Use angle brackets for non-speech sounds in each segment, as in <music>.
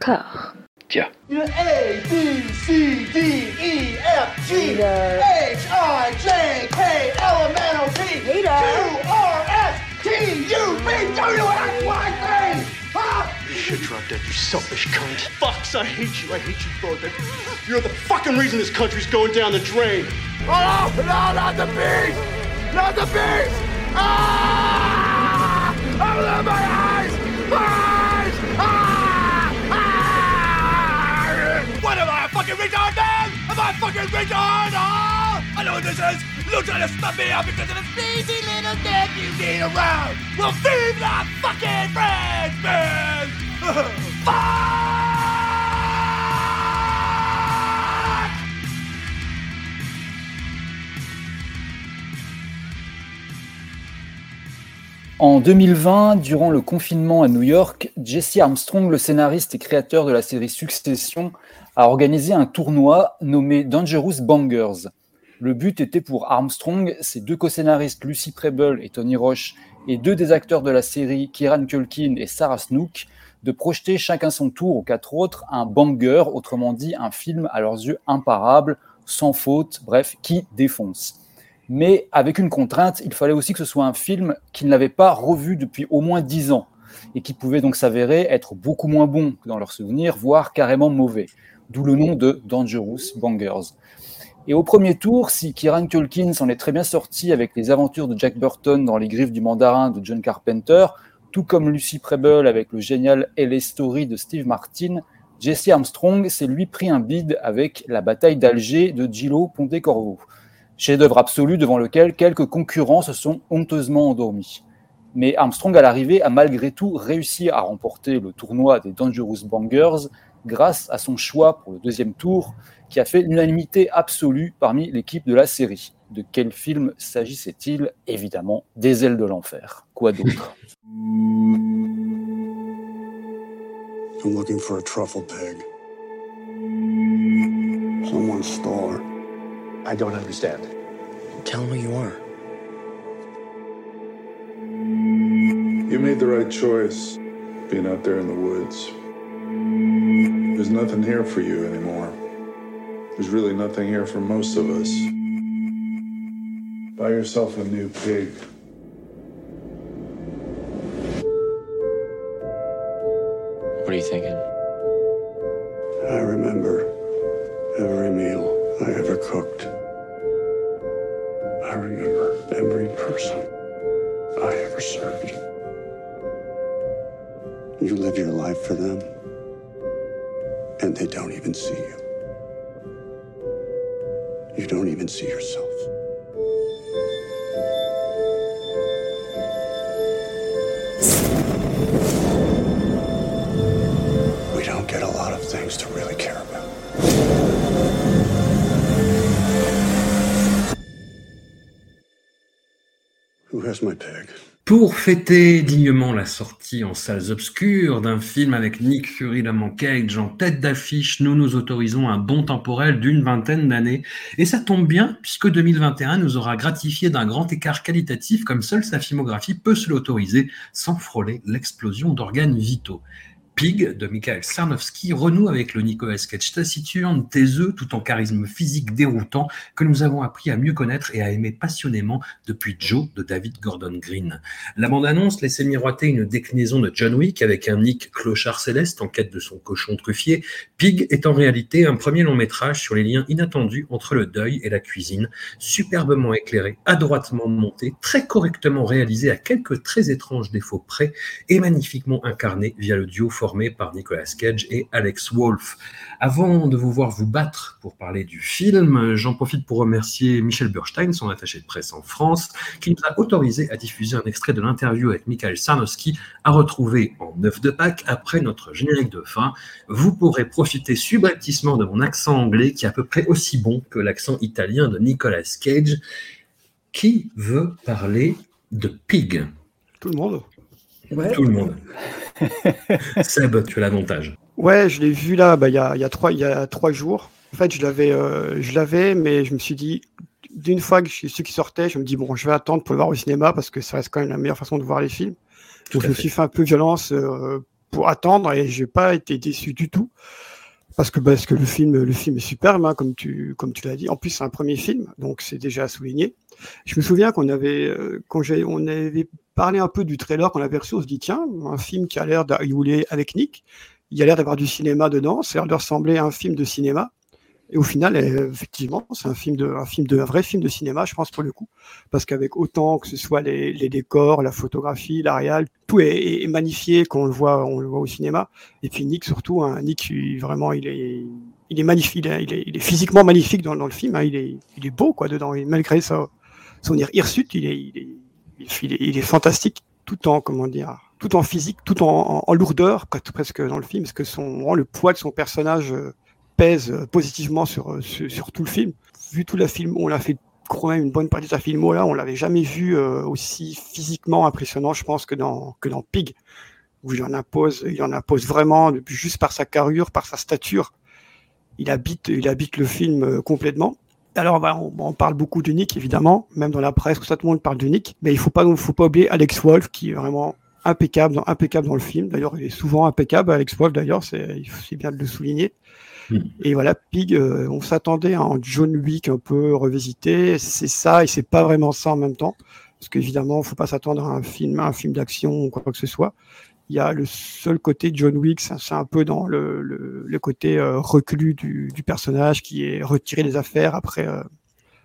corps. Tiens. A, B, C, D, E, F, G, H, I, J, K, L, M, N, O, P, Q, R, S, T, U, V, W, X, Y, Z. Huh? You should drop dead, you selfish cunt. Fucks, I hate you. I hate you both. You're the fucking reason this country's going down the drain. Oh, no, not the bees! Not the bees! Ah! Open my eyes! Eyes! Ah! En 2020, durant le confinement à New York, Jesse Armstrong, le scénariste et créateur de la série Succession, a organisé un tournoi nommé Dangerous Bangers. Le but était pour Armstrong, ses deux co-scénaristes Lucy Preble et Tony Roche, et deux des acteurs de la série, Kieran Culkin et Sarah Snook, de projeter chacun son tour aux quatre autres un banger, autrement dit un film à leurs yeux imparable, sans faute, bref, qui défonce. Mais avec une contrainte, il fallait aussi que ce soit un film qu'ils n'avaient pas revu depuis au moins dix ans et qui pouvait donc s'avérer être beaucoup moins bon dans leurs souvenirs, voire carrément mauvais. D'où le nom de Dangerous Bangers. Et au premier tour, si Kieran Culkin s'en est très bien sorti avec les aventures de Jack Burton dans Les Griffes du Mandarin de John Carpenter, tout comme Lucy Preble avec le génial LA Story de Steve Martin, Jesse Armstrong s'est lui pris un bide avec La bataille d'Alger de Gillo Pontecorvo, chef-d'œuvre absolu devant lequel quelques concurrents se sont honteusement endormis. Mais Armstrong, à l'arrivée, a malgré tout réussi à remporter le tournoi des Dangerous Bangers grâce à son choix pour le deuxième tour, qui a fait l'unanimité absolue parmi l'équipe de la série. De quel film s'agissait-il? Évidemment, Des ailes de l'enfer. Quoi d'autre? I'm looking for a truffle pig. Someone stole her. I don't understand. Tell who you are. You made the right choice being out there in the woods. There's nothing here for you anymore. There's really nothing here for most of us. Buy yourself a new pig. What are you thinking? I remember every meal I ever cooked. I remember every person I ever served. You live your life for them, and they don't even see you. You don't even see yourself. We don't get a lot of things to really care about. Who has my pig? Pour fêter dignement la sortie en salles obscures d'un film avec Nick Fury Lamont Cage en tête d'affiche, nous nous autorisons un bond temporel d'une vingtaine d'années. Et ça tombe bien, puisque 2021 nous aura gratifié d'un grand écart qualitatif comme seule sa filmographie peut se l'autoriser sans frôler l'explosion d'organes vitaux. Pig de Michael Sarnowski renoue avec le Nicolas Cage taciturne, taiseux, tout en charisme physique déroutant, que nous avons appris à mieux connaître et à aimer passionnément depuis Joe de David Gordon Green. La bande-annonce laissait miroiter une déclinaison de John Wick avec un Nick clochard céleste en quête de son cochon truffier. Pig est en réalité un premier long métrage sur les liens inattendus entre le deuil et la cuisine, superbement éclairé, adroitement monté, très correctement réalisé à quelques très étranges défauts près et magnifiquement incarné via le duo par Nicolas Cage et Alex Wolff. Avant de vous voir vous battre pour parler du film, j'en profite pour remercier Michel Burstein, son attaché de presse en France, qui nous a autorisé à diffuser un extrait de l'interview avec Michael Sarnowski à retrouver en neuf de Pâques après notre générique de fin. Vous pourrez profiter subrepticement de mon accent anglais qui est à peu près aussi bon que l'accent italien de Nicolas Cage. Qui veut parler de Pig? Tout le monde. Tout le monde. <laughs> Seb, tu as l'avantage. Ouais, je l'ai vu là, bah, il y, a, il y, a trois, il y a trois jours. En fait, je l'avais, euh, je l'avais, mais je me suis dit, d'une fois que j'ai su qu'il sortait, je me dis, bon, je vais attendre pour le voir au cinéma parce que ça reste quand même la meilleure façon de voir les films. Tout je me suis fait un peu violence euh, pour attendre et j'ai pas été déçu du tout parce que parce que le film le film est superbe hein, comme tu comme tu l'as dit. En plus c'est un premier film donc c'est déjà à souligner. Je me souviens qu'on avait euh, quand on avait parlé un peu du trailer qu'on avait reçu, on se dit tiens un film qui a l'air d'arriver avec Nick, il a l'air d'avoir du cinéma dedans, ça a l'air de ressembler à un film de cinéma. Et au final, euh, effectivement, c'est un film de, un film de, un vrai film de cinéma, je pense pour le coup, parce qu'avec autant que ce soit les, décors, la photographie, la réal, tout est, magnifié quand on le voit, on le voit au cinéma. Et puis Nick surtout, hein, Nick vraiment, il est, il est magnifique, il est, physiquement magnifique dans, le film. Hein, il est, il est beau quoi dedans, malgré ça, son hirsute, il est, il est, il est, il est fantastique, tout en comment dire, tout en physique, tout en, en, lourdeur presque dans le film, parce que son, le poids de son personnage euh, pèse euh, positivement sur, sur, sur, tout le film. Vu tout la film, on l'a fait quand même une bonne partie de la film là, on l'avait jamais vu euh, aussi physiquement impressionnant, je pense, que dans que dans Pig, où il en impose, il en impose vraiment, juste par sa carrure, par sa stature, il habite, il habite le film complètement. Alors, bah, on, on, parle beaucoup de Nick, évidemment, même dans la presse, tout le monde parle de Nick, mais il faut pas, faut pas oublier Alex Wolf, qui est vraiment impeccable dans, impeccable dans le film. D'ailleurs, il est souvent impeccable, Alex Wolf, d'ailleurs, c'est bien de le souligner. Mm. Et voilà, Pig, euh, on s'attendait à un John Wick un peu revisité. C'est ça et c'est pas vraiment ça en même temps. Parce qu'évidemment, il faut pas s'attendre à un film, un film d'action ou quoi que ce soit. Il y a le seul côté John Wick, c'est un peu dans le, le, côté euh, du, personnage qui est retiré des affaires après, euh,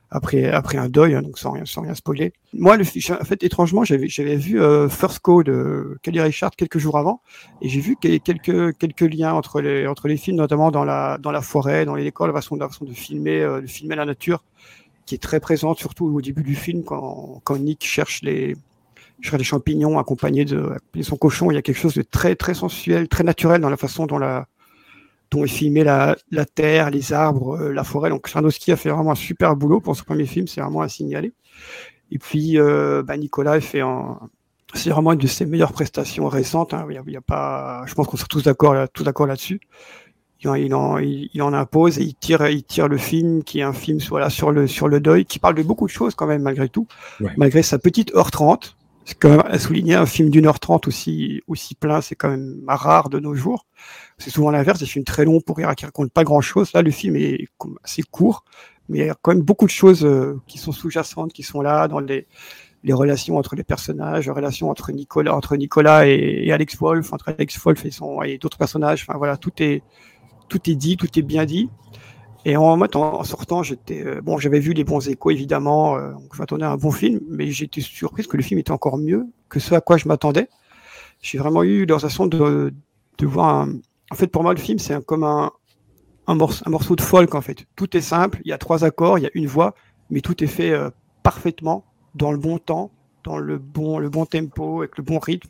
après, après un deuil, hein, donc sans rien, sans rien spoiler. Moi, en fait, étrangement, j'avais, vu euh, First Code de Kelly Richard quelques jours avant, et j'ai vu quelques, quelques liens entre les, entre les films, notamment dans la, dans la forêt, dans les décors, la façon, la façon de filmer, euh, de filmer la nature, qui est très présente, surtout au début du film, quand, quand Nick cherche les, cherche les champignons accompagnés de, accompagné de son cochon. Il y a quelque chose de très, très sensuel, très naturel dans la façon dont la, dont il filmait la, la terre, les arbres, euh, la forêt. Donc Sarnowski a fait vraiment un super boulot pour ce premier film, c'est vraiment à signaler. Et puis euh, bah, Nicolas fait un, c'est vraiment une de ses meilleures prestations récentes. Hein. Il, y a, il y a, pas, je pense qu'on sera tous d'accord tous d'accord là-dessus. Il en, il, en, il en impose et il tire, il tire le film qui est un film voilà, sur le sur le deuil, qui parle de beaucoup de choses quand même malgré tout, ouais. malgré sa petite heure 30 c'est quand même à souligner un film d'une heure trente aussi aussi plein, c'est quand même rare de nos jours. C'est souvent l'inverse, des films très longs pour qui racontent pas grand chose. Là, le film est assez court, mais il y a quand même beaucoup de choses euh, qui sont sous-jacentes, qui sont là dans les relations entre les personnages, relations entre Nicolas, entre Nicolas et, et Alex Wolf, entre Alex Wolf et son et d'autres personnages. Enfin voilà, tout est tout est dit, tout est bien dit. Et en, en, sortant, j'étais euh, bon, j'avais vu les bons échos évidemment, euh, je m'attendais à un bon film, mais j'étais surprise que le film était encore mieux que ce à quoi je m'attendais. J'ai vraiment eu la sensation de, de voir un... En fait, pour moi, le film, c'est comme un, un, morceau, un morceau de folk en fait. Tout est simple, il y a trois accords, il y a une voix, mais tout est fait euh, parfaitement, dans le bon temps, dans le bon, le bon tempo, avec le bon rythme.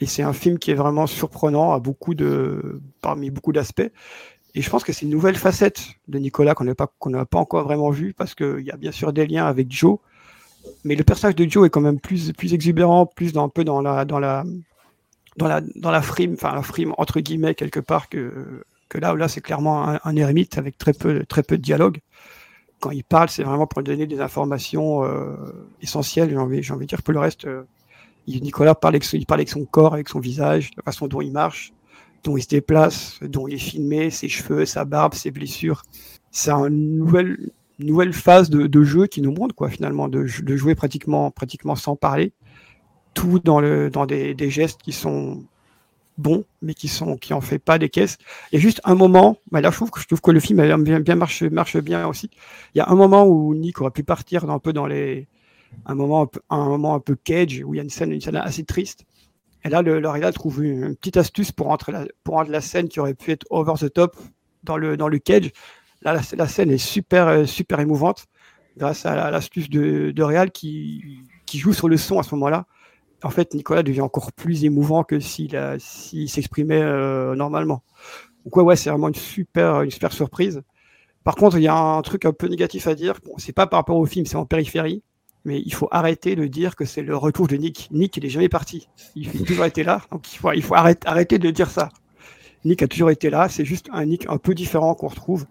Et c'est un film qui est vraiment surprenant à beaucoup de, parmi beaucoup d'aspects. Et je pense que c'est une nouvelle facette de Nicolas qu'on n'a pas, encore vraiment vue parce qu'il y a bien sûr des liens avec Joe, mais le personnage de Joe est quand même plus, exubérant, plus dans, un peu dans la, dans la, dans la, frime, enfin la frime entre guillemets quelque part que, que là, là c'est clairement un, ermite avec très peu, de dialogue. Quand il parle, c'est vraiment pour donner des informations euh, essentielles. J'ai envie, de dire que le reste, euh, Nicolas parle avec, il parle avec son corps, avec son visage, la façon dont il marche dont il se déplace, dont il est filmé, ses cheveux, sa barbe, ses blessures. C'est une nouvelle, phase de, jeu qui nous montre quoi finalement de, jouer pratiquement, sans parler, tout dans, des, gestes qui sont bons, mais qui sont qui en fait pas des caisses. Il y a juste un moment, bah là je trouve que le film marche, bien aussi. Il y a un moment où Nick aurait pu partir un peu dans les un moment un, peu, un cage où il y a une scène assez triste et là, le, trouve une, petite astuce pour rendre, la, rendre la scène qui aurait pu être over the top dans le, dans le cage. Là, la, scène est super, euh, super émouvante grâce à l'astuce de, de Real qui, qui joue sur le son à ce moment-là. En fait, Nicolas devient encore plus émouvant que s'il s'il s'exprimait euh, normalement. Donc ouais, ouais, c'est vraiment une super, une super surprise. Par contre, il y a un truc un peu négatif à dire. Bon, c'est pas par rapport au film, c'est en périphérie mais il faut arrêter de dire que c'est le retour de Nick. Nick, il est jamais parti. Il a toujours été là, donc il faut, il faut arrêter, de dire ça. Nick a toujours été là, c'est juste un Nick un peu différent qu'on retrouve.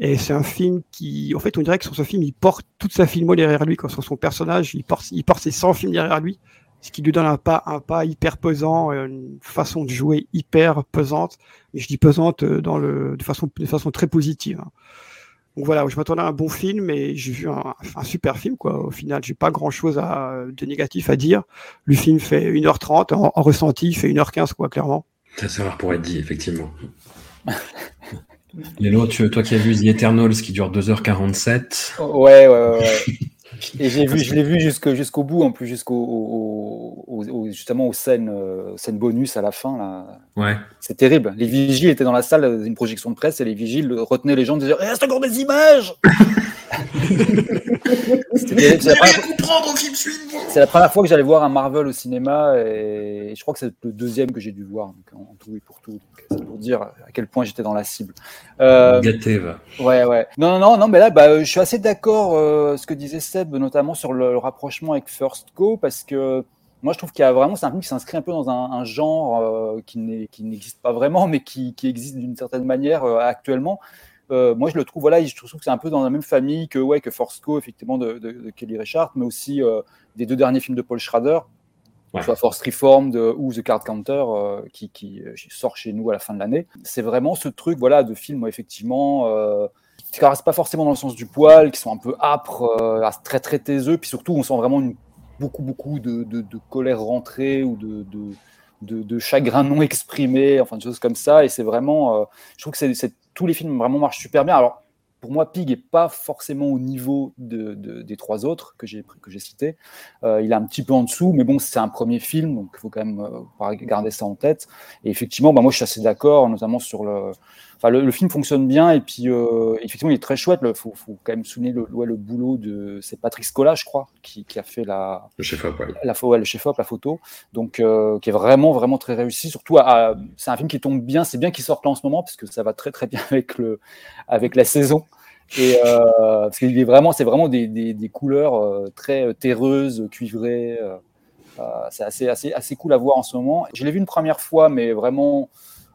Et c'est un film qui, en fait, on dirait que sur ce film, il porte toute sa filmo derrière lui, quand sur son personnage, il porte, il porte ses 100 films derrière lui. ce qui lui donne un pas, un pas hyper pesant, une façon de jouer hyper pesante. Et je dis pesante dans le, de façon, de façon très positive. Hein. Donc voilà, je m'attendais à un bon film et j'ai vu un, super film quoi. Au final, j'ai pas grand chose à, de négatif à dire. Le film fait 1h30 en, ressenti, il fait 1h15 quoi, clairement. Ça, ça pour être dit, effectivement. <laughs> Lélo, tu, toi qui as vu The Eternals qui dure 2h47. Ouais, ouais, ouais. <laughs> Et j'ai vu, je l'ai vu jusqu'au bout, en plus, jusqu'au justement aux scènes, euh, scènes bonus à la fin. Là. Ouais. C'est terrible. Les vigiles étaient dans la salle d'une projection de presse et les vigiles retenaient les gens Il reste encore des images C'est la, première fois que j'allais voir un Marvel au cinéma et je crois que c'est le deuxième que j'ai dû voir en tout et pour tout. C'est pour dire à quel point j'étais dans la cible. Euh, Gâté, va. Ouais, ouais. Non, non, non, mais là, bah, je suis assez d'accord euh, ce que disait Seb, notamment sur le, rapprochement avec First Go, parce que moi, je trouve qu'il y a vraiment, c'est un film qui s'inscrit un peu dans un, genre euh, qui n'existe pas vraiment, mais qui, qui existe d'une certaine manière euh, actuellement. Euh, moi, je le trouve, voilà, je trouve que c'est un peu dans la même famille que, ouais, que Force Co, effectivement, de, de, Kelly Richard, mais aussi euh, des deux derniers films de Paul Schrader, soit Force Reformed ou The Card Counter, euh, qui, qui, sort chez nous à la fin de l'année. C'est vraiment ce truc, voilà, de films, effectivement, qui ne caressent pas forcément dans le sens du poil, qui sont un peu âpres, très, très taiseux, puis surtout, on sent vraiment une, beaucoup, beaucoup de, de, colère rentrée ou de, de, de, chagrin non exprimé, enfin, des choses comme ça, et c'est vraiment, je trouve que c'est tous les films vraiment marchent super bien. Alors, pour moi, Pig n'est pas forcément au niveau de, des trois autres que j'ai que j'ai cités. Euh, il est un petit peu en dessous, mais bon, c'est un premier film, donc il faut quand même euh, garder ça en tête. Et effectivement, bah, moi, je suis assez d'accord, notamment sur le, Enfin, le, film fonctionne bien et puis euh, effectivement il est très chouette. Il faut, faut, quand même souligner le, le boulot de c'est Patrick Scola, je crois, qui, qui a fait la le chef op, la, le chef op, la photo, donc euh, qui est vraiment vraiment très réussi. Surtout, c'est un film qui tombe bien. C'est bien qu'il sorte là en ce moment parce que ça va très très bien <laughs> avec le avec la saison. Et euh, parce qu'il est vraiment, c'est vraiment des, des, des couleurs très terreuses, cuivrées. c'est assez, assez, assez cool à voir en ce moment. Je l'ai vu une première fois, mais vraiment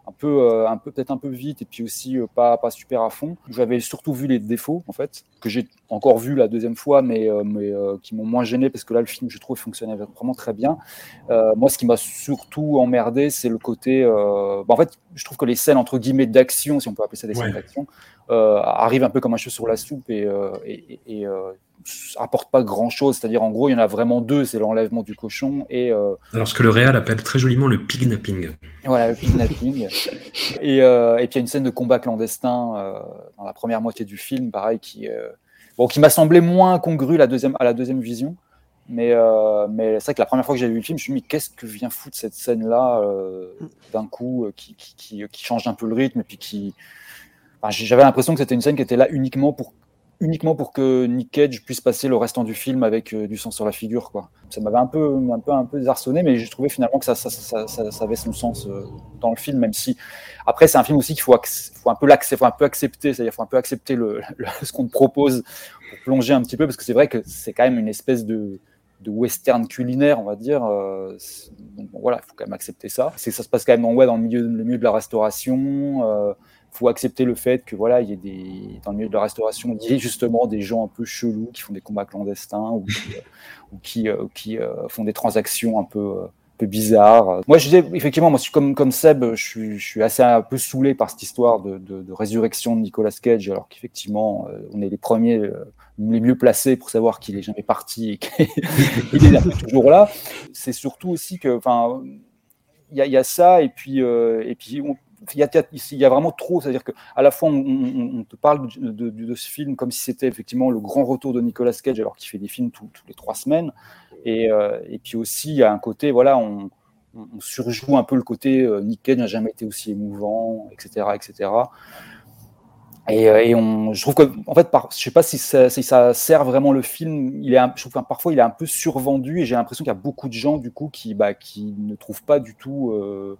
un peu, euh, un peu peut-être un peu vite et puis aussi euh, pas, pas super à fond. J'avais surtout vu les défauts en fait, que j'ai encore vu la deuxième fois, mais, euh, mais qui m'ont moins gêné parce que là le film je trouve fonctionnait vraiment très bien. moi, ce qui m'a surtout emmerdé, c'est le côté. Bah, en fait, je trouve que les scènes entre guillemets d'action, si on peut appeler ça des scènes d'action, arrivent un peu comme un cheveu sur la soupe et, et, et apporte pas grand chose. C'est-à-dire, en gros, il y en a vraiment deux c'est l'enlèvement du cochon et. Euh... Alors, ce que le Réal appelle très joliment le pignapping. Voilà, le pignapping. <laughs> et, euh, et puis, il y a une scène de combat clandestin euh, dans la première moitié du film, pareil, qui, bon, qui m'a semblé moins congru la deuxième, à la deuxième vision. Mais, mais c'est vrai que la première fois que j'ai vu le film, je me suis dit, qu'est-ce que vient foutre cette scène-là d'un coup, qui, qui, qui, qui, change un peu le rythme et puis qui. Enfin, J'avais l'impression que c'était une scène qui était là uniquement pour uniquement pour que Nick Cage puisse passer le restant du film avec euh, du sang sur la figure. Quoi. Ça m'avait un peu, un peu, un peu désarçonné, mais j'ai trouvé finalement que ça, avait son sens euh, dans le film, même si après c'est un film aussi qu'il faut, un peu faut accepter, c'est-à-dire faut un peu accepter <laughs> ce qu'on propose pour plonger un petit peu, parce que c'est vrai que c'est quand même une espèce de, western culinaire, on va dire. Euh, donc voilà, il faut quand même accepter ça. C'est ça se passe quand même dans, ouais, dans le milieu de la restauration faut accepter le fait que voilà, il y ait des dans le milieu de la restauration, il y ait justement des gens un peu chelous qui font des combats clandestins ou <laughs> qui, euh, qui, euh, euh, font des transactions un peu, peu bizarres. Moi, je disais effectivement, moi, je suis comme comme Seb, je suis, je suis assez un peu saoulé par cette histoire de, de, de résurrection de Nicolas Cage, alors qu'effectivement, on est les premiers les mieux placés pour savoir qu'il est jamais parti et qu'il est <laughs> toujours là. C'est surtout aussi que, enfin, il y, y, a ça et puis et puis on, il y, a, vraiment trop, c'est-à-dire qu'à la fois on, te parle de, ce film comme si c'était effectivement le grand retour de Nicolas Cage alors qu'il fait des films tous les trois semaines, et, euh, et, puis aussi il y a un côté, voilà, on, surjoue un peu le côté euh, Nick Cage n'a jamais été aussi émouvant, etc., etc. Et, euh, je trouve que, en fait, par, je sais pas si ça, sert vraiment le film. Il est, je trouve que parfois il est un peu survendu et j'ai l'impression qu'il y a beaucoup de gens du coup qui, bah, ne trouvent pas du tout. Euh,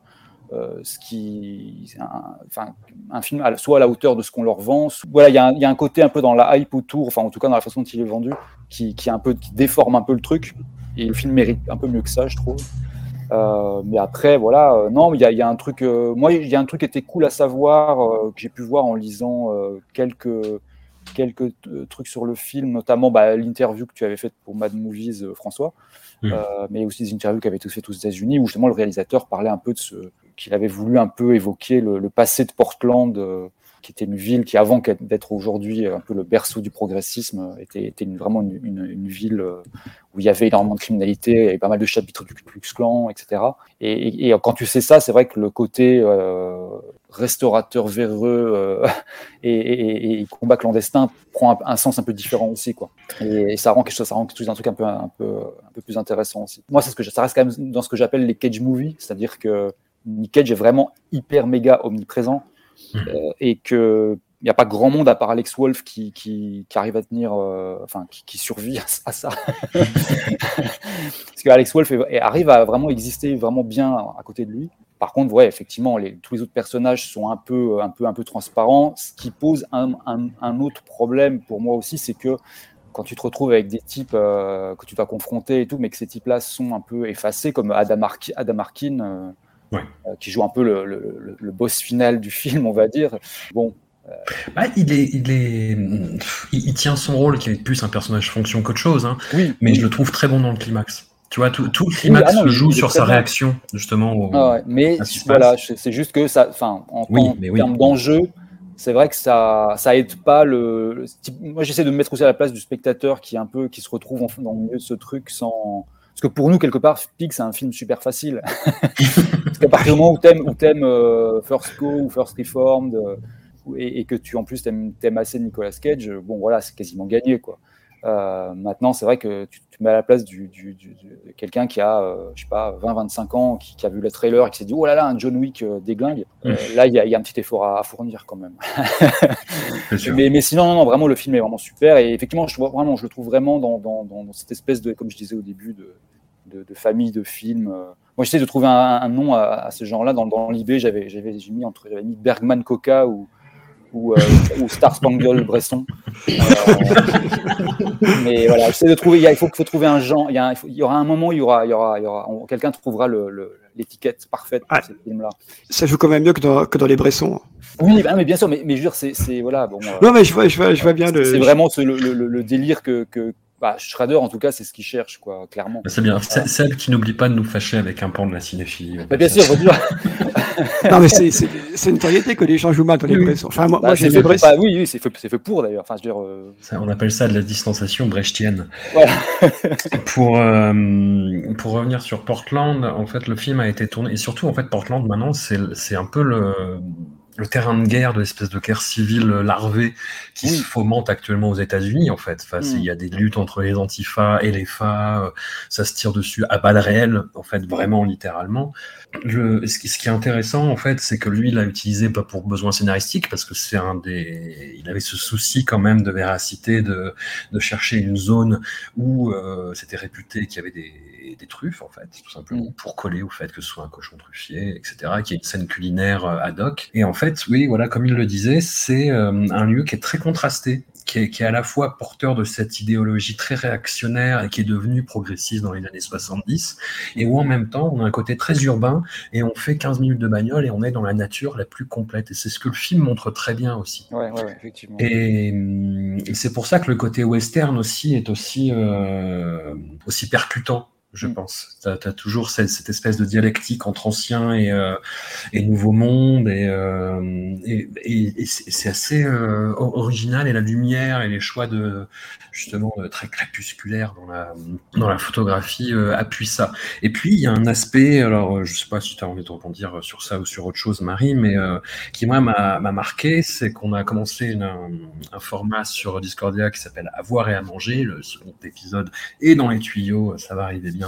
ce qui, un, enfin, un film soit à la hauteur de ce qu'on leur vend. voilà, il y, y, a un côté un peu dans la hype autour, enfin en tout cas dans la façon dont il est vendu, qui, qui, un peu, qui déforme un peu le truc. Et le film mérite un peu mieux que ça, je trouve. Euh, mais après, voilà, euh, non, il y, y, a un truc. Euh, moi, il y a un truc qui était cool à savoir que j'ai pu voir en lisant quelques quelques trucs sur le film, notamment bah, l'interview que tu avais faite pour Mad Movies, François, mm. mais aussi des interviews qui avaient été faites aux États-Unis, où justement le réalisateur parlait un peu de ce qu'il avait voulu un peu évoquer le, passé de Portland qui était une ville qui, avant d'être aujourd'hui un peu le berceau du progressisme, était, était vraiment une, ville euh, où il y avait énormément de criminalité, avait pas mal de chapitres du Ku Klux Klan, etc. Et, et, quand tu sais ça, c'est vrai que le côté euh, restaurateur véreux euh, <laughs> et, et, combat clandestin prend un, sens un peu différent aussi, quoi. Et, ça rend quelque chose, ça rend chose, un truc un peu, plus intéressant aussi. Moi, ça reste quand même dans ce que j'appelle les cage movies, c'est-à-dire que Nick Cage est vraiment hyper méga omniprésent Mmh. Euh, et que il n'y a pas grand monde à part Alex Wolf qui, qui, qui arrive à tenir, euh, enfin, qui, qui, survit à, ça. <laughs> Parce que Alex Wolf arrive à vraiment exister vraiment bien à côté de lui. Par contre, ouais, effectivement, les, tous les autres personnages sont un peu, un peu, un peu transparents. Ce qui pose un, un, un autre problème pour moi aussi, c'est que quand tu te retrouves avec des types euh, que tu vas confronter et tout, mais que ces types-là sont un peu effacés, comme Adam, Adam Arkin, euh, qui joue un peu le, boss final du film, on va dire. Bon. Euh, bah, il, est, il, est, il, tient son rôle qui est plus un personnage fonction qu'autre chose, hein, oui, mais je le trouve très bon dans le climax. Tu vois, tout, tout le climax ah se joue sur sa réaction, justement. Ah mais voilà, c'est juste que ça, enfin, en, termes d'enjeu, c'est vrai que ça, ça aide pas le. moi, j'essaie de me mettre aussi à la place du spectateur qui un peu, qui se retrouve dans le milieu de ce truc sans, parce que pour nous, quelque part, Pig, c'est un film super facile. <laughs> Qu'à partir du moment où tu aimes, euh, First Go ou First Reformed, euh, et, que tu en plus t'aimes, aimes assez Nicolas Cage, bon voilà, c'est quasiment gagné. quoi. Euh, maintenant, c'est vrai que tu te mets à la place du, de quelqu'un qui a, je sais pas, 20-25 ans, qui, a vu le trailer et qui s'est dit, oh là là, un John Wick déglingue. là, il y, y, a un petit effort à, fournir quand même. <laughs> mais, mais, sinon, non, non, vraiment, le film est vraiment super. Et effectivement, je, vraiment, je le trouve vraiment dans, dans, dans, cette espèce de, comme je disais au début, de, de, famille de films. Moi, j'essaie de trouver un, nom à, ce genre-là. Dans, dans l'IB, j'avais, j'avais mis entre, j'avais mis Bergman Coca ou, ou, euh, <laughs> ou Star Spangle Bresson. Euh, mais voilà, j'essaie de trouver. Il, faut, faut trouver un genre. Il y, il y, aura un moment, il y aura, il y aura, il y aura quelqu'un trouvera le, l'étiquette parfaite pour ah, ce film-là. Ça joue quand même mieux que dans, que dans les Bressons. Oui, bah, mais bien sûr, mais, mais je veux dire, c'est, voilà, bon. non, mais je vois, je vois, je vois bien le. C'est vraiment le, le, le, délire que, que, bah, Schrader, en tout cas, c'est ce qu'il cherche, quoi, clairement. Bah, c'est bien. C'est Celle qui n'oublie pas de nous fâcher avec un pan de la cinéphilie. Bah, bien sûr, dire. <laughs> non, mais c'est une variété que les gens jouent mal dans les oui. Enfin, moi, bah, c'est fait, pas, oui, oui c'est fait, fait, pour d'ailleurs. Enfin, je veux dire, euh, on appelle ça de la distanciation brechtienne. Voilà. <laughs> pour, euh, pour revenir sur Portland, en fait, le film a été tourné. Et surtout, en fait, Portland, maintenant, c'est un peu le le terrain de guerre, de l'espèce de guerre civile larvée qui se fomente actuellement aux États-Unis, en fait. Enfin, Il y a des luttes entre les antifas et les FA, euh, ça se tire dessus à balles réelles, en fait, vraiment littéralement. Le, ce, qui est intéressant, en fait, c'est que lui, il l'a utilisé pas pour besoin scénaristique, parce que c'est un des. Il avait ce souci quand même de véracité, de, de chercher une zone où euh, c'était réputé qu'il y avait des des, truffes, en fait, tout simplement, mm. pour coller au fait que ce soit un cochon truffier, etc., qui est une scène culinaire euh, ad hoc. Et en fait, oui, voilà, comme il le disait, c'est euh, un lieu qui est très contrasté qui est, qui est, à la fois porteur de cette idéologie très réactionnaire et qui est devenue progressiste dans les années 70, et où en même temps on a un côté très urbain et on fait 15 minutes de bagnole et on est dans la nature la plus complète. Et c'est ce que le film montre très bien aussi. Ouais, ouais, effectivement. Et, et c'est pour ça que le côté western aussi est aussi, euh, aussi percutant je mm. pense. Tu as, toujours cette, cette, espèce de dialectique entre ancien et, euh, et nouveau monde, et, euh, et, et c'est assez euh, original, et la lumière et les choix de justement euh, très crépusculaires dans la, dans la photographie appuient ça. Et puis il y a un aspect, alors je sais pas si tu as envie de rebondir sur ça ou sur autre chose, Marie, mais qui moi m'a marqué, c'est qu'on a commencé une, un, un, format sur Discordia qui s'appelle Avoir et à manger, le second épisode est dans les tuyaux, ça va arriver bien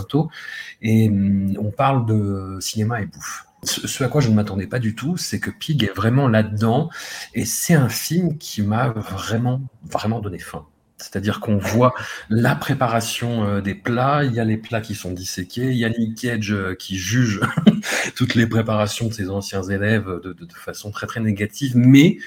Et hum, on parle de cinéma et bouffe. Ce à quoi je ne m'attendais pas du tout, c'est que Pig est vraiment là-dedans. Et c'est un film qui m'a vraiment, vraiment donné faim. C'est-à-dire qu'on voit la préparation euh, des plats, il y a les plats qui sont disséqués, il y a Nick Cage euh, qui juge <laughs> toutes les préparations de ses anciens élèves de, de, façon très très négative, mais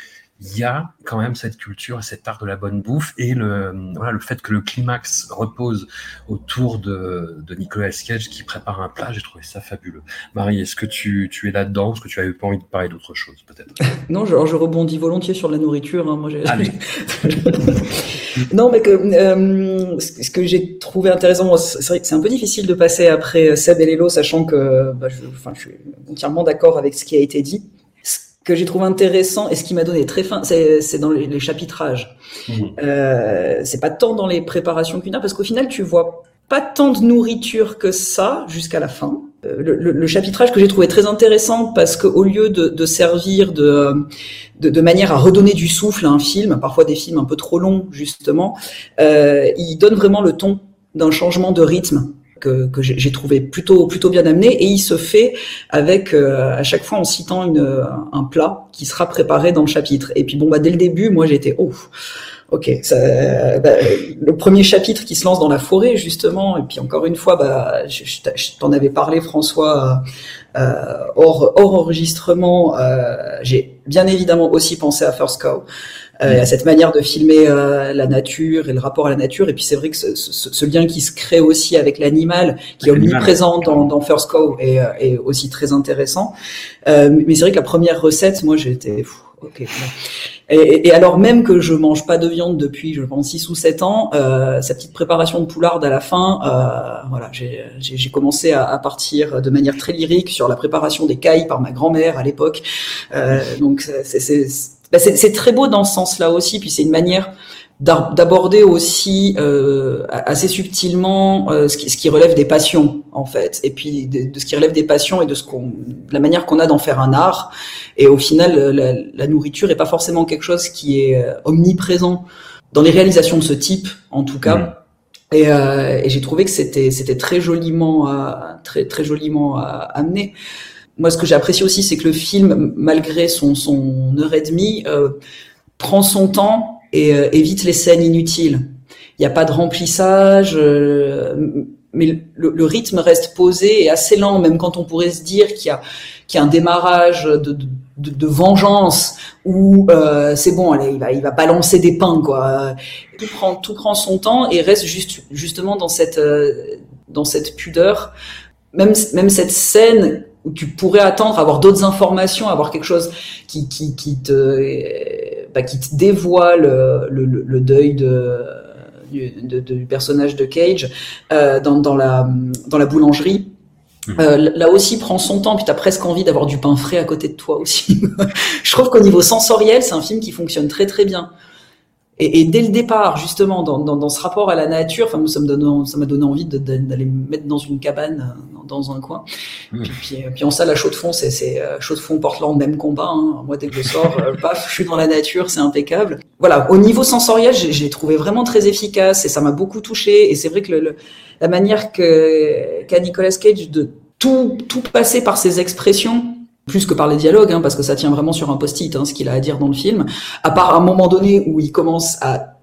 il y a quand même cette culture, cet art de la bonne bouffe et le, voilà, le fait que le climax repose autour de, de Nicolas Cage qui prépare un plat, j'ai trouvé ça fabuleux. Marie, est-ce que tu, tu es là-dedans? Est-ce que tu avais pas envie de parler d'autre chose, peut-être <laughs> Non, je, je, rebondis volontiers sur la nourriture. Hein, moi, <laughs> non, mais que, euh, ce que j'ai trouvé intéressant, c'est vrai que c'est un peu difficile de passer après Seb et Lélo, sachant que bah, je, enfin, je suis entièrement d'accord avec ce qui a été dit que j'ai trouvé intéressant et ce qui m'a donné très faim, c'est dans les, chapitrages. Mmh. Euh, c'est pas tant dans les préparations culinaires parce qu'au final, tu vois pas tant de nourriture que ça jusqu'à la fin. Euh, le, le, chapitrage que j'ai trouvé très intéressant parce qu'au lieu de, de servir de, de, de, manière à redonner du souffle à un film, parfois des films un peu trop longs justement, euh, il donne vraiment le ton d'un changement de rythme que, que j'ai trouvé plutôt plutôt bien amené. Et il se fait avec euh, à chaque fois en citant une, un plat qui sera préparé dans le chapitre. Et puis bon bah dès le début moi j'étais oh ok ça, bah, le premier chapitre qui se lance dans la forêt justement. Et puis encore une fois bah je, je t'en avais parlé François euh, hors, hors enregistrement. Euh, j'ai bien évidemment aussi pensé à First Cow euh, à cette manière de filmer euh, la nature et le rapport à la nature. Et puis c'est vrai que ce, ce, ce, lien qui se crée aussi avec l'animal, qui est omniprésent dans, dans First Cow, est, euh, est, aussi très intéressant. Euh, mais c'est vrai que la première recette, moi j'étais ok. Et, et, alors même que je mange pas de viande depuis, je pense, 6 ou 7 ans, euh, cette petite préparation de poularde à la fin, euh, voilà, j'ai commencé à, à, partir de manière très lyrique sur la préparation des cailles par ma grand-mère à l'époque. Euh, donc c'est bah c'est très beau dans ce sens-là aussi, puis c'est une manière d'aborder aussi euh, assez subtilement euh, ce, qui, ce, qui, relève des passions en fait et puis de, de ce qui relève des passions et de ce qu'on la manière qu'on a d'en faire un art. Et au final la, la, nourriture est pas forcément quelque chose qui est euh, omniprésent dans les réalisations de ce type en tout cas. Mmh. et, euh, et j'ai trouvé que c'était c'était très joliment euh, très très joliment amené moi, ce que j'ai apprécié aussi, c'est que le film, malgré son, son heure et demie, euh, prend son temps et euh, évite les scènes inutiles. Il n'y a pas de remplissage, euh, mais le, le, rythme reste posé et assez lent, même quand on pourrait se dire qu'il y a, qu'il y a un démarrage de, de, de vengeance où euh, c'est bon, allez, il va, il va balancer des pains, quoi. Tout prend, tout prend son temps et reste juste, justement dans cette, dans cette pudeur. Même, même cette scène où tu pourrais attendre avoir d'autres informations, avoir quelque chose qui, qui, qui te, bah, qui te dévoile le, le, le deuil de, du, de, du, personnage de Cage euh, dans, dans, la, dans la boulangerie. Mmh. Euh, là aussi prend son temps, puis tu as presque envie d'avoir du pain frais à côté de toi aussi. <laughs> Je trouve qu'au niveau sensoriel, c'est un film qui fonctionne très très bien. Et, et, dès le départ, justement, dans, dans, dans, ce rapport à la nature, enfin, ça me donne, ça m'a donné envie d'aller me mettre dans une cabane, euh, dans un coin. Mmh. Puis, puis, puis, en salle à chaud de fond, c'est euh, chaud de fond Portland, même combat. Hein. Moi, dès que je sors, euh, <laughs> paf, je suis dans la nature, c'est impeccable. Voilà, au niveau sensoriel, j'ai trouvé vraiment très efficace et ça m'a beaucoup touché. Et c'est vrai que le, le, la manière que qu'a Nicolas Cage de tout, tout passer par ses expressions, plus que par les dialogues, hein, parce que ça tient vraiment sur un post-it, hein, ce qu'il a à dire dans le film, à part un moment donné où il commence à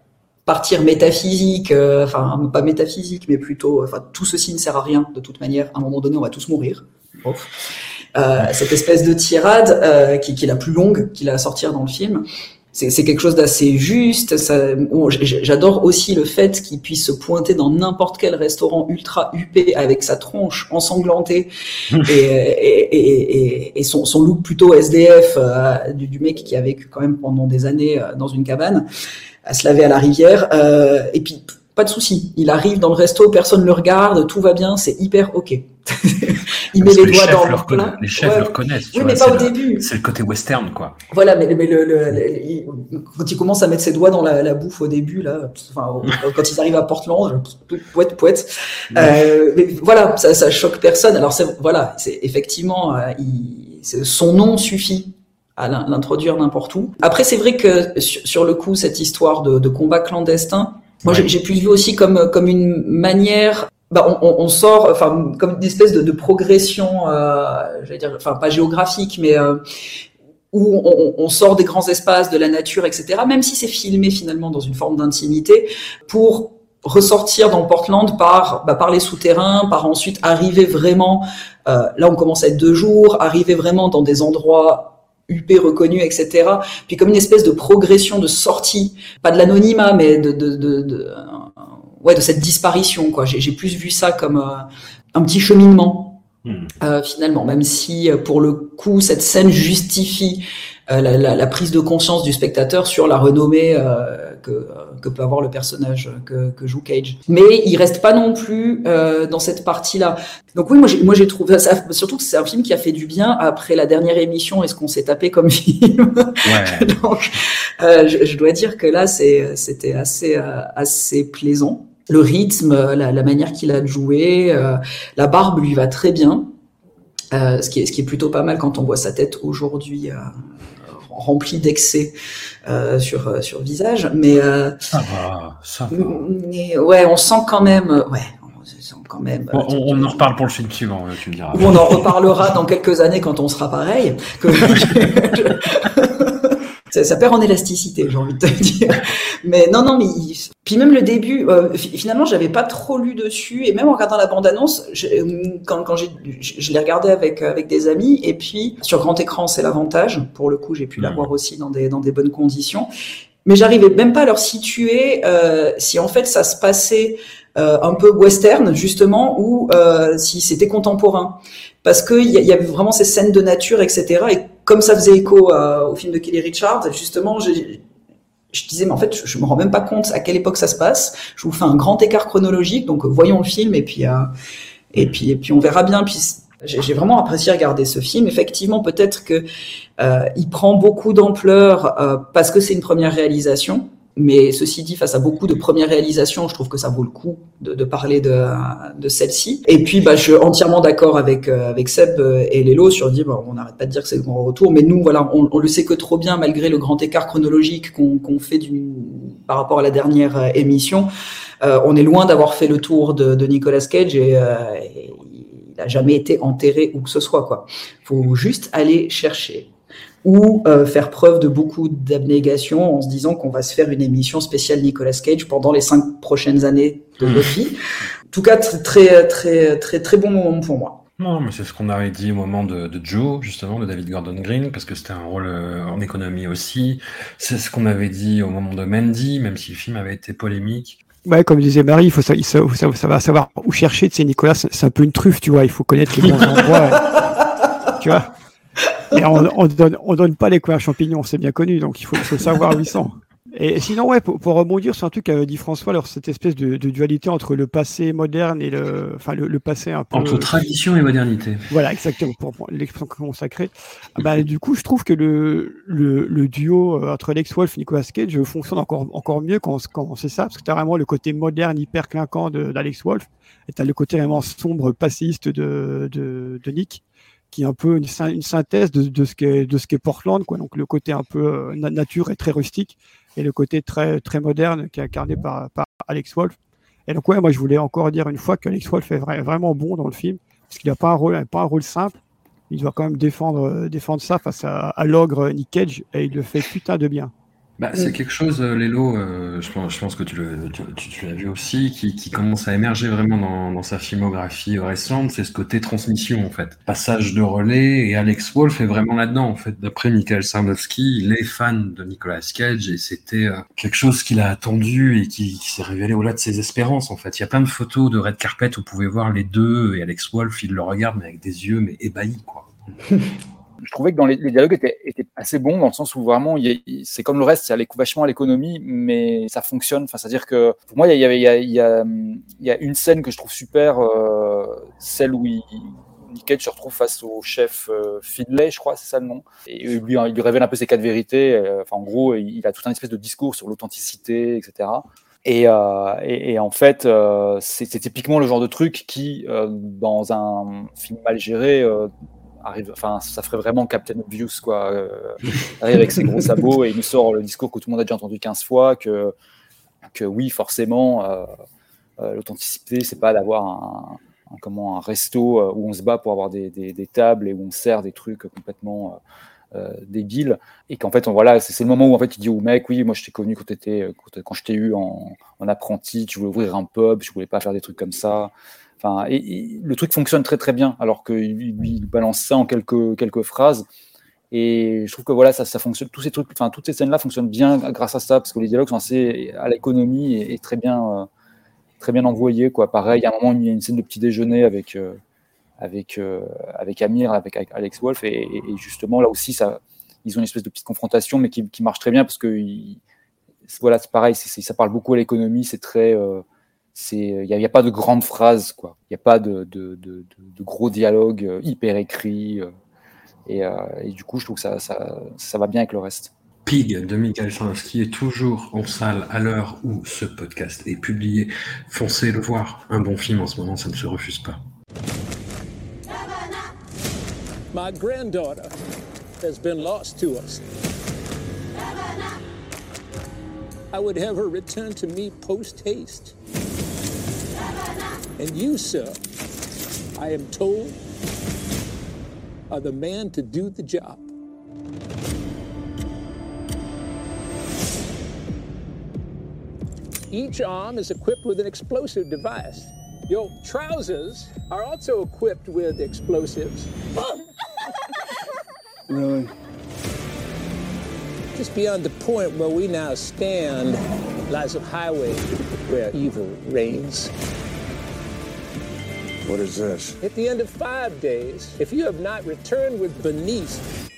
partir métaphysique, euh, enfin pas métaphysique, mais plutôt, enfin tout ceci ne sert à rien de toute manière. À un moment donné, on va tous mourir. Euh, cette espèce de tirade euh, qui, qui, est la plus longue qu'il a à sortir dans le film c'est quelque chose d'assez juste. Bon, J'adore aussi le fait qu'il puisse se pointer dans n'importe quel restaurant ultra huppé avec sa tronche ensanglantée <laughs> et, et, et, et, son, son look plutôt SDF euh, du, du, mec qui a vécu quand même pendant des années euh, dans une cabane à se laver à la rivière. Euh, et puis pas de souci. Il arrive dans le resto, personne le regarde, tout va bien, c'est hyper ok. <laughs> il met les, doigts dans le plat. Les chefs le reconnaissent. Oui, vois, mais pas au début. C'est le côté western, quoi. Voilà, mais, mais le, le, le, quand il commence à mettre ses doigts dans la, la bouffe au début, là, enfin, <laughs> quand ils arrivent à Portland, poète, poète. Euh, mais voilà, ça, ça choque personne. Alors voilà, c'est effectivement, euh, il, son nom suffit à l'introduire n'importe où. Après, c'est vrai que sur, sur, le coup, cette histoire de, de combat clandestin, moi, ouais. j'ai plus vu aussi comme comme une manière. Bah, on, on, sort, enfin, comme une espèce de, de progression, euh, j'allais dire, enfin, pas géographique, mais euh, où on, on, sort des grands espaces, de la nature, etc. Même si c'est filmé finalement dans une forme d'intimité, pour ressortir dans Portland par bah, par les souterrains, par ensuite arriver vraiment. Euh, là, on commence à être deux jours, arriver vraiment dans des endroits UP reconnu, etc. Puis comme une espèce de progression de sortie, pas de l'anonymat, mais de, de, de, de, ouais, de cette disparition. Quoi. J'ai, plus vu ça comme euh, un petit cheminement. Euh, finalement, même si euh, pour le coup, cette scène justifie euh, la, la, la prise de conscience du spectateur sur la renommée euh, que, euh, que peut avoir le personnage que, que joue Cage. Mais il reste pas non plus euh, dans cette partie-là. Donc oui, moi j'ai, trouvé ça, surtout que c'est un film qui a fait du bien après la dernière émission et ce qu'on s'est tapé comme <laughs> film. Ouais. Donc euh, je, je dois dire que là c'était assez, assez plaisant. Le rythme, la, la manière qu'il a de jouer, euh, la barbe lui va très bien. Euh, ce, qui est, ce qui est plutôt pas mal quand on voit sa tête aujourd'hui euh, remplie d'excès euh, sur, euh, sur visage. Mais, euh, Ça va, ça va. mais ouais, on sent quand même, ouais, on sent quand même. Bon, on, on en reparle pour le film suivant, tu me diras. Ou on en reparlera dans quelques années quand on sera pareil. Que- <laughs> <laughs> ça, ça perd en élasticité, j'ai envie de te <laughs> dire. Mais non, non, mais puis même le début, euh, fi- finalement, j'avais pas trop lu dessus et même en regardant la bande-annonce, je- quand, quand j'ai, je, l'ai regardé avec avec des amis et puis sur grand écran, c'est l'avantage. Pour le coup, j'ai pu la Mhm. voir aussi dans des dans des bonnes conditions. Mais j'arrivais même pas à leur situer euh, si en fait ça se passait euh, un peu western justement ou euh, si c'était contemporain. Parce que il y, y avait vraiment ces scènes de nature etc et comme ça faisait écho à- au film de Kelly Richard justement je disais mais en fait je, je me rends même pas compte à quelle époque ça se passe. Je vous fais un grand écart chronologique donc euh, voyons le film et puis euh, et puis et puis on verra bien. Puis j'ai vraiment apprécié regarder ce film. Effectivement peut-être que euh, il prend beaucoup d'ampleur euh, parce que c'est une première réalisation mais ceci dit, face à beaucoup de premières réalisations, je trouve que ça vaut le coup de, de parler de, de celle-ci. Et puis, bah, je suis entièrement d'accord avec euh, avec Seb euh, et Lélo sur dire, bah, on n'arrête pas de dire que c'est le grand retour, mais nous, voilà, on, on le sait que trop bien malgré le grand écart chronologique qu'on qu'on fait du, par rapport à la dernière euh, émission. Euh, on est loin d'avoir fait le tour de, de Nicolas Cage et, euh, il n'a jamais été enterré où que ce soit. Quoi. Faut juste aller chercher ou euh, faire preuve de beaucoup d'abnégation en se disant qu'on va se faire une émission spéciale Nicolas Cage pendant les cinq prochaines années de notre vie. En tout cas, très très très très très bon moment pour moi. Non, mais c'est ce qu'on avait dit au moment de, de Joe, justement, de David Gordon Green, parce que c'était un rôle euh, en économie aussi. C'est ce qu'on avait dit au moment de Mandy, même si le film avait été polémique. Ouais, comme disait Marie, il faut, sa- il faut savoir, où chercher. Tu sais, Nicolas, c'est c'est un peu une truffe, tu vois. Il faut connaître les bons <laughs> endroits. tu vois? On, on donne, on donne pas les couverts champignons, c'est bien connu. Donc il faut, faut savoir où ils sont. Et sinon, ouais, pour, pour rebondir sur un truc qu'avait dit François, alors cette espèce de, de dualité entre le passé moderne et le, enfin le, le passé un peu. Entre tradition et modernité. Voilà, exactement, pour prendre l'expression consacrée. Ah Bah, du coup, je trouve que le, le, le duo euh, entre Alex Wolff et Nicolas Cage fonctionne encore, encore mieux quand, quand c'est ça, parce que tu as vraiment le côté moderne, hyper clinquant d'Alex Wolff, et tu as le côté vraiment sombre, passéiste de, de, de Nick, qui est un peu une, syn- une synthèse de, de ce qu'est Portland, quoi. Donc le côté un peu euh, na- nature et très rustique, et le côté très, très moderne qui est incarné par, Alex Wolff. Et donc, ouais, moi, je voulais encore dire une fois qu'Alex Wolff est vra- vraiment bon dans le film, parce qu'il n'a pas un rôle, pas un rôle simple. Il doit quand même défendre, euh, défendre ça face à, à l'ogre Nick Cage, et il le fait putain de bien. Bah, c'est quelque chose, euh, Lélo, euh, je, pense, je pense que tu, le, tu, tu- tu l'as vu aussi, qui, qui commence à émerger vraiment dans, dans sa filmographie récente, c'est ce côté transmission en fait. Passage de relais, et Alex Wolff est vraiment là-dedans en fait. D'après Michael Sarnowski, il est fan de Nicolas Cage et c'était euh, quelque chose qu'il a attendu et qui, qui s'est révélé au-delà de ses espérances en fait. Il y a plein de photos de Red Carpet où vous pouvez voir les deux et Alex Wolff, il le regarde mais avec des yeux mais ébahis quoi. <laughs> je trouvais que dans les, dialogues étaient, étaient assez bons dans le sens où vraiment c'est comme le reste, il y a les- vachement à l'économie, mais ça fonctionne. Enfin, c'est-à-dire que pour moi, il y, a, il y, a, il y a une scène que je trouve super, euh, celle où il, Nick se retrouve face au chef euh, Finlay, je crois, c'est ça le nom. Et lui, il lui révèle un peu ses quatre vérités. euh, Enfin, en gros, il, a tout un espèce de discours sur l'authenticité, etc. Et, et, en fait, c'est typiquement le genre de truc qui, dans un film mal géré, arrive, enfin, ça ferait vraiment Captain Obvious, quoi. Euh, arrive avec ses gros <laughs> sabots et il nous sort le discours que tout le monde a déjà entendu 15 fois, que, que oui, forcément, euh, euh, l'authenticité, c'est pas d'avoir un, un- comment, un resto euh, où on se bat pour avoir des, des, des tables et où on sert des trucs complètement euh, euh, débiles. Et qu'en fait, on, voilà, c'est le moment où en fait, il dit au mec, oui, moi je t'ai connu quand, t'étais- quand, quand je t'ai eu en, en apprenti, tu voulais ouvrir un pub, je voulais pas faire des trucs comme ça. Enfin, le truc fonctionne très très bien, alors qu'il balance ça en quelques, quelques phrases. Et je trouve que voilà, ça, ça fonctionne, tous ces trucs, enfin, toutes ces scènes-là fonctionnent bien grâce à ça, parce que les dialogues sont assez à l'économie et, très bien, euh, très bien envoyés, quoi. Pareil, à un moment, il y a une scène de petit déjeuner avec, euh, avec, euh, avec Amir, avec, Alex Wolf, et, justement, là aussi, ça, ils ont une espèce de petite confrontation, mais qui, qui marche très bien, parce que voilà, c'est pareil, ça parle beaucoup à l'économie, c'est très, il n'y a, a, pas de grandes phrases, quoi. Il n'y a pas de, de, de, de, gros dialogues hyper écrits. Euh, et, du coup, je trouve que ça, ça, ça, va bien avec le reste. Pig de Michael qui est toujours en salle à l'heure où ce podcast est publié. Foncez le voir. Un bon film en ce moment, ça ne se refuse pas. My granddaughter has been lost to us. I would have her return to me post haste. And you, sir, I am told are the man to do the job. Each arm is equipped with an explosive device. Your trousers are also equipped with explosives. <laughs> really? Just beyond the point where we now stand lies a highway where evil reigns. What is this? At the end of five days, if you have not returned with Bernice,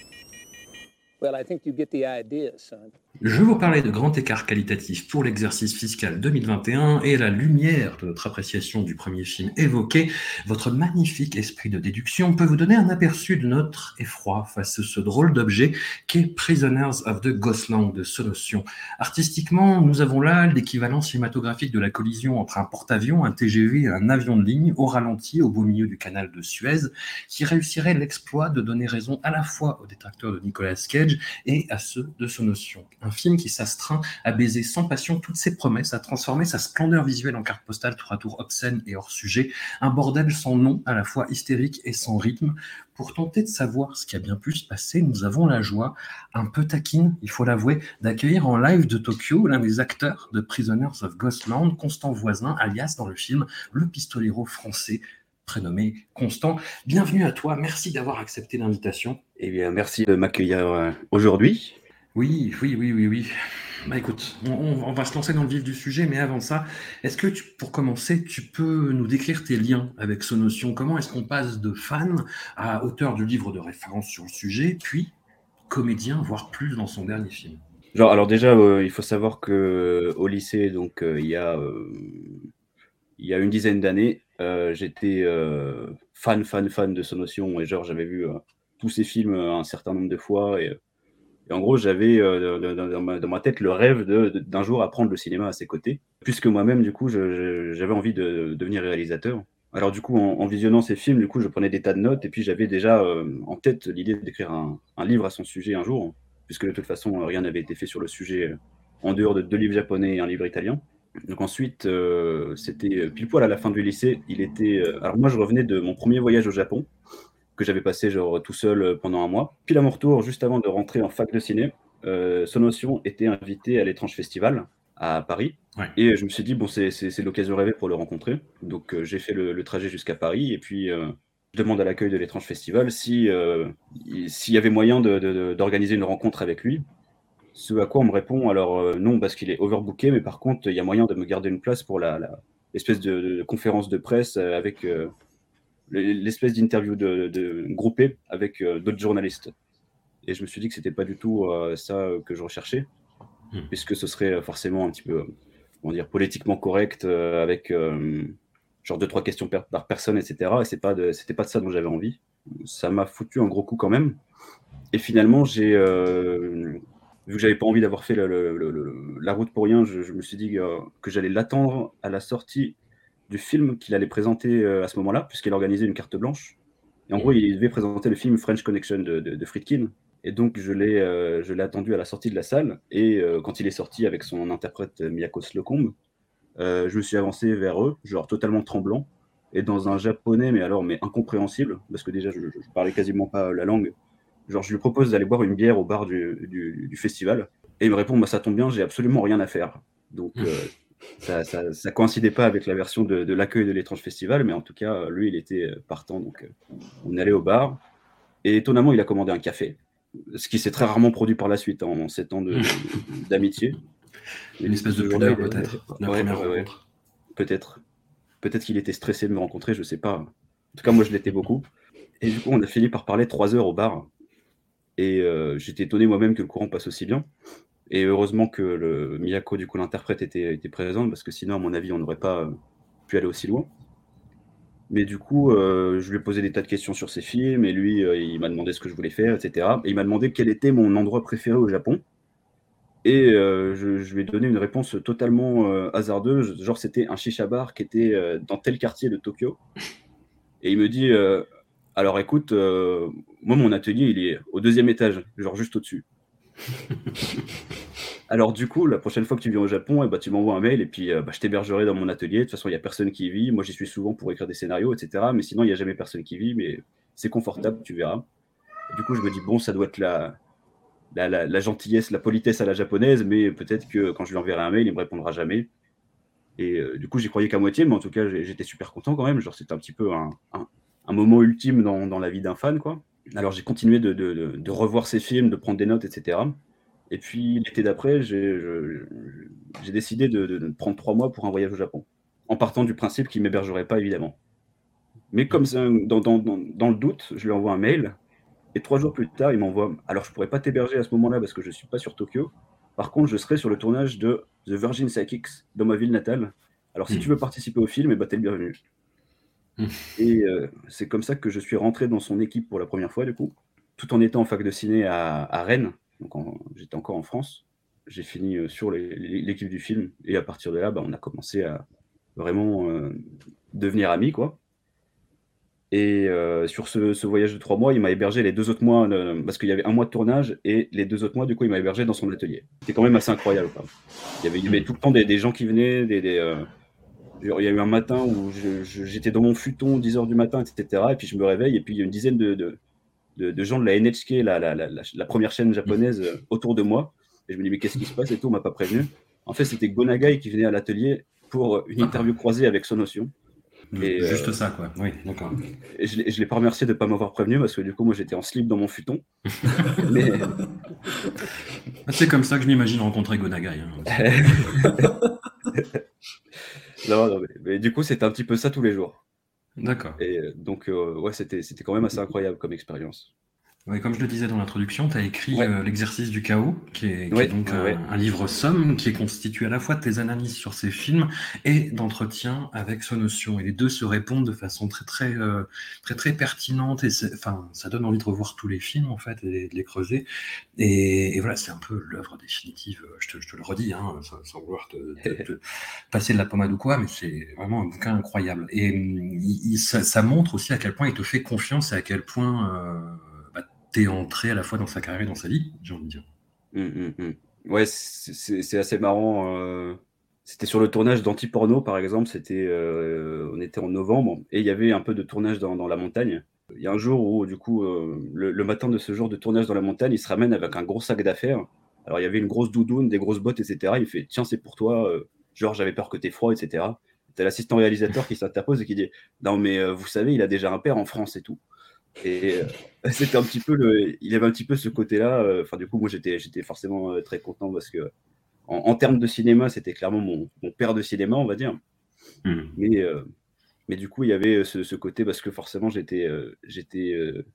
well, I think you get the idea, son. Je vous parlais de grand écart qualitatif pour l'exercice fiscal 2021 et la lumière de notre appréciation du premier film évoqué, votre magnifique esprit de déduction peut vous donner un aperçu de notre effroi face à ce drôle d'objet qu'est Prisoners of the Ghostland de Solution. Artistiquement, nous avons là l'équivalent cinématographique de la collision entre un porte-avions, un TGV et un avion de ligne au ralenti au beau milieu du canal de Suez, qui réussirait l'exploit de donner raison à la fois aux détracteurs de Nicolas Cage et à ceux de Sonotion un film qui s'astreint à baiser sans passion toutes ses promesses, à transformer sa splendeur visuelle en carte postale tour à tour obscène et hors sujet, un bordel sans nom, à la fois hystérique et sans rythme. Pour tenter de savoir ce qui a bien pu se passer, nous avons la joie, un peu taquine, il faut l'avouer, d'accueillir en live de Tokyo l'un des acteurs de Prisoners of Ghostland, Constant Voisin, alias dans le film le pistolero français prénommé Constant. Bienvenue à toi, merci d'avoir accepté l'invitation. Eh bien, merci de m'accueillir euh, aujourd'hui. Oui, oui, oui, oui, oui. Bah écoute, on, va se lancer dans le vif du sujet, mais avant ça, est-ce que pour commencer, tu peux nous décrire tes liens avec ce notion? Comment est-ce qu'on passe de fan à auteur du livre de référence sur le sujet, puis comédien, voire plus dans son dernier film? Genre, alors déjà, euh, il faut savoir que euh, au lycée, donc euh, il y a il y a une dizaine d'années, j'étais fan, fan, fan de ce notion et genre j'avais vu tous ces films un certain nombre de fois et en gros, j'avais euh, dans, ma, tête le rêve d'un jour apprendre le cinéma à ses côtés, puisque moi-même, du coup, j'avais envie de, devenir réalisateur. Alors du coup, en, visionnant ces films, du coup, je prenais des tas de notes, et puis j'avais déjà euh, en tête l'idée d'écrire un, livre à son sujet un jour, puisque de toute façon, rien n'avait été fait sur le sujet euh, en dehors de deux livres japonais et un livre italien. Donc ensuite, c'était pile poil à la fin du lycée. Il était. alors moi, je revenais de mon premier voyage au Japon que j'avais passé genre tout seul euh, pendant un mois. Puis à mon retour, juste avant de rentrer en fac de ciné, euh, Sonotion était invité à l'étrange festival à Paris. Et je me suis dit, bon, c'est l'occasion rêvée pour le rencontrer. Donc euh, j'ai fait le, trajet jusqu'à Paris et puis euh, je demande à l'accueil de l'étrange festival si s'il y avait moyen d'organiser une rencontre avec lui. Ce à quoi on me répond, alors non, parce qu'il est overbooké, mais par contre, il y a moyen de me garder une place pour la, l'espèce de, de, conférence de presse avec l'espèce d'interview de, de, groupée avec euh, d'autres journalistes. Et je me suis dit que c'était pas du tout euh, ça que je recherchais, hmm. puisque ce serait forcément un petit peu, comment dire, politiquement correct, euh, avec genre deux trois questions par personne, etc. Et c'est pas de, c'était pas de ça dont j'avais envie. Ça m'a foutu un gros coup quand même. Et finalement, j'ai vu que j'avais pas envie d'avoir fait la route pour rien, je, je me suis dit que j'allais l'attendre à la sortie du film qu'il allait présenter euh, à ce moment-là, puisqu'il organisait une carte blanche. Et en gros, il devait présenter le film French Connection de, de, Friedkin. Et donc, je l'ai, euh, je l'ai attendu à la sortie de la salle. Et euh, quand il est sorti avec son interprète Miyako Slocombe, je me suis avancé vers eux, genre totalement tremblant, et dans un japonais, mais alors, mais incompréhensible, parce que déjà, je, ne parlais quasiment pas la langue. Genre, je lui propose d'aller boire une bière au bar du, du, du festival. Et il me répond, bah, ça tombe bien, j'ai absolument rien à faire. Donc, <laughs> ça, ça, coïncidait pas avec la version de, l'accueil de l'étrange festival, mais en tout cas, lui, il était partant. Donc, on est allé au bar. Et étonnamment, il a commandé un café. ce qui s'est très rarement produit par la suite hein, en 7 ans <laughs> d'amitié. Une espèce de pudeur, peut-être, Ouais, ouais, ouais. Peut-être. Peut-être qu'il était stressé de me rencontrer, je sais pas. En tout cas, moi, je l'étais beaucoup. Et du coup, on a fini par parler trois heures au bar. Et euh, j'étais étonné moi-même que le courant passe aussi bien. Et heureusement que le Miyako, du coup, l'interprète, était, présente, parce que sinon, à mon avis, on n'aurait pas euh, pu aller aussi loin. Mais du coup, euh, je lui ai posé des tas de questions sur ses films, et lui, euh, il m'a demandé ce que je voulais faire, etc. Et il m'a demandé quel était mon endroit préféré au Japon. Et je, lui ai donné une réponse totalement hasardeuse, genre c'était un shisha bar qui était dans tel quartier de Tokyo. Et il me dit, alors écoute, moi mon atelier il est au deuxième étage, genre juste au-dessus. <laughs> alors du coup, la prochaine fois que tu viens au Japon, eh ben, tu m'envoies un mail et puis euh, bah, je t'hébergerai dans mon atelier. De toute façon, il n'y a personne qui vit. Moi j'y suis souvent pour écrire des scénarios, etc. Mais sinon, il n'y a jamais personne qui vit, mais c'est confortable, tu verras. Du coup, je me dis, bon, ça doit être la, gentillesse, la politesse à la japonaise, mais peut-être que quand je lui enverrai un mail, il me répondra jamais. Et euh, du coup, j'y croyais qu'à moitié, mais en tout cas, j'étais super content quand même. Genre, c'était un petit peu un moment ultime dans, dans la vie d'un fan, quoi. Alors, j'ai continué de, de- de- de revoir ses films, de prendre des notes, etc. Et puis, l'été d'après, j'ai décidé de, prendre trois mois pour un voyage au Japon, en partant du principe qu'il ne m'hébergerait pas, évidemment. Mais comme ça, dans, dans- dans- dans le doute, je lui envoie un mail. Et trois jours plus tard, il m'envoie Alors, je pourrais pas t'héberger à ce moment-là parce que je suis pas sur Tokyo. Par contre, je serai sur le tournage de The Virgin Psychics dans ma ville natale. Alors, si Mm. tu veux participer au film, eh ben, t'es le bienvenu. Et euh, c'est comme ça que je suis rentré dans son équipe pour la première fois, du coup, tout en étant en fac de ciné à, à Rennes. Donc, en- j'étais encore en France. J'ai fini euh, sur les- les- l'équipe du film. Et à partir de là, bah, on a commencé à vraiment euh, devenir amis, quoi. Et euh, sur ce, ce voyage de trois mois, il m'a hébergé les deux autres mois, euh, parce qu'il y avait un mois de tournage, et les deux autres mois, du coup, il m'a hébergé dans son atelier. C'était quand même assez incroyable. quoi. Il, y avait, il y avait tout le temps des, des gens qui venaient, des, euh, il y a eu un matin où j'étais dans mon futon, 10h du matin, etc. Et puis je me réveille, et puis il y a une dizaine de, de, de- de gens de la NHK, la, la, la, première chaîne japonaise, euh, autour de moi. Et je me dis, mais qu'est-ce qui se passe et tout, on m'a pas prévenu. En fait, c'était Gonagai qui venait à l'atelier pour une interview croisée avec Sonotion. Et, euh, Juste ça, quoi. Oui, d'accord. et je ne l'ai pas remercié de ne pas m'avoir prévenu parce que du coup, moi, j'étais en slip dans mon futon. <laughs> Mais C'est comme ça que je m'imagine rencontrer Gonagai. hein. <laughs> non, non, mais, mais du coup, c'était un petit peu ça tous les jours. D'accord. Et euh, donc, euh, ouais, c'était c'était quand même assez incroyable comme expérience. Ouais, comme je le disais dans l'introduction, tu as écrit Ouais. euh, L'exercice du chaos, qui est, qui Ouais, est donc ouais, un, livre somme qui est constitué à la fois de tes analyses sur ces films et d'entretien avec Sonotion. Et les deux se répondent de façon très très euh, très très pertinente et enfin ça donne envie de revoir tous les films en fait et de les creuser. Et, et voilà, c'est un peu l'œuvre définitive. euh, Je te, je te le redis, hein, sans, sans vouloir te, te- te <laughs> passer de la pommade ou quoi, mais c'est vraiment un bouquin incroyable. Et hum, il- il- ça, ça montre aussi à quel point il te fait confiance et à quel point euh, t'es entré à la fois dans sa carrière et dans sa vie, j'ai envie de dire. Hum, hum, hum. Ouais, c'est- assez marrant. euh, C'était sur le tournage d'Anti-Porno, par exemple. C'était, euh, on était en novembre et il y avait un peu de tournage dans, la montagne. Il y a un jour où, du coup, euh, le, matin de ce jour de tournage dans la montagne, il se ramène avec un gros sac d'affaires. Alors, il y avait une grosse doudoune, des grosses bottes, etc. Il fait Tiens, c'est pour toi. genre, j'avais peur que t'aies froid, etc. T'as l'assistant réalisateur qui s'interpose et qui dit Non, mais vous savez, il a déjà un père en France et tout. Et euh, <laughs> c'était un petit peu le. Il avait un petit peu ce côté-là. euh, Enfin, du coup, moi, j'étais j'étais forcément euh, très content parce que, en, en termes de cinéma, c'était clairement mon, mon père de cinéma, on va dire. Hmm. Mais, euh, mais du coup, il y avait ce, ce côté parce que forcément, j'étais euh, j'étais euh,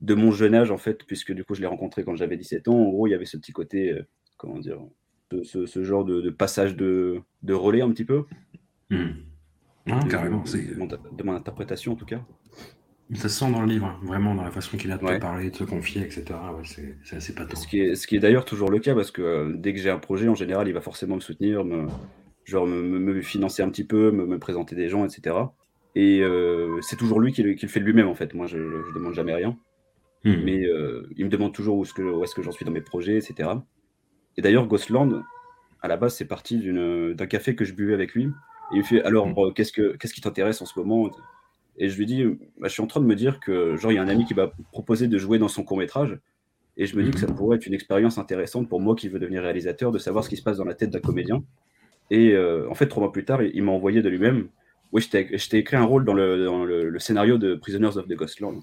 de mon jeune âge, en fait, puisque du coup, je l'ai rencontré quand j'avais 17 ans. En gros, il y avait ce petit côté, comment dire, ce, ce- ce genre de, de passage de, de relais un petit peu. Hmm. Non, de, carrément, c'est de mon interprétation, en tout cas. Ça se sent dans le livre, hein, vraiment dans la façon qu'il a de te parler, de te confier, etc. Ouais, c'est c'est assez patent. Ce qui est, ce qui est d'ailleurs toujours le cas parce que euh, dès que j'ai un projet, en général, il va forcément me soutenir, me, genre me, financer un petit peu, me, me présenter des gens, etc. Et euh, c'est toujours lui qui, le- qui le fait lui-même en fait. Moi, je, je demande jamais rien, Hmm. mais euh, il me demande toujours où est-ce que, où est-ce que j'en suis dans mes projets, etc. Et d'ailleurs, Ghostland, à la base, c'est parti d'une- d'un café que je buvais avec lui. Et il me fait alors, qu'est-ce que qu'est-ce qui t'intéresse en ce moment? Et je lui dis, bah, je suis en train de me dire que genre il y a un ami qui m'a proposé de jouer dans son court métrage. Et je me dis que ça pourrait être une expérience intéressante pour moi qui veux devenir réalisateur, de savoir ce qui se passe dans la tête d'un comédien. Et euh, en fait, trois mois plus tard, il m'a envoyé de lui-même. Oui, je t'ai je t'ai écrit un rôle dans le, dans le, le scénario de Prisoners of the Ghostland.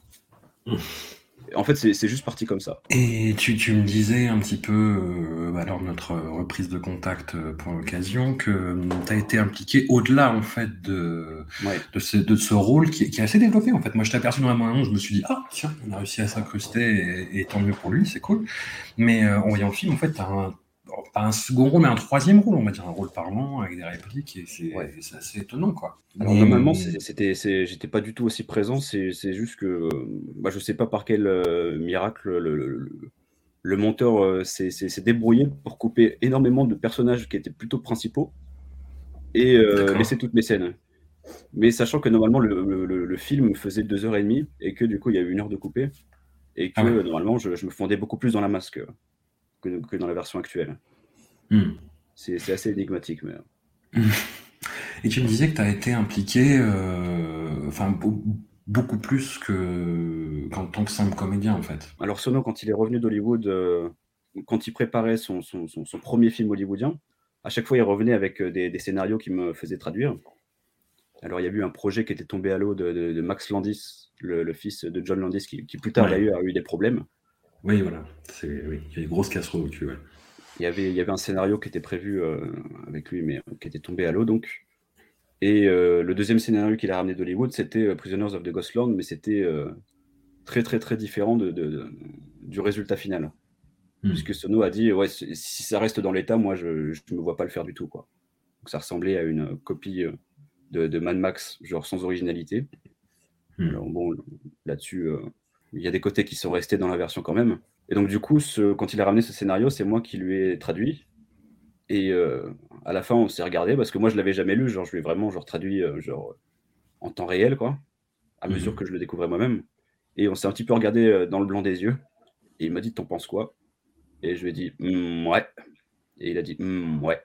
<laughs> En fait, c'est juste parti comme ça. Et tu, tu me disais un petit peu, euh, bah, lors de notre reprise de contact euh, pour l'occasion, que tu as été impliqué au-delà en fait de, Ouais. de, ce, de ce rôle qui, est- qui est assez développé en fait. Moi, je t'ai aperçu dans la bande je me suis dit, ah tiens, on a réussi à s'incruster et, et tant mieux pour lui, c'est cool. Mais euh, en voyant le film, en fait, tu as un, pas un second rôle, mais un troisième rôle, on va dire, un rôle parlant avec des répliques, et c'est assez étonnant quoi. Alors Et- normalement, c'était, j'étais pas du tout aussi présent. C'est, juste que, euh, bah, je sais pas par quel euh, miracle le, le- le- le monteur euh, s'est, débrouillé pour couper énormément de personnages qui étaient plutôt principaux et euh, laisser toutes mes scènes. Mais sachant que normalement le, le- le- le film faisait deux heures et demie et que du coup il y a eu une heure de coupé et que Ah ouais. normalement je, je me fondais beaucoup plus dans la masque que, que dans la version actuelle. Hmm. C'est, assez énigmatique. Mais... <laughs> Et tu me disais que tu as été impliqué, euh, enfin, beaucoup plus que qu'en tant que simple comédien, en fait. Alors Sono, quand il est revenu d'Hollywood, euh, quand il préparait son, son- son- son premier film hollywoodien, à chaque fois il revenait avec euh, des, des scénarios qui me faisaient traduire. Alors il y a eu un projet qui était tombé à l'eau de, de- de Max Landis, le, le fils de John Landis, qui, qui plus tard Ouais. d'ailleurs a eu des problèmes. Oui, voilà. C'est, oui, il y a des grosses casseroles au cul, ouais. Il y avait, il y avait un scénario qui était prévu euh, avec lui, mais qui était tombé à l'eau donc. Et euh, le deuxième scénario qu'il a ramené d'Hollywood, c'était euh, Prisoners of the Ghostland, mais c'était euh, très très très différent de, de- de- du résultat final. Hmm. Puisque Sono a dit, ouais, si ça reste dans l'état, moi je ne me vois pas le faire du tout. Quoi. Donc ça ressemblait à une copie de, de Mad Max, genre sans originalité. Hmm. Alors bon, là-dessus, il y a des côtés qui sont restés dans la version quand même. Et donc du coup, ce- quand il a ramené ce scénario, c'est moi qui lui ai traduit. Et euh, à la fin, on s'est regardé parce que moi, je l'avais jamais lu. Genre, je lui ai vraiment genre, traduit euh, genre, en temps réel, quoi, à mesure Mhm. que je le découvrais moi-même. Et on s'est un petit peu regardé euh, dans le blanc des yeux. Et il m'a dit, t'en penses quoi? Et je lui ai dit, Hmm, ouais. Et il a dit, Hmm, ouais.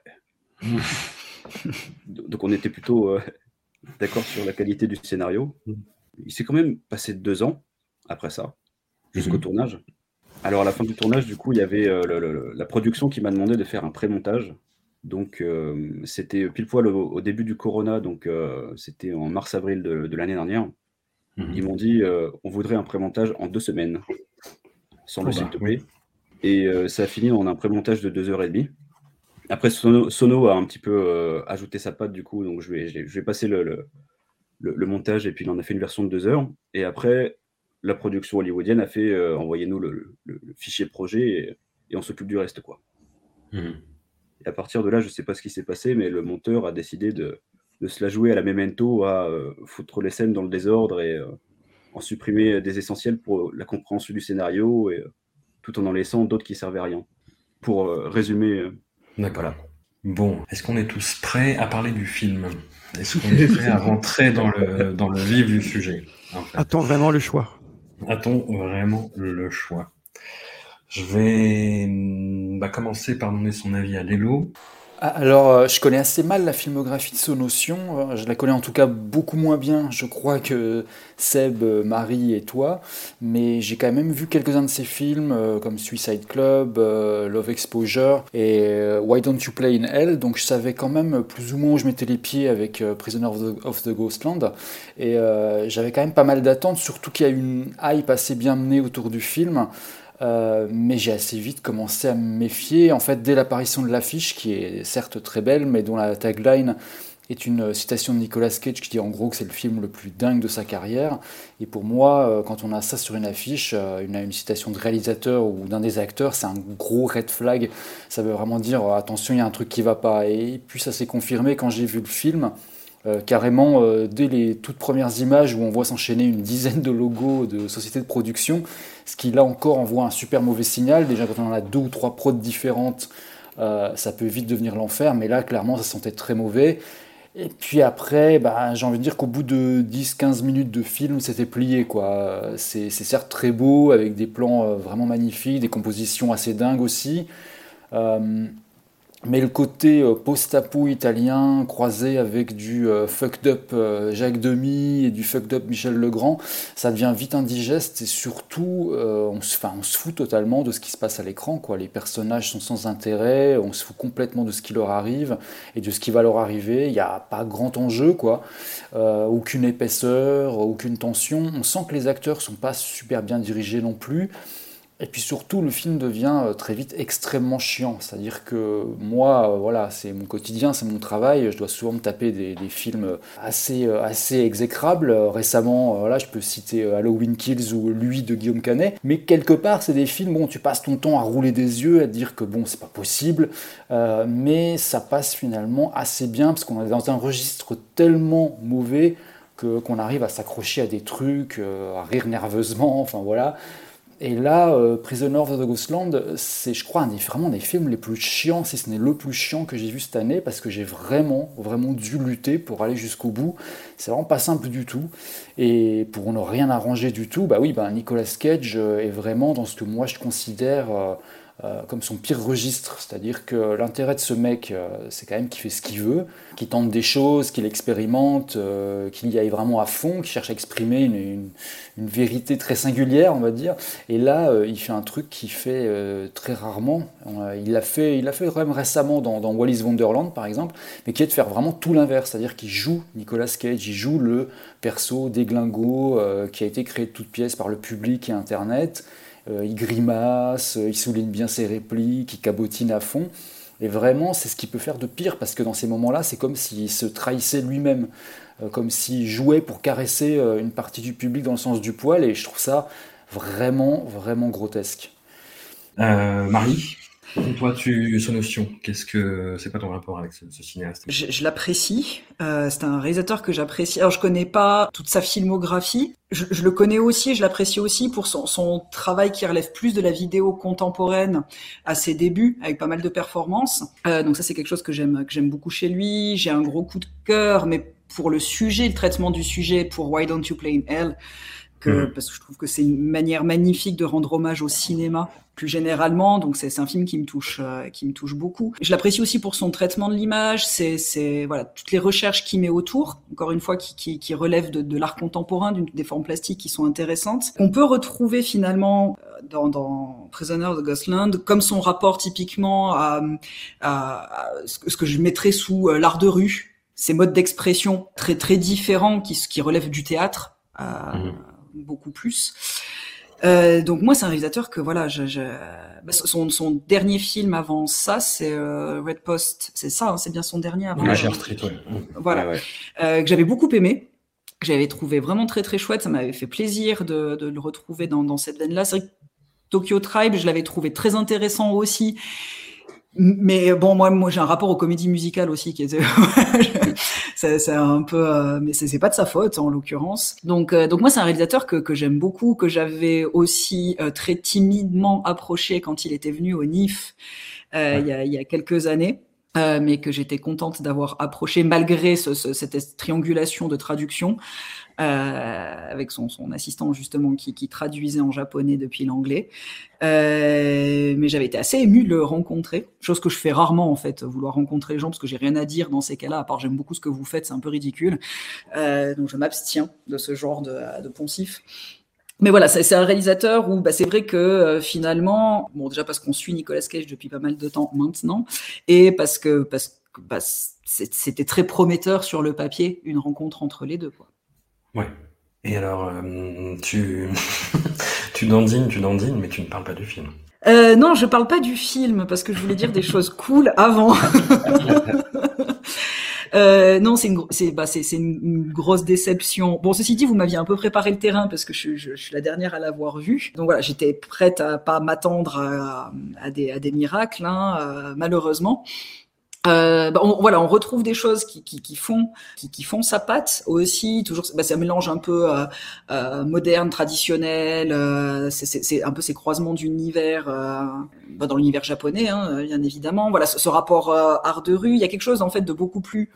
<laughs> Donc on était plutôt euh, d'accord sur la qualité du scénario. Il s'est quand même passé deux ans après ça, jusqu'au Mhm. tournage. Alors à la fin du tournage, du coup, il y avait euh, le- le- la production qui m'a demandé de faire un pré-montage. Donc euh, c'était pile poil au, au début du Corona, donc euh, c'était en mars-avril de, de l'année dernière. Mhm. Ils m'ont dit on voudrait un pré-montage en deux semaines, sans Oh le bah, s'il te plaît. Et ça a fini en un pré-montage de deux heures et demie. Après, Sono, Sono a un petit peu ajouté sa patte, du coup, donc je vais, je passer le- le montage et puis il en a fait une version de deux heures. Et après, la production hollywoodienne a fait euh, envoyez-nous le, le- le fichier projet et, et on s'occupe du reste, quoi. Mhm. Et à partir de là, je ne sais pas ce qui s'est passé, mais le monteur a décidé de, de se la jouer à la memento, à euh, foutre les scènes dans le désordre et euh, en supprimer des essentiels pour la compréhension du scénario, et, euh, tout en en laissant d'autres qui servaient à rien. Pour euh, résumer, euh, D'accord. Bon, est-ce qu'on est tous prêts à parler du film? Est-ce qu'on <laughs> est prêts à rentrer dans le, dans le vif du sujet en fait? Attends vraiment le choix. A-t-on vraiment le choix? Je vais hum, bah, commencer par donner son avis à Lélo. Ah, Alors, euh, je connais assez mal la filmographie de Sonotion. Euh, Je la connais en tout cas beaucoup moins bien, je crois, que Seb, euh, Marie et toi. Mais j'ai quand même vu quelques-uns de ses films, comme Suicide Club, Love Exposure et Why Don't You Play in Hell. Donc, je savais quand même plus ou moins où je mettais les pieds avec Prisoner of the, Ghostland. Et j'avais quand même pas mal d'attentes, surtout qu'il y a une hype assez bien menée autour du film. Euh, mais j'ai assez vite commencé à me méfier. En fait, dès l'apparition de l'affiche, qui est certes très belle, mais dont la tagline est une citation de Nicolas Cage qui dit en gros que c'est le film le plus dingue de sa carrière. Et pour moi, euh, quand on a ça sur une affiche, euh, une, une citation de réalisateur ou d'un des acteurs, c'est un gros red flag. Ça veut vraiment dire euh, attention, il y a un truc qui va pas. Et puis ça s'est confirmé quand j'ai vu le film. Euh, carrément, euh, dès les toutes premières images où on voit s'enchaîner une dizaine de logos de sociétés de production, ce qui là encore envoie un super mauvais signal. Déjà, quand on a deux ou trois prods différentes, euh, ça peut vite devenir l'enfer, mais là, clairement, ça sentait très mauvais. Et puis après, bah, j'ai envie de dire qu'au bout de 10-15 minutes de film, c'était plié. quoi. C'est certes très beau, avec des plans vraiment magnifiques, des compositions assez dingues aussi. Mais le côté euh, post-apo italien croisé avec du euh, fucked up euh, Jacques Demy et du fucked up Michel Legrand, ça devient vite indigeste et surtout on, se, on se fout totalement de ce qui se passe à l'écran. Quoi. Les personnages sont sans intérêt, on se fout complètement de ce qui leur arrive et de ce qui va leur arriver. Il n'y a pas grand enjeu, quoi. aucune épaisseur, aucune tension. On sent que les acteurs sont pas super bien dirigés non plus. Et puis surtout, le film devient euh, très vite extrêmement chiant. C'est-à-dire que moi, euh, voilà, c'est mon quotidien, c'est mon travail. Je dois souvent me taper des, films assez, euh, assez exécrables. Récemment, je peux citer Halloween Kills ou Lui de Guillaume Canet. Mais quelque part, c'est des films, bon, tu passes ton temps à rouler des yeux, à te dire que bon, c'est pas possible. mais ça passe finalement assez bien parce qu'on est dans un registre tellement mauvais qu'on arrive à s'accrocher à des trucs, à rire nerveusement, enfin voilà. Et là, euh, Prisoner of the Ghostland, c'est, je crois, un des, vraiment des films les plus chiants, si ce n'est le plus chiant que j'ai vu cette année, parce que j'ai vraiment, vraiment dû lutter pour aller jusqu'au bout. C'est vraiment pas simple du tout. Et pour ne rien arranger du tout, bah oui, bah Nicolas Cage euh, est vraiment dans ce que moi je considère euh, euh, comme son pire registre. C'est-à-dire que l'intérêt de ce mec, euh, c'est quand même qu'il fait ce qu'il veut, qu'il tente des choses, qu'il expérimente, euh, qu'il y aille vraiment à fond, qu'il cherche à exprimer une, vérité très singulière, on va dire. Et là, il fait un truc qu'il fait très rarement. il l'a fait, fait même récemment dans, Wallis Wonderland, par exemple, mais qui est de faire vraiment tout l'inverse. C'est-à-dire qu'il joue Nicolas Cage, il joue le perso déglingo qui a été créé de toutes pièces par le public et Internet il grimace, euh, il souligne bien ses répliques, il cabotine à fond. Et vraiment, c'est ce qu'il peut faire de pire, parce que dans ces moments-là, c'est comme s'il se trahissait lui-même, euh, comme s'il jouait pour caresser une partie du public dans le sens du poil, et je trouve ça vraiment, vraiment grotesque. Marie? Toi, tu, notion, qu'est-ce que c'est pas ton rapport avec ce, cinéaste? Je, l'apprécie. Euh, c'est un réalisateur que j'apprécie. Alors, je connais pas toute sa filmographie. Je, le connais aussi, je l'apprécie aussi pour son, travail qui relève plus de la vidéo contemporaine à ses débuts, avec pas mal de performances. Euh, donc ça, c'est quelque chose que j'aime que j'aime beaucoup chez lui. J'ai un gros coup de cœur, mais pour le sujet, le traitement du sujet, pour Why Don't You Play in Hell, que, parce que je trouve que c'est une manière magnifique de rendre hommage au cinéma plus généralement. Donc c'est un film qui me touche, euh, qui me touche beaucoup. Je l'apprécie aussi pour son traitement de l'image. C'est voilà toutes les recherches qu'il met autour. Encore une fois, qui, qui, qui relèvent de, de l'art contemporain, des formes plastiques qui sont intéressantes. On peut retrouver finalement euh, dans, dans Prisoner of the Ghostland comme son rapport typiquement à, à, ce que je mettrais sous euh, l'art de rue. Ces modes d'expression très très différents qui, qui relèvent du théâtre. Euh, mmh. beaucoup plus. Euh, donc moi, c'est un réalisateur que voilà, je, je... Bah, son, son, dernier film avant ça, c'est euh, Red Post, c'est ça, hein, c'est bien son dernier avant. Ouais, Street, ouais. Voilà, ouais, euh, que j'avais beaucoup aimé, que j'avais trouvé vraiment très très chouette. Ça m'avait fait plaisir de, de le retrouver dans, dans cette veine-là. C'est vrai que Tokyo Tribe, je l'avais trouvé très intéressant aussi. Mais bon, moi, moi j'ai un rapport aux comédies musicales aussi qui était, <laughs> c'est un peu, euh, mais c'est pas de sa faute en l'occurrence. Donc, euh, donc moi, c'est un réalisateur que, que j'aime beaucoup, que j'avais aussi euh, très timidement approché quand il était venu au NIF il, y a, il y a quelques années. mais que j'étais contente d'avoir approché malgré ce, ce, cette triangulation de traduction euh, avec son, assistant justement qui, traduisait en japonais depuis l'anglais. Euh, mais j'avais été assez ému de le rencontrer, chose que je fais rarement en fait, vouloir rencontrer les gens parce que j'ai rien à dire dans ces cas-là, à part j'aime beaucoup ce que vous faites, c'est un peu ridicule. Euh, donc je m'abstiens de ce genre de, de poncif. Mais voilà, c'est un réalisateur où bah, c'est vrai que euh, finalement, bon déjà parce qu'on suit Nicolas Cage depuis pas mal de temps maintenant, et parce que parce que bah, c'était très prometteur sur le papier une rencontre entre les deux. Quoi. Ouais. Et alors, euh, tu, <laughs> tu dandines, tu dandines, mais tu ne parles pas du film. Euh, non, je parle pas du film parce que je voulais dire des choses cool avant. <laughs> euh, non, c'est une, c'est, bah, c'est, c'est une, grosse déception. Bon, ceci dit, vous m'aviez un peu préparé le terrain parce que je, je, je suis la dernière à l'avoir vu. Donc voilà, j'étais prête à pas m'attendre à, à, des, à des miracles, hein, euh, malheureusement. Euh, bah, on, voilà, on retrouve des choses qui, qui, qui font qui, qui, font sa patte aussi. Toujours, bah, ça mélange un peu euh, euh moderne, traditionnel. Euh, c'est un peu ces croisements d'univers euh, bah, dans l'univers japonais, hein, bien évidemment. Voilà, ce, ce rapport art de rue. Il y a quelque chose en fait de beaucoup plus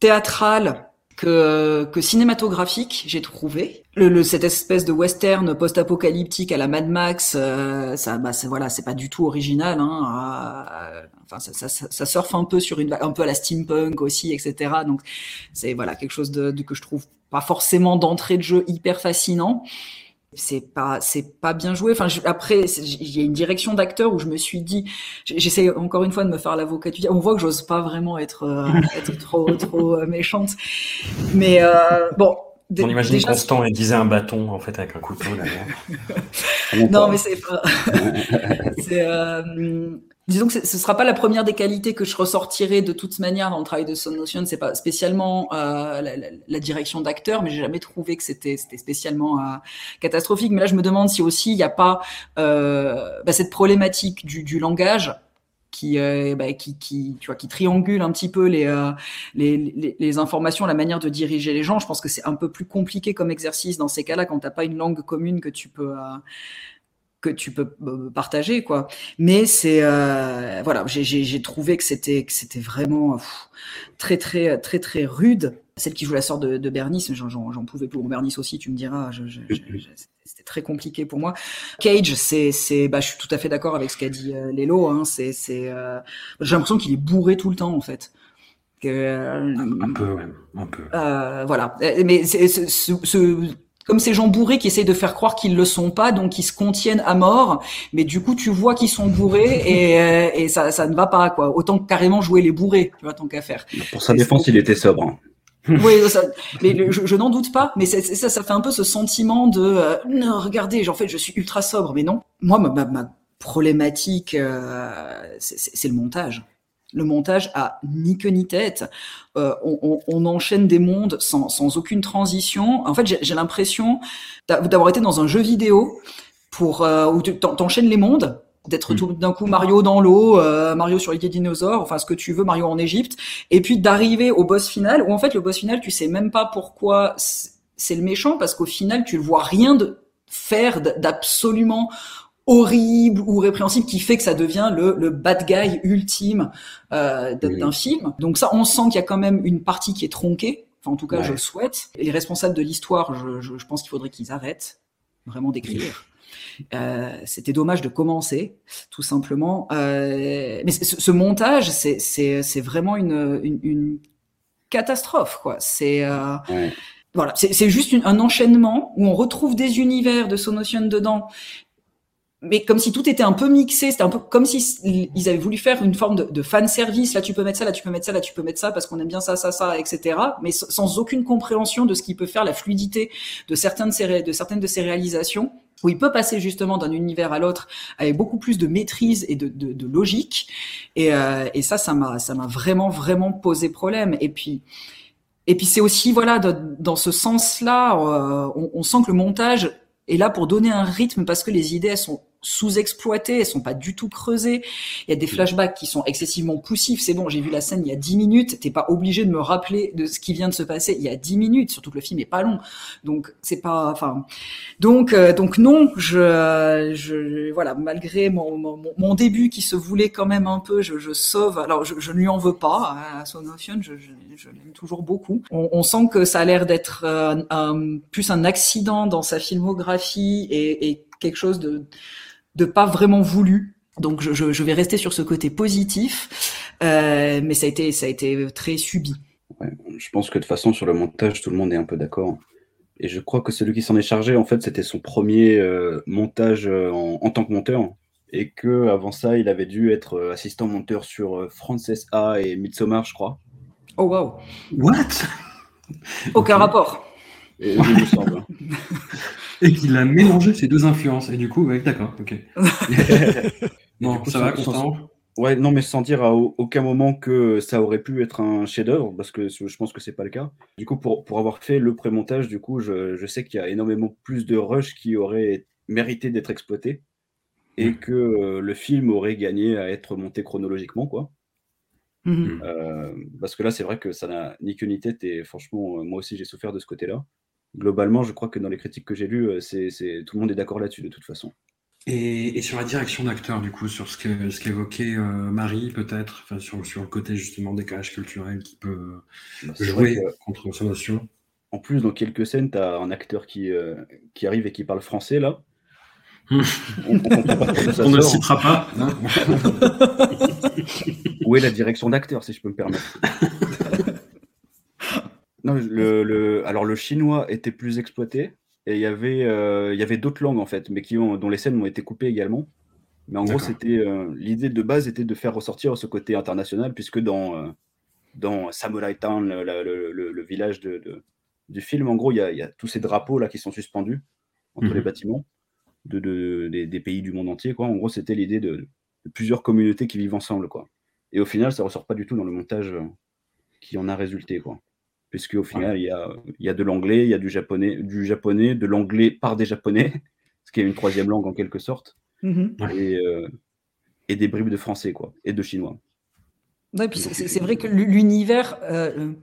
théâtral que, que cinématographique, j'ai trouvé. Le, le, cette espèce de western post-apocalyptique à la Mad Max, euh, ça, bah, c'est voilà, c'est pas du tout original. Hein, enfin, ça, ça, ça, ça surfe un peu sur une, un peu à la steampunk aussi, etc. Donc, c'est voilà quelque chose de, de que je trouve pas forcément d'entrée de jeu hyper fascinant c'est pas c'est pas bien joué enfin je, après il y a une direction d'acteur où je me suis dit j'essaie encore une fois de me faire l'avocat du on voit que j'ose pas vraiment être, euh, <laughs> être trop trop euh, méchante mais euh, bon on imagine déjà, Constant aiguiser un bâton en fait avec un couteau là. non mais c'est pas <laughs> euh, Disons que ce sera pas la première des qualités que je ressortirai de toute manière dans le travail de Sonotion. C'est pas spécialement euh, la, la, la, direction d'acteur, mais j'ai jamais trouvé que c'était c'était spécialement euh, catastrophique. Mais là, je me demande si aussi il n'y a pas euh, bah, cette problématique du, du langage qui, euh, bah, qui, qui, tu vois, qui triangule un petit peu les, euh, les, les, les, informations, la manière de diriger les gens. Je pense que c'est un peu plus compliqué comme exercice dans ces cas-là quand t'as pas une langue commune que tu peux euh, que tu peux euh, partager quoi mais c'est euh, voilà j'ai trouvé que c'était que c'était vraiment très très très très rude celle qui joue la sœur de, de Bernice j'en pouvais plus. Bon Bernice aussi tu me diras c'était très compliqué pour moi. Cage c'est bah je suis tout à fait d'accord avec ce qu'a dit euh, Lélo hein, c'est c'est euh, j'ai l'impression qu'il est bourré tout le temps en fait. Que, euh, un peu ouais, un peu. Voilà. Mais c'est ce, ce comme ces gens bourrés qui essayent de faire croire qu'ils le sont pas, donc ils se contiennent à mort, mais du coup tu vois qu'ils sont bourrés <laughs> et, euh, et ça, ça ne va pas quoi. Autant carrément jouer les bourrés, tu vois, tant qu'à faire. Pour sa défense, il était sobre. <laughs> Oui, mais je, n'en doute pas, mais ça, ça fait un peu ce sentiment de euh, non, regardez, en fait, je suis ultra sobre, mais non. Moi, ma, ma, ma problématique, euh, c'est le montage le montage a ni queue ni tête. Euh, on, enchaîne des mondes sans, sans aucune transition. En fait, j'ai l'impression d'avoir été dans un jeu vidéo pour euh, où tu t'enchaînes les mondes d'être mmh. tout d'un coup Mario dans l'eau, euh, Mario sur les dinosaures, enfin ce que tu veux, Mario en Égypte, et puis d'arriver au boss final où en fait le boss final tu sais même pas pourquoi c'est le méchant parce qu'au final tu le vois rien de faire d'absolument horrible ou répréhensible qui fait que ça devient le, le bad guy ultime euh, d'un oui. film. Donc ça, on sent qu'il y a quand même une partie qui est tronquée. Enfin, en tout cas, ouais. je le souhaite. Et les responsables de l'histoire, je, je, je, pense qu'il faudrait qu'ils arrêtent vraiment d'écrire. Euh, C'était dommage de commencer, tout simplement. Euh, mais ce, ce montage, c'est vraiment une, une, une, catastrophe, quoi. C'est euh, ouais. voilà, c'est juste une, un enchaînement où on retrouve des univers de Sonotion dedans mais comme si tout était un peu mixé, c'était un peu comme si ils avaient voulu faire une forme de, de fan service. Là, tu peux mettre ça, là, tu peux mettre ça, là, tu peux mettre ça, parce qu'on aime bien ça, ça, ça, etc. Mais sans aucune compréhension de ce qui peut faire la fluidité de certaines de ces, de certaines de ces réalisations, où il peut passer justement d'un univers à l'autre avec beaucoup plus de maîtrise et de, de, de logique. Et, euh, et ça, ça m'a, ça m'a vraiment, vraiment posé problème. Et puis, et puis c'est aussi voilà, dans ce sens-là, euh, on, on sent que le montage est là pour donner un rythme parce que les idées elles sont sous-exploitées, elles sont pas du tout creusées. Il y a des flashbacks qui sont excessivement poussifs. C'est bon, j'ai vu la scène il y a dix minutes. T'es pas obligé de me rappeler de ce qui vient de se passer il y a dix minutes. Surtout que le film est pas long, donc c'est pas. Enfin, donc euh, donc non, je, je voilà, malgré mon, mon, mon, début qui se voulait quand même un peu, je, je sauve. Alors je, je ne lui en veux pas à Son of je, je, je l'aime toujours beaucoup. On, on, sent que ça a l'air d'être euh, plus un accident dans sa filmographie et, et quelque chose de de pas vraiment voulu. Donc je, je, je vais rester sur ce côté positif, euh, mais ça a été ça a été très subi. Ouais, je pense que de façon sur le montage tout le monde est un peu d'accord. Et je crois que celui qui s'en est chargé en fait c'était son premier euh, montage euh, en, en, tant que monteur et que avant ça il avait dû être assistant monteur sur Frances A et Midsommar je crois. Oh wow. What? Aucun rapport. Et, il me semble. <laughs> et qu'il a mélangé ces deux influences. Et du coup, ouais, d'accord, ok. <laughs> non, coup, ça va, Constant Ouais, non, mais sans dire à aucun moment que ça aurait pu être un chef-d'œuvre, parce que je pense que c'est pas le cas. Du coup, pour, pour avoir fait le pré-montage, du coup, je, je sais qu'il y a énormément plus de rush qui auraient mérité d'être exploités et mmh. que euh, le film aurait gagné à être monté chronologiquement, quoi. Mmh. Euh, parce que là, c'est vrai que ça n'a ni queue ni tête et franchement, moi aussi, j'ai souffert de ce côté-là globalement, je crois que dans les critiques que j'ai lues, c'est, c'est, tout le monde est d'accord là-dessus de toute façon. Et, et sur la direction d'acteur, du coup, sur ce, que, ce qu'évoquait euh, Marie, peut-être, enfin, sur, sur le côté justement décalage culturel qui peut bah, jouer que, contre son notion. En plus, dans quelques scènes, tu as un acteur qui, euh, qui arrive et qui parle français là. <laughs> on, on, on ne le citera pas. Hein <laughs> Où est la direction d'acteur, si je peux me permettre? <laughs> non, le, le- alors le chinois était plus exploité et il y avait, euh, il y avait d'autres langues en fait, mais qui ont, dont les scènes ont été coupées également. Mais en gros, c'était euh, l'idée de base était de faire ressortir ce côté international, puisque dans, euh, dans Samurai Town, le, le- le- le village de, de- du film, en gros, il y y a tous ces drapeaux là qui sont suspendus entre Mhm. les bâtiments de, de- des, des pays du monde entier. Quoi. En gros, c'était l'idée de, plusieurs communautés qui vivent ensemble. Quoi. Et au final, ça ressort pas du tout dans le montage qui en a résulté. Quoi. Puisque au final, il y, a, il y a de l'anglais, il y a du japonais, du japonais, de l'anglais par des japonais, <laughs> ce qui est une troisième langue en quelque sorte, Mhm. et, euh, et des bribes de français, quoi, et de chinois. Ouais, puis c'est- c'est c'est vrai que l'univers, euh,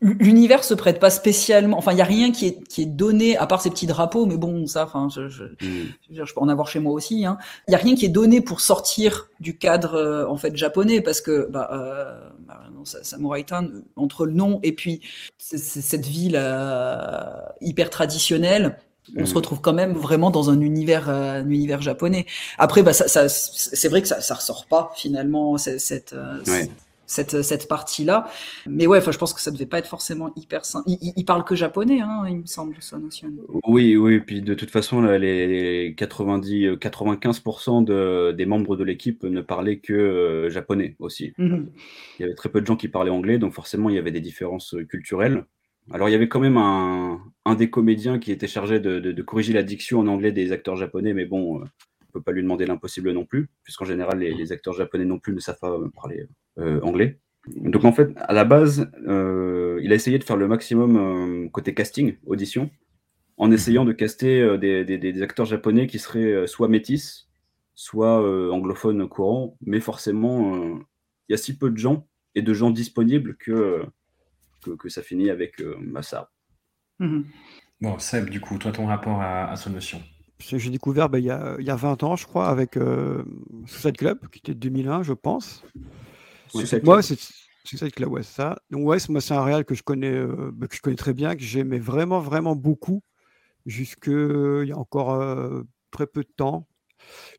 l'univers se prête pas spécialement. Enfin, il y a rien qui est qui est donné à part ces petits drapeaux, mais bon, ça, enfin, je, je, Mm. je peux en avoir chez moi aussi. hein. Il y a rien qui est donné pour sortir du cadre euh, en fait japonais, parce que bah, euh, bah, non, ça- Samurai Town, entre le nom et puis c'est- c'est cette ville euh, hyper traditionnelle. On se Mhm. retrouve quand même vraiment dans un univers, euh, un univers japonais. Après, bah, ça, ça, c'est vrai que ça, ça ressort pas finalement cette, cette, euh, Ouais. Cette, cette partie-là. Mais ouais, je pense que ça devait pas être forcément hyper simple. Il, il- parle que japonais, hein, il me semble, Son Ocean. Oui, oui, puis de toute façon, les 90, euh, 95% de, des membres de l'équipe ne parlaient que euh, japonais aussi. Mhm. Il y avait très peu de gens qui parlaient anglais, donc forcément, il y avait des différences euh, culturelles. Alors, il y avait quand même un, un des comédiens qui était chargé de, de- de corriger la diction en anglais des acteurs japonais, mais bon, euh, on ne peut pas lui demander l'impossible non plus, puisqu'en général, les, les acteurs japonais non plus ne savent pas euh, parler euh, anglais. Donc, en fait, à la base, euh, il a essayé de faire le maximum euh, côté casting, audition, en essayant de caster euh, des, des- des acteurs japonais qui seraient euh, soit métis, soit euh, anglophones courants, mais forcément, euh, il y a si peu de gens et de gens disponibles que, euh, que, que ça finit avec euh, ça. Mhm. Bon, Seb, du coup, toi, ton rapport à, à ce notion. J'ai découvert bah, il, y a, y a 20 ans, je crois, avec euh, Suicide Club, qui était de 2001, je pense. Suicide Moi, c'est Suicide Club, ouais, c'est ça. Donc, ouais, moi, c'est un réal que je connais, euh, bah, que je connais très bien, que j'aimais vraiment, vraiment beaucoup, jusque il y a encore euh, très peu de temps.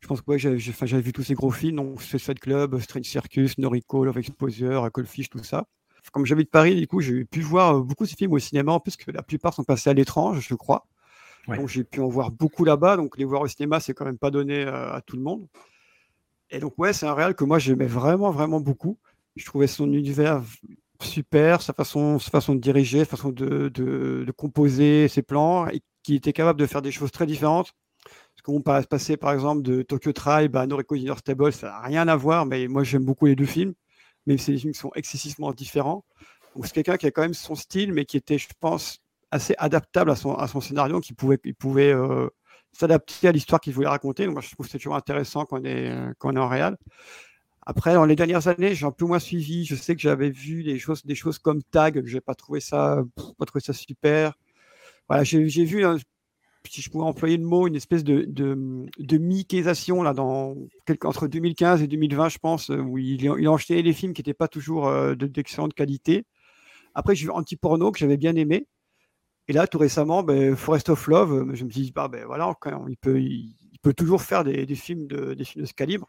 Je pense que ouais, j'avais j'avais vu tous ces gros films, donc Suicide Club, Strange Circus, Noriko, Love Exposure, Coldfish, tout ça. Comme j'habite Paris, du coup, j'ai pu voir euh, beaucoup de ces films au cinéma, en plus que la plupart sont passés à l'étrange, je crois. Ouais. Donc j'ai pu en voir beaucoup là-bas. Donc les voir au cinéma, c'est quand même pas donné euh, à tout le monde. Et donc ouais, c'est un réal que moi j'aimais vraiment, vraiment beaucoup. Je trouvais son univers super, sa façon, sa façon de diriger, sa façon de, composer ses plans, et qui était capable de faire des choses très différentes. Parce qu'on passe passer par exemple de Tokyo Tribe à Noriko Dinner Stable, ça n'a rien à voir, mais moi j'aime beaucoup les deux films, même si les films sont excessivement différents. Donc c'est quelqu'un qui a quand même son style, mais qui était, je pense, assez adaptable à son, à son scénario, qui pouvait, il pouvait euh, s'adapter à l'histoire qu'il voulait raconter. Donc moi je trouve que c'est toujours intéressant quand on est, euh, quand est en réal. Après, dans les dernières années, j'ai un peu moins suivi. Je sais que j'avais vu des choses, des choses comme Tag, que j'ai pas trouvé ça, pas trouvé ça super. Voilà, j'ai vu, un- si je pouvais employer le mot, une espèce de, de, de Mickeyisation là, dans entre 2015 et 2020, je pense, euh, où il, il enchaînait des films qui n'étaient pas toujours euh, de- d'excellente qualité. Après, j'ai vu Anti-Porno que j'avais bien aimé. Et là, tout récemment, ben, Forest of Love, euh, je me dis, bah, ben, voilà, il, peut, toujours faire des, films de, ce calibre.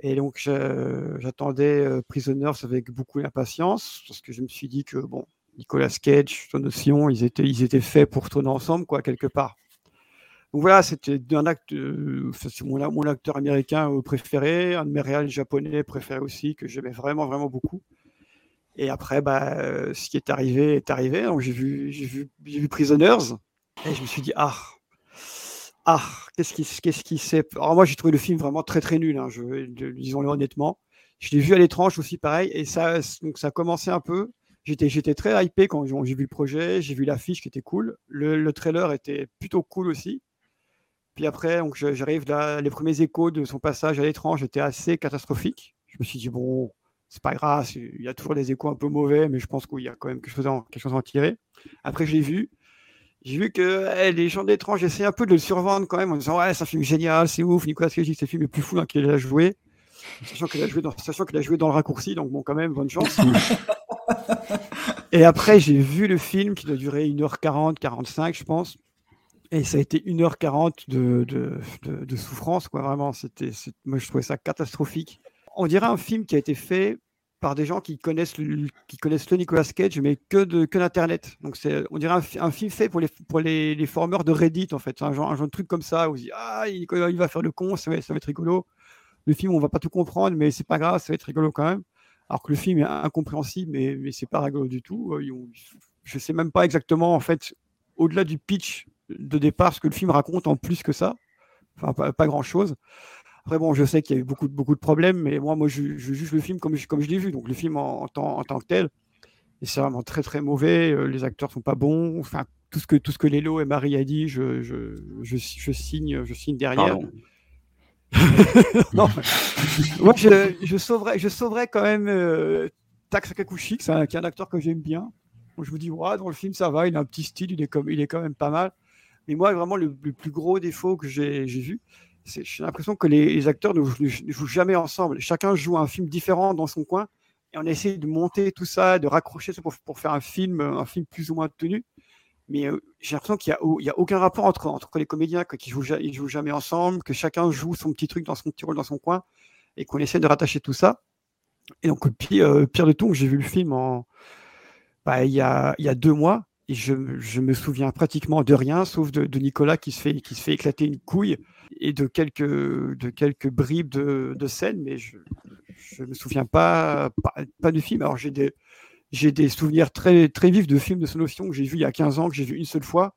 Et donc, j'attendais euh, Prisoners avec beaucoup d'impatience, parce que je me suis dit que, bon, Nicolas Cage, Son Ocean, ils étaient, faits pour tourner ensemble, quoi, quelque part. Donc voilà, c'était un euh, mon, mon acteur américain préféré, un de mes réals japonais préférés aussi, que j'aimais vraiment, vraiment beaucoup. Et après, bah, euh, ce qui est arrivé est arrivé. Donc j'ai vu, j'ai vu, j'ai vu Prisoners, et je me suis dit, ah, ah, qu'est-ce qui, qu'est-ce qui s'est. Alors moi, j'ai trouvé le film vraiment très, très nul, hein, je, disons-le honnêtement. Je l'ai vu à l'étrange aussi, pareil, et ça, donc ça a commencé un peu. J'étais, j'étais très hypé quand j'ai vu le projet, j'ai vu l'affiche qui était cool. Le, le trailer était plutôt cool aussi. Puis après, donc j'arrive là, les premiers échos de son passage à l'étrange étaient assez catastrophiques. Je me suis dit, bon, c'est pas grave, il y a toujours des échos un peu mauvais, mais je pense qu'il y a quand même quelque chose, en, à en tirer. Après, je l'ai vu. J'ai vu que eh, les gens d'étrange essaient un peu de le survendre quand même en disant, ouais, c'est un film génial, c'est ouf, Nicolas Cage, c'est le film le plus fou dans lequel il a joué. Sachant qu'il a, joué dans- sachant qu'il a joué dans le raccourci, donc bon, quand même, bonne chance. Et après, j'ai vu le film qui doit durer 1h40, 45, je pense. Et ça a été 1h40 de, de, de, de souffrance, quoi, vraiment. C'était, moi, je trouvais ça catastrophique. On dirait un film qui a été fait par des gens qui connaissent le, qui connaissent le Nicolas Cage, mais que de que d'internet. Donc on dirait un, film fait pour les pour les, les formeurs de Reddit en fait, un genre un genre de truc comme ça où on dit ah il, il va faire le con, ça va, ça va, être rigolo. Le film on va pas tout comprendre, mais c'est pas grave, ça va être rigolo quand même. Alors que le film est incompréhensible, mais mais c'est pas rigolo du tout. Euh, je sais même pas exactement en fait au-delà du pitch de départ ce que le film raconte en plus que ça. Enfin pas, pas grand chose. Après, bon, je sais qu'il y a eu beaucoup, beaucoup de problèmes, mais moi, moi je, je juge le film comme, comme je l'ai vu. Donc, le film en, en, tant, en tant que tel, et c'est vraiment très, très mauvais. Euh, les acteurs sont pas bons. Enfin, tout ce que, tout ce que Lélo et Marie a dit, je, je, je, je signe, je signe derrière. <laughs> non, moi, je, je, sauverais, je sauverais quand même euh, Tak Sakakushi, qui est, un, acteur que j'aime bien. je vous dis, ouais, dans le film, ça va, il a un petit style, il est, comme, il est quand même pas mal. Mais moi, vraiment, le, le plus gros défaut que j'ai vu, j'ai l'impression que les, acteurs ne jouent, jamais ensemble. Chacun joue un film différent dans son coin et on essaie de monter tout ça, de raccrocher ça pour, faire un film, un film plus ou moins tenu. Mais euh, j'ai l'impression qu'il n'y a, aucun rapport entre, entre les comédiens, qui jouent, ils jouent jamais ensemble, que chacun joue son petit truc dans son petit rôle dans son coin et qu'on essaie de rattacher tout ça. Et donc, pire, euh, pire de tout, j'ai vu le film en, bah, il, y a, il y a deux mois et je, me souviens pratiquement de rien, sauf de, Nicolas qui se, fait, qui se fait éclater une couille et de quelques, de quelques bribes de, de scènes, mais je ne me souviens pas, pas, du film. Alors j'ai des, j'ai des souvenirs très, très vifs de films de ce notion que j'ai vu il y a 15 ans, que j'ai vu une seule fois.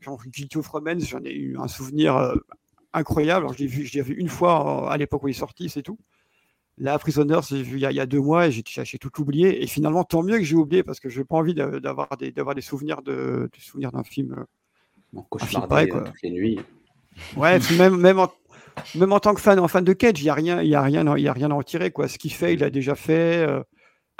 Genre Guilty of Romance, j'en ai eu un souvenir euh, incroyable. Alors, je l'ai vu, vu une fois euh, à l'époque où il est sorti, c'est tout. Là, Prisoners, j'ai vu il y, a, il y, a, deux mois et j'ai, tout oublié. Et finalement, tant mieux que j'ai oublié parce que je n'ai pas envie d'avoir des, souvenirs, de, des souvenirs d'un film. Euh, bon, cauchemardé toutes les nuits. Ouais, même, même, en, même en tant que fan, en fan de Cage, il n'y a, rien, y a, rien, y a rien à en tirer. Quoi. Ce qu'il fait, il a déjà fait. Euh,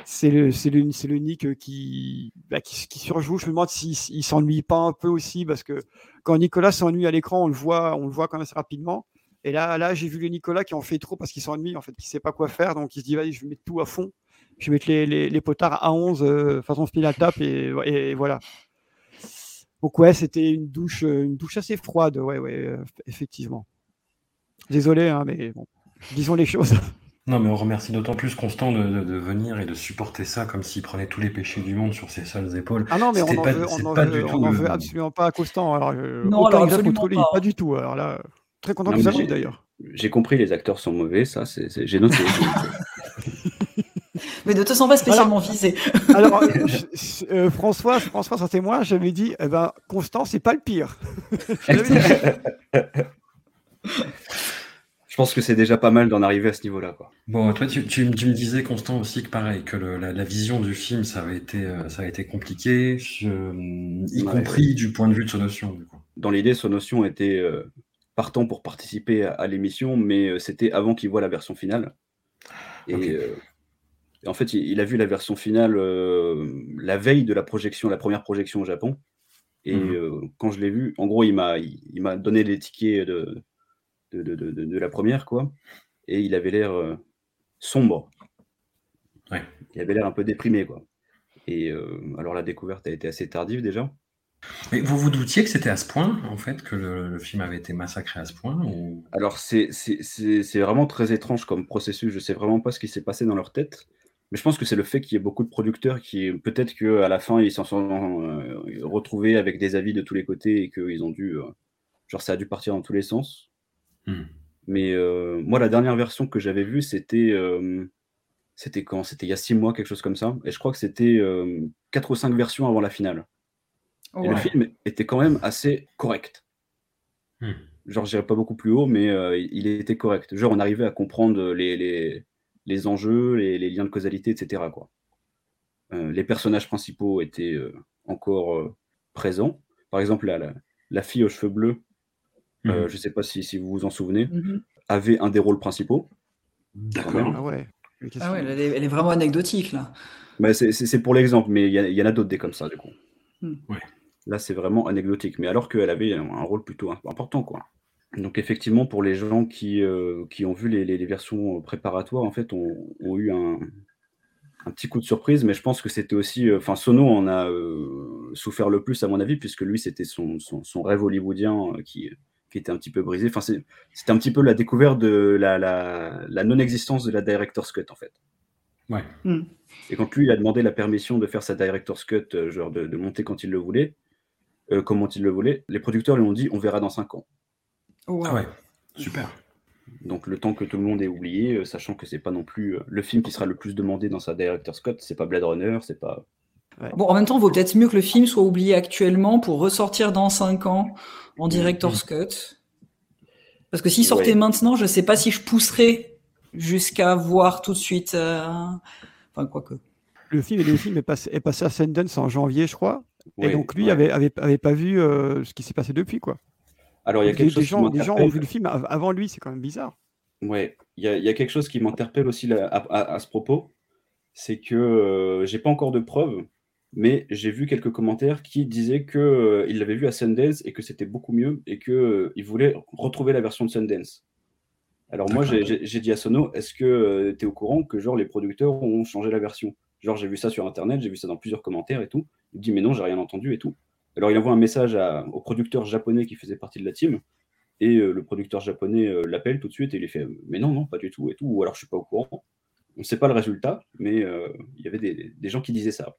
c'est le, Nick qui, bah, qui, qui, surjoue. Je me demande s'il ne s'ennuie pas un peu aussi, parce que quand Nicolas s'ennuie à l'écran, on le voit, on le voit quand même assez rapidement. Et là, là j'ai vu le Nicolas qui en fait trop parce qu'il s'ennuie, en fait, qui ne sait pas quoi faire. Donc il se dit, vas-y, je vais mettre tout à fond. Je vais mettre les, les, les potards à 11, euh, façon spinal tap, et, et, voilà. Donc ouais, c'était une douche, euh, une douche assez froide, ouais, ouais, euh, effectivement. Désolé, hein, mais bon, disons les choses. <laughs> Non, mais on remercie d'autant plus Constant de, de, de, venir et de supporter ça comme s'il prenait tous les péchés du monde sur ses seules épaules. Ah non, mais on n'en veut, on veut, on veut absolument pas à Constant. Alors, euh, non, alors absolument pas. pas du tout. Alors là, très content non, que vous d'ailleurs. J'ai compris, les acteurs sont mauvais, ça, j'ai noté. <laughs> mais ne te sens pas spécialement <laughs> alors, <laughs> visé. alors, euh, François, François, sans témoin, j'avais dit, eh ben, Constant, c'est pas le pire. Je pense que c'est déjà pas mal d'en arriver à ce niveau-là. Bon, toi, tu, tu, tu, me disais, Constant, aussi que pareil, que le, la, la, vision du film, ça avait été, euh, ça a été compliqué, je, y ouais, compris ouais. du point de vue de Sonotion. Du coup. Dans l'idée, Sonotion était euh, partant pour participer à, à l'émission, mais euh, c'était avant qu'il voit la version finale. Et, okay. Euh, et en fait, il, il, a vu la version finale euh, la veille de la projection, la première projection au Japon. Et mmh. quand je l'ai vu, en gros, il m'a il, il m'a donné les tickets de de, de, de, de, la première, quoi. Et il avait l'air sombre. Ouais. Il avait l'air un peu déprimé, quoi. Et alors la découverte a été assez tardive déjà. Mais vous vous doutiez que c'était à ce point, en fait, que le, le film avait été massacré à ce point ou... Alors c'est vraiment très étrange comme processus. Je sais vraiment pas ce qui s'est passé dans leur tête. Mais je pense que c'est le fait qu'il y ait beaucoup de producteurs qui, peut-être qu'à la fin, ils s'en sont euh, retrouvés avec des avis de tous les côtés et qu'ils ont dû. Euh, genre, ça a dû partir dans tous les sens. Mmh. Mais euh, moi, la dernière version que j'avais vue, c'était c'était quand? C'était il y a six mois, quelque chose comme ça. Et je crois que c'était quatre ou cinq versions avant la finale. Ouais. Et le film était quand même assez correct. Mmh. Genre, j'irais pas beaucoup plus haut, mais euh, il était correct. Genre, on arrivait à comprendre les, les, les enjeux, les, les, liens de causalité, etc. Quoi. Euh, les personnages principaux étaient encore présents. Par exemple, la, la, la fille aux cheveux bleus. Euh, je ne sais pas si, si, vous vous en souvenez, mmh. avait un des rôles principaux. D'accord. Ah ouais. Ah ouais, elle est, elle est, vraiment anecdotique là. Bah, c'est pour l'exemple, mais il y, y, en a d'autres des comme ça du coup. Mmh. Ouais. Là, c'est vraiment anecdotique, mais alors qu'elle avait un, rôle plutôt important, quoi. Donc effectivement, pour les gens qui, euh, qui ont vu les, les, les, versions préparatoires, en fait, ont, ont eu un, un, petit coup de surprise, mais je pense que c'était aussi, euh, enfin, Sono en a euh, souffert le plus à mon avis, puisque lui, c'était son, son, son, rêve hollywoodien qui qui était un petit peu brisé. Enfin, c'est- c'était un petit peu la découverte de la, la, la non-existence de la director's cut en fait. Ouais. Hmm. Et quand lui il a demandé la permission de faire sa director's cut, euh, genre de, de monter quand il le voulait, euh, comment il le voulait, les producteurs lui ont dit on verra dans 5 ans. Ah ouais, super. Donc le temps que tout le monde ait oublié, euh, sachant que c'est pas non plus euh, le film qui sera le plus demandé dans sa director's cut, c'est pas Blade Runner, c'est pas. Bon, en même temps, il vaut peut-être mieux que le film soit oublié actuellement pour ressortir dans 5 ans en director's cut. Parce que s'il sortait Ouais. maintenant, je sais pas si je pousserais jusqu'à voir tout de suite. euh, Enfin, quoique. Le film, le film est, passé, est passé à Sundance en janvier, je crois. Ouais, et donc lui ouais. avait, avait, avait pas vu euh, ce qui s'est passé depuis, quoi. Alors il y a quelque des chose gens, des gens ont vu le film av- avant lui, c'est quand même bizarre. Ouais, il y a, il y a quelque chose qui m'interpelle aussi là, à, à- à ce propos, c'est que euh, j'ai pas encore de preuves, mais j'ai vu quelques commentaires qui disaient que euh, il l'avait vu à Sundance et que c'était beaucoup mieux et que euh, il voulait retrouver la version de Sundance. Alors moi j'ai- dit à Sono, est-ce que tu es au courant que genre les producteurs ont changé la version? Genre j'ai vu ça sur internet, j'ai vu ça dans plusieurs commentaires et tout. Il dit mais non, j'ai rien entendu et tout. Alors il envoie un message à- au producteur japonais qui faisait partie de la team. Et euh, le producteur japonais euh, l'appelle tout de suite et il lui fait Mais non, non, pas du tout, et tout. Ou alors je suis pas au courant. On ne sait pas le résultat, mais euh, il y avait des, des gens qui disaient ça.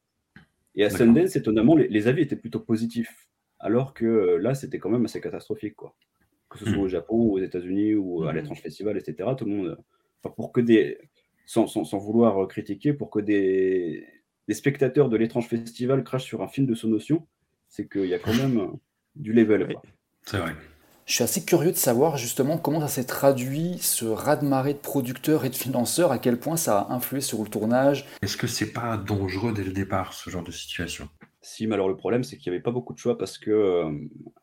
Et à. Sundance, étonnamment, les, les avis étaient plutôt positifs. Alors que là, c'était quand même assez catastrophique. Quoi. Que ce soit Mhm. au Japon, ou aux États-Unis, ou à Mhm. l'étrange festival, etc. Tout le monde. enfin, pour que des. Sans, sans- sans vouloir critiquer, pour que des, des spectateurs de l'étrange festival crachent sur un film de son notion, c'est qu'il y a quand même euh, du level. C'est vrai. Je suis assez curieux de savoir justement comment ça s'est traduit, ce raz-de-marée de producteurs et de financeurs, à quel point ça a influé sur le tournage. Est-ce que c'est pas dangereux dès le départ, ce genre de situation? Si, mais alors le problème, c'est qu'il n'y avait pas beaucoup de choix parce que, euh,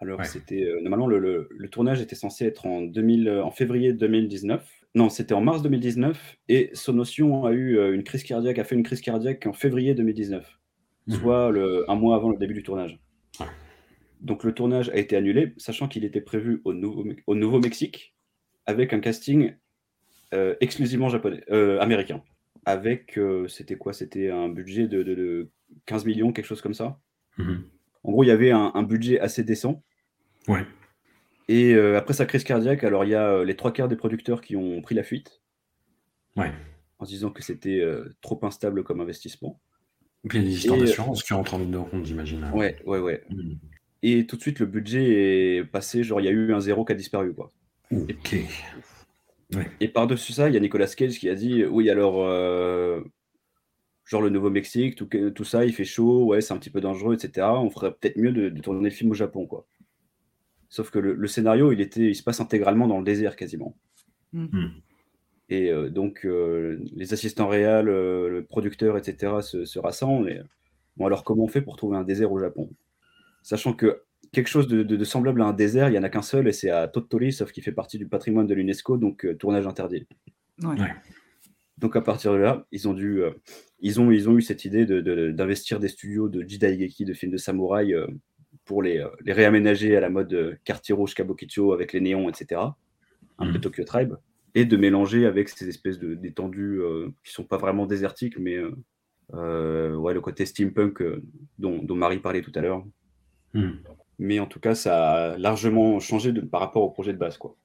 alors Ouais. c'était, euh, normalement, le, le- le tournage était censé être en, 2000, euh, en février 2019. Non, c'était en mars 2019 et Sonotion a eu euh, une crise cardiaque, a fait une crise cardiaque en février 2019, Mhm. soit le, un mois avant le début du tournage. Ouais. Donc le tournage a été annulé, sachant qu'il était prévu au, Nouveau- au Nouveau-Mexique avec un casting euh, exclusivement japonais, euh, américain. Avec, euh, c'était quoi? C'était un budget de, de- de 15 millions, quelque chose comme ça. Mhm. En gros, il y avait un, un budget assez décent. Ouais. Et euh, après sa crise cardiaque, alors il y a euh, les trois quarts des producteurs qui ont pris la fuite Ouais. en se disant que c'était euh, trop instable comme investissement. Et puis il y a des histoires d'assurance qui rentrent en ligne de compte, j'imagine. Ouais, ouais, ouais. Mhm. Et tout de suite, le budget est passé, genre il y a eu un zéro qui a disparu, quoi. Ok. Et par-dessus ça, il y a Nicolas Cage qui a dit oui, alors, euh, genre le Nouveau-Mexique, tout, tout ça, il fait chaud, ouais, c'est un petit peu dangereux, etc. On ferait peut-être mieux de, de tourner le film au Japon, quoi. Sauf que le, le scénario, il, était, il se passe intégralement dans le désert, quasiment. Mhm. Et euh, donc, euh, les assistants réels, euh, le producteur, etc., se, se rassemblent. Et, bon, alors, comment on fait pour trouver un désert au Japon? Sachant que quelque chose de, de- de semblable à un désert, il n'y en a qu'un seul, et c'est à Tottori, sauf qu'il fait partie du patrimoine de l'UNESCO, donc euh, tournage interdit. Ouais. Ouais. Donc, à partir de là, ils ont, dû, euh, ils ont, ils ont eu cette idée de- de- d'investir des studios de Jidaigeki, de films de samouraï, euh, pour les, euh, les réaménager à la mode euh, quartier rouge Kabukicho avec les néons, etc. Un peu Mhm. Tokyo Tribe et de mélanger avec ces espèces de d'étendues euh, qui sont pas vraiment désertiques, mais euh, ouais, le côté steampunk dont, dont Marie parlait tout à l'heure. Mhm. Mais en tout cas, ça a largement changé de, par rapport au projet de base. Quoi.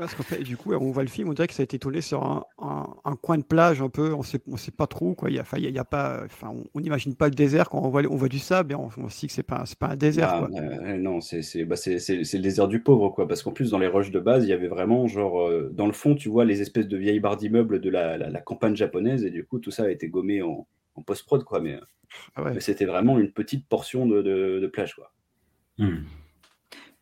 Parce qu'en fait, du coup, on voit le film, on dirait que ça a été tourné sur un, un- un coin de plage un peu, on sait, on sait pas trop, quoi. Il y a, enfin, il y a, il y a pas, enfin, on- n'imagine pas le désert quand on voit, on voit du sable et on, dit que c'est pas, c'est pas un désert, Ah, quoi. euh, non, c'est c'est- bah, c'est- c'est- c'est le désert du pauvre, quoi. Parce qu'en plus, dans les rushs de base, il y avait vraiment, genre, euh, dans le fond, tu vois les espèces de vieilles barres d'immeubles de la, la- la campagne japonaise, et du coup, tout ça a été gommé en, en post-prod, quoi. Mais, Ah ouais. mais c'était vraiment une petite portion de, de- de plage, quoi. Mhm.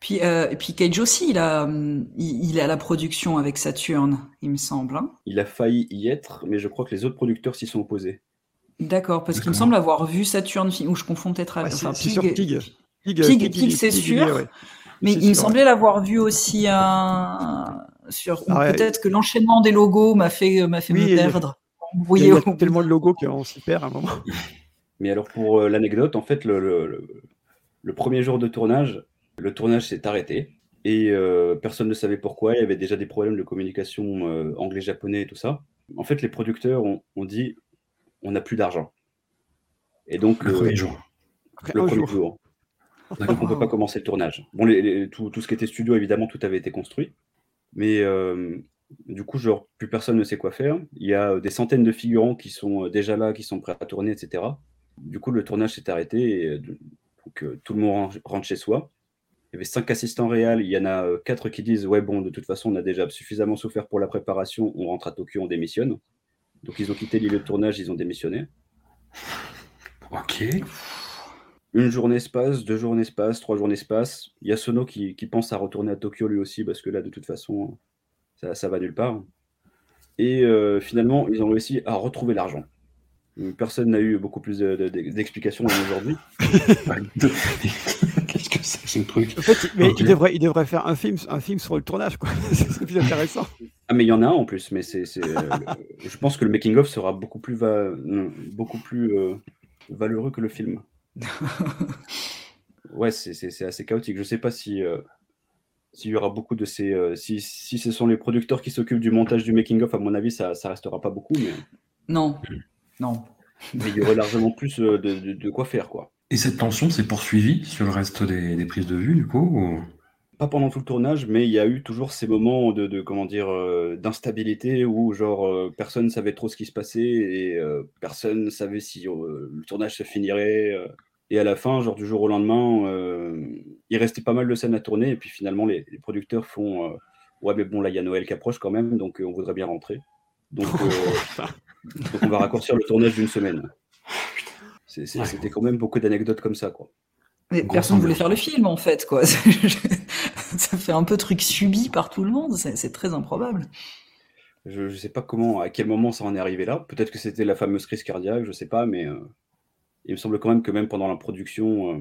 Puis, euh, et puis Cage aussi, il, a, hum, il, à la production avec Saturn, il me semble. hein. Il a failli y être, mais je crois que les autres producteurs s'y sont opposés. D'accord, parce qu'il me semble avoir vu Saturn, ou je confonds peut-être Ah, avec. c'est enfin, c'est sur Pig- Pig. Pig, Pig- Pig, Pig, il- c'est sûr. ouais. Mais il me semblait l'avoir vu aussi un sur ou Ah ouais. peut-être que l'enchaînement des logos m'a fait m'a fait Oui, me il y a- perdre. Il y a tellement de logos qu'on s'y perd à un moment. <laughs> Mais alors, pour euh, l'anecdote, en fait, le, le- le- le premier jour de tournage, le tournage s'est arrêté. Et euh, personne ne savait pourquoi. Il y avait déjà des problèmes de communication euh, anglais-japonais et tout ça. En fait, les producteurs ont, ont dit on n'a plus d'argent. Et donc, Le euh, premier jour. Le premier jour. jour. <laughs> Donc on ne peut pas commencer le tournage. Bon, les- les- tout, tout ce qui était studio, évidemment, tout avait été construit. Mais euh, du coup, genre, plus personne ne sait quoi faire. Il y a des centaines de figurants qui sont déjà là, qui sont prêts à tourner, etc. Du coup, le tournage s'est arrêté. Et, donc, euh, tout le monde ren- rentre chez soi. Il y avait cinq assistants réels. Il y en a euh, quatre qui disent Ouais, bon, de toute façon, on a déjà suffisamment souffert pour la préparation. On rentre à Tokyo, on démissionne. Donc, ils ont quitté l'île de tournage, ils ont démissionné. Ok. Une journée se passe, deux journées se passent, trois journées se passent. Il y a Sono qui, qui pense à retourner à Tokyo lui aussi, parce que là, de toute façon, ça, ça va nulle part. Et euh, finalement, ils ont réussi à retrouver l'argent. Personne n'a eu beaucoup plus de- de- d'explications aujourd'hui. <laughs> <laughs> C'est ce truc En fait, mais il, devrait, il devrait faire un film, un film sur le tournage, quoi. <laughs> c'est plus <laughs> intéressant. Ah, mais il y en a un en plus, mais c'est, c'est, euh, le- je pense que le making-of sera beaucoup plus, va- beaucoup plus euh, valeureux que le film. <laughs> Ouais, c'est, c'est- c'est assez chaotique. Je sais pas si euh, s'il y aura beaucoup de ces. euh, si, si ce sont les producteurs qui s'occupent du montage du making-of, à mon avis, ça, ça restera pas beaucoup, mais, Non, non. mais il y aurait largement plus euh, de, de- de quoi faire, quoi. Et cette tension s'est poursuivie sur le reste des, des prises de vue, du coup ou- Pas pendant tout le tournage, mais il y a eu toujours ces moments de, de, comment dire, euh, d'instabilité où genre euh, personne ne savait trop ce qui se passait et euh, personne ne savait si euh, le tournage se finirait. euh. et à la fin, genre du jour au lendemain, euh, il restait pas mal de scènes à tourner et puis finalement les, les producteurs font euh, ouais mais bon là il y a Noël qui approche quand même donc euh, on voudrait bien rentrer. Donc, <laughs> euh, donc on va raccourcir le tournage d'une semaine. C'était quand même beaucoup d'anecdotes comme ça quoi. Mais personne ne voulait faire le film en fait, quoi. <laughs> ça fait un peu truc subi par tout le monde, c'est très improbable. Je ne sais pas comment, à quel moment ça en est arrivé là. Peut-être que c'était la fameuse crise cardiaque, je sais pas, mais euh, il me semble quand même que même pendant la production, euh,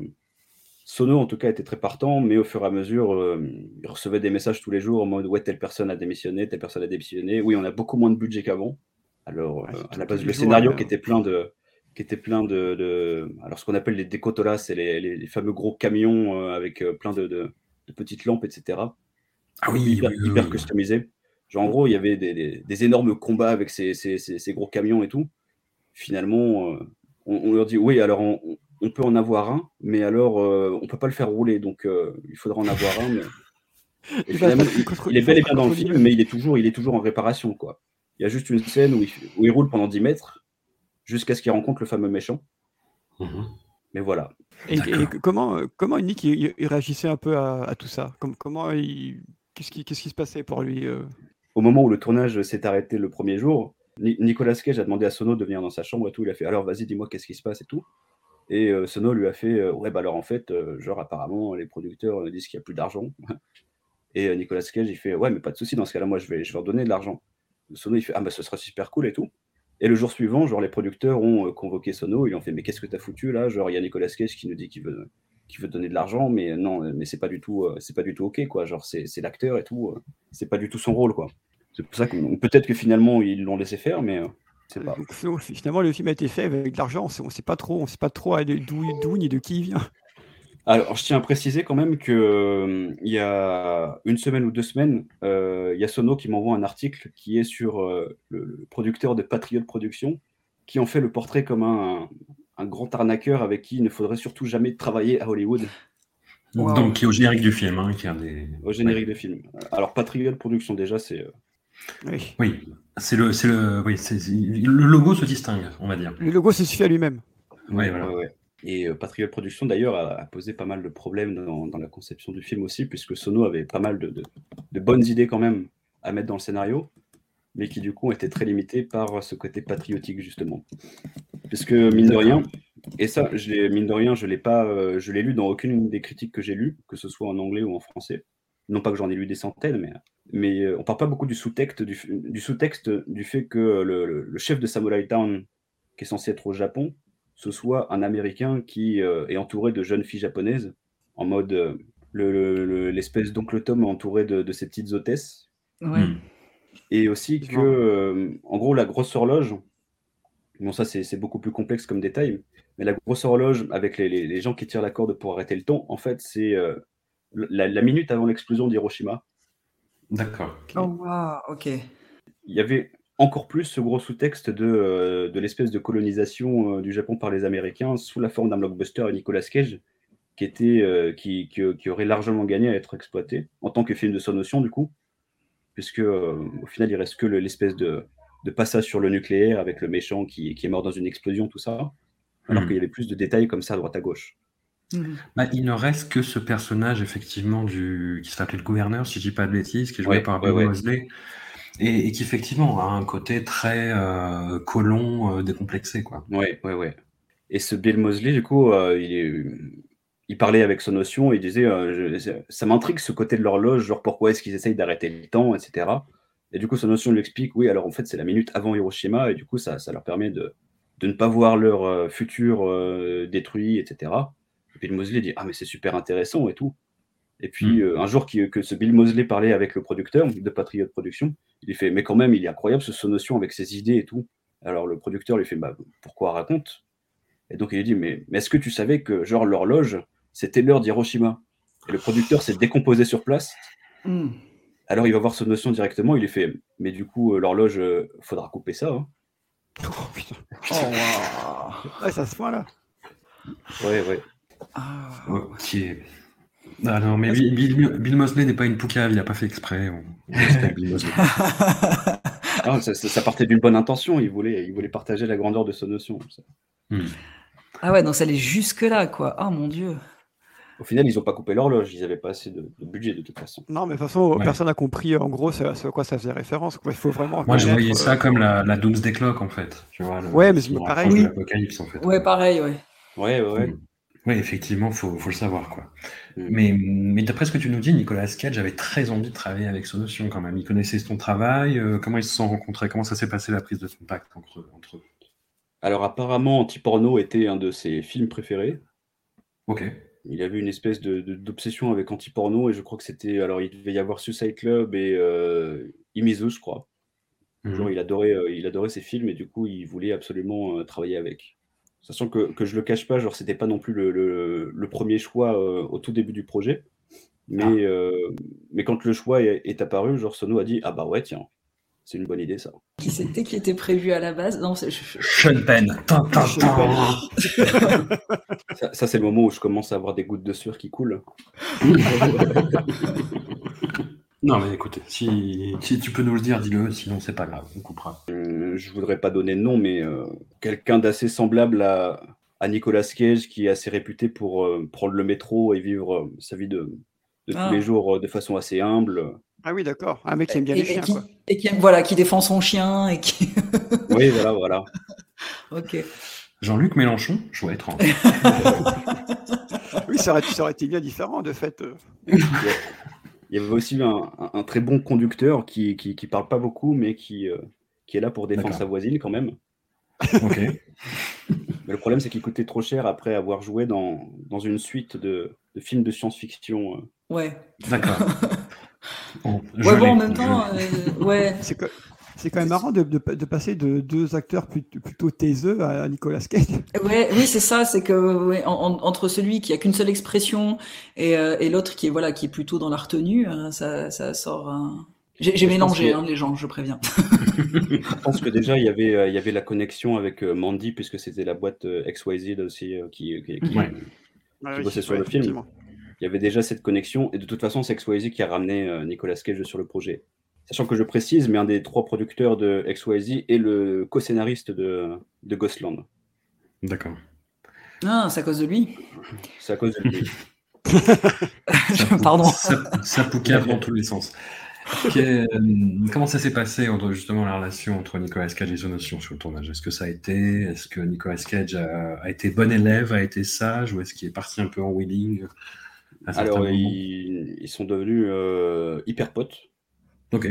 Sono en tout cas était très partant, mais au fur et à mesure, euh, il recevait des messages tous les jours en mode ouais telle personne a démissionné, telle personne a démissionné. Oui, on a beaucoup moins de budget qu'avant. Alors euh, à la base le scénario ouais. qui était plein de qui était plein de, de- alors ce qu'on appelle les décotolas, c'est les, les- les fameux gros camions euh, avec euh, plein de, de- de petites lampes, etc. Ah oui, hyper, oui, oui, hyper oui. customisés. Genre, en gros, il y avait des, des- des énormes combats avec ces, ces- ces- ces gros camions et tout. Finalement, euh, on, on leur dit oui, alors on, on peut en avoir un, mais alors euh, on peut pas le faire rouler, donc il faudra en avoir un. Mais... <laughs> Et Il finalement, il, il est bel et bien dans le film, mais il est toujours, il est toujours en réparation, quoi. Il y a juste une scène où il, où il roule pendant 10 mètres jusqu'à ce qu'il rencontre le fameux méchant. Mhm. Mais voilà. Et, et comment, euh, comment Nick il, il réagissait un peu à, à tout ça Comme, Comment il. Qu'est-ce qui, qu'est-ce qui se passait pour lui euh au moment où le tournage s'est arrêté le premier jour, Ni- Nicolas Cage a demandé à Sono de venir dans sa chambre et tout. Il a fait alors vas-y, dis-moi qu'est-ce qui se passe et tout. Et euh, Sono lui a fait euh, ouais, bah alors en fait, euh, genre apparemment, les producteurs euh, disent qu'il n'y a plus d'argent. <laughs> et euh, Nicolas Cage, il fait ouais, mais pas de souci, dans ce cas-là, moi je vais, je vais leur donner de l'argent. Sono, il fait ah bah ce sera super cool et tout. Et le jour suivant, genre les producteurs ont euh, convoqué Sono, ils ont fait mais qu'est-ce que t'as foutu là? Genre il y a Nicolas Cage qui nous dit qu'il veut, qu'il veut donner de l'argent, mais non, euh, mais c'est pas du tout, euh, c'est pas du tout ok quoi. Genre c'est, l'acteur et tout, c'est pas du tout son rôle quoi. C'est pour ça que peut-être que finalement ils l'ont laissé faire, mais pas. Finalement, le film a été fait avec de l'argent. On on sait pas trop, on sait pas trop d'où d'où ni de qui il vient. Alors, je tiens à préciser quand même que euh, il y a une semaine ou deux semaines, euh, il y a Sono qui m'envoie un article qui est sur euh, le, le producteur de Patriot Productions, qui en fait le portrait comme un, un grand arnaqueur avec qui il ne faudrait surtout jamais travailler à Hollywood. Wow. Donc, qui est au générique du film, hein, qui a des... Au générique de film. Alors, Patriot Productions, déjà, c'est. euh, Oui. Oui, c'est le, c'est le, oui, le logo se distingue, on va dire. Le logo se suffit à lui-même. Ouais, voilà. Ouais, ouais. Et euh, Patriot Productions, d'ailleurs, a, a posé pas mal de problèmes dans, dans la conception du film aussi, puisque Sono avait pas mal de, de- de bonnes idées quand même à mettre dans le scénario, mais qui du coup étaient très limitées par ce côté patriotique, justement. Puisque, mine de rien, et ça, je mine de rien, je l'ai pas, euh, je l'ai lu dans aucune des critiques que j'ai lues, que ce soit en anglais ou en français. Non pas que j'en ai lu des centaines, mais, mais euh, on parle pas beaucoup du sous-texte du, du sous-texte du fait que le, le- le chef de Samurai Town, qui est censé être au Japon, ce soit un Américain qui euh, est entouré de jeunes filles japonaises, en mode euh, le- le- le- l'espèce d'oncle Tom entouré de, de ses petites hôtesses. Ouais. Hmm. Et aussi que, euh, en gros, la grosse horloge, bon, ça c'est beaucoup plus complexe comme détail, mais la grosse horloge avec les, les- les gens qui tirent la corde pour arrêter le temps, en fait, c'est euh, la, la minute avant l'explosion d'Hiroshima. D'accord. Oh, wow, ok. Il y avait encore plus ce gros sous-texte de, euh, de l'espèce de colonisation euh, du Japon par les Américains sous la forme d'un blockbuster et Nicolas Cage qui, était, euh, qui, qui, qui aurait largement gagné à être exploité en tant que film de notion du coup, puisque au final, il reste que le- l'espèce de, de passage sur le nucléaire avec le méchant qui, qui est mort dans une explosion, tout ça, alors Mhm. qu'il y avait plus de détails comme ça à droite à gauche. Bah, il ne reste que ce personnage, effectivement, du... qui s'appelait le gouverneur, si je dis pas de bêtises, qui est joué Ouais, par ouais, ouais. Et, et qui, effectivement, a un côté très euh, colon, euh, décomplexé, quoi. Ouais, ouais, ouais. Et ce Bill Mosley, du coup, euh, il, parlait avec son notion, il disait euh, ça m'intrigue ce côté de l'horloge, genre pourquoi est-ce qu'ils essayent d'arrêter le temps, etc. Et du coup, son notion lui explique oui, alors en fait, c'est la minute avant Hiroshima, et du coup, ça, ça leur permet de, de ne pas voir leur futur détruit, etc. Et Bill Mosley dit ah, mais c'est super intéressant et tout. Et puis, euh, un jour qui- que ce Bill Mosley parlait avec le producteur de Patriot Production, il lui fait mais quand même, il est incroyable ce son notion avec ses idées et tout. Alors le producteur lui fait bah, pourquoi raconte? Et donc il lui dit mais, mais est-ce que tu savais que genre l'horloge c'était l'heure d'Hiroshima? Et le producteur s'est décomposé sur place. Hmm. Alors il va voir son notion directement, il lui fait mais du coup euh, l'horloge euh, faudra couper ça. hein. Oh, waouh. Ouais, ça se voit là. Ouais ouais. Ok. Ah non, mais Bill, Bill- Bill Moseley n'est pas une poucave, il n'a pas fait exprès. On, on respecte Bill Moseley. <laughs> Ah, ça, ça- ça partait d'une bonne intention, il voulait, il voulait partager la grandeur de son notion. ça. Ah ouais, donc ça allait jusque-là, quoi. Ah mon dieu. Au final, ils n'ont pas coupé l'horloge, ils n'avaient pas assez de, de budget de toute façon. Non, mais de toute façon, Ouais. personne n'a compris en gros ce ce à quoi ça faisait référence. quoi. Il faut vraiment. Moi, je voyais ça euh, comme la, la Doomsday Clock, en fait. Tu vois, le- Ouais, mais c'est pareil. Oui. en fait. Ouais, pareil, ouais. Ouais, ouais, ouais. Oui, effectivement, faut, faut le savoir, quoi. Mm. Mais, mais d'après ce que tu nous dis, Nicolas Cage avait très envie de travailler avec Sonotion, quand même. Il connaissait ton travail, euh, comment ils se sont rencontrés, comment ça s'est passé la prise de contact entre, entre eux? Alors apparemment, Antiporno était un de ses films préférés. Ok. Il avait une espèce de- de- d'obsession avec Antiporno et je crois que c'était. Alors il devait y avoir Suicide Club et euh, Imizu, je crois. Mhm. Genre, il, adorait, euh, il adorait ces films et du coup il voulait absolument euh, travailler avec. Sachant que, que je le cache pas, genre c'était pas non plus le, le- le premier choix euh, au tout début du projet. Mais, Ah. euh, mais quand le choix est, est apparu, genre Sono a dit Ah bah ouais, tiens, c'est une bonne idée ça. Qui c'était qui était prévu à la base? Non, c'est. Sean Penn. <laughs> Ça, ça, c'est le moment où je commence à avoir des gouttes de sueur qui coulent. <laughs> Non, mais écoutez, si, si tu peux nous le dire, dis-le, sinon c'est pas grave, on coupera. Euh, je voudrais pas donner de nom, mais euh, quelqu'un d'assez semblable à, à Nicolas Cage, qui est assez réputé pour euh, prendre le métro et vivre euh, sa vie de, de Ah. tous les jours euh, de façon assez humble. Ah oui, d'accord. Un mec qui aime bien et, les et chiens, qui, quoi. et qui aime- voilà, qui défend son chien et qui. <laughs> Oui, voilà, voilà. <laughs> ok. Jean-Luc Mélenchon, choix étrange. <laughs> Oui, ça aurait, ça aurait été bien différent, de fait. Il y avait aussi un, un- un très bon conducteur qui, qui, qui parle pas beaucoup, mais qui, euh, qui est là pour défendre sa voisine quand même. ok. <laughs> Mais le problème, c'est qu'il coûtait trop cher après avoir joué dans, dans une suite de, de films de science-fiction. euh. Ouais. D'accord. <laughs> Bon, Ouais, bon, en même temps, euh, ouais. C'est que- c'est quand même marrant de, de- de passer de deux acteurs plutôt, plutôt taiseux à Nicolas Cage. Ouais, oui, c'est ça, c'est que ouais, en- en- entre celui qui a qu'une seule expression et, euh, et l'autre qui est voilà, qui est plutôt dans la retenue, euh, ça, ça sort. un- J'ai mélangé hein, les gens, je préviens. <laughs> Je pense que déjà, il y avait, euh, il y avait la connexion avec euh, Mandy, puisque c'était la boîte euh, XYZ aussi qui, qui, qui- Ouais. Ah oui, bossait sur ouais, le film. Il y avait déjà cette connexion, et de toute façon, c'est XYZ qui a ramené Nicolas Cage sur le projet. Sachant que je précise, mais un des trois producteurs de XYZ est le co-scénariste de, de Ghostland. D'accord. Ah, c'est à cause de lui. C'est à cause de lui. <laughs> <laughs> Pardon. Ça, ça poucave dans tous les sens. Euh, comment ça s'est passé entre justement la relation entre Nicolas Cage et Sonotion sur le tournage? Est-ce que ça a été Est-ce que Nicolas Cage a, a été bon élève, a été sage, ou est-ce qu'il est parti un peu en wheeling à certains Alors, ils sont devenus euh, hyper potes. Ok.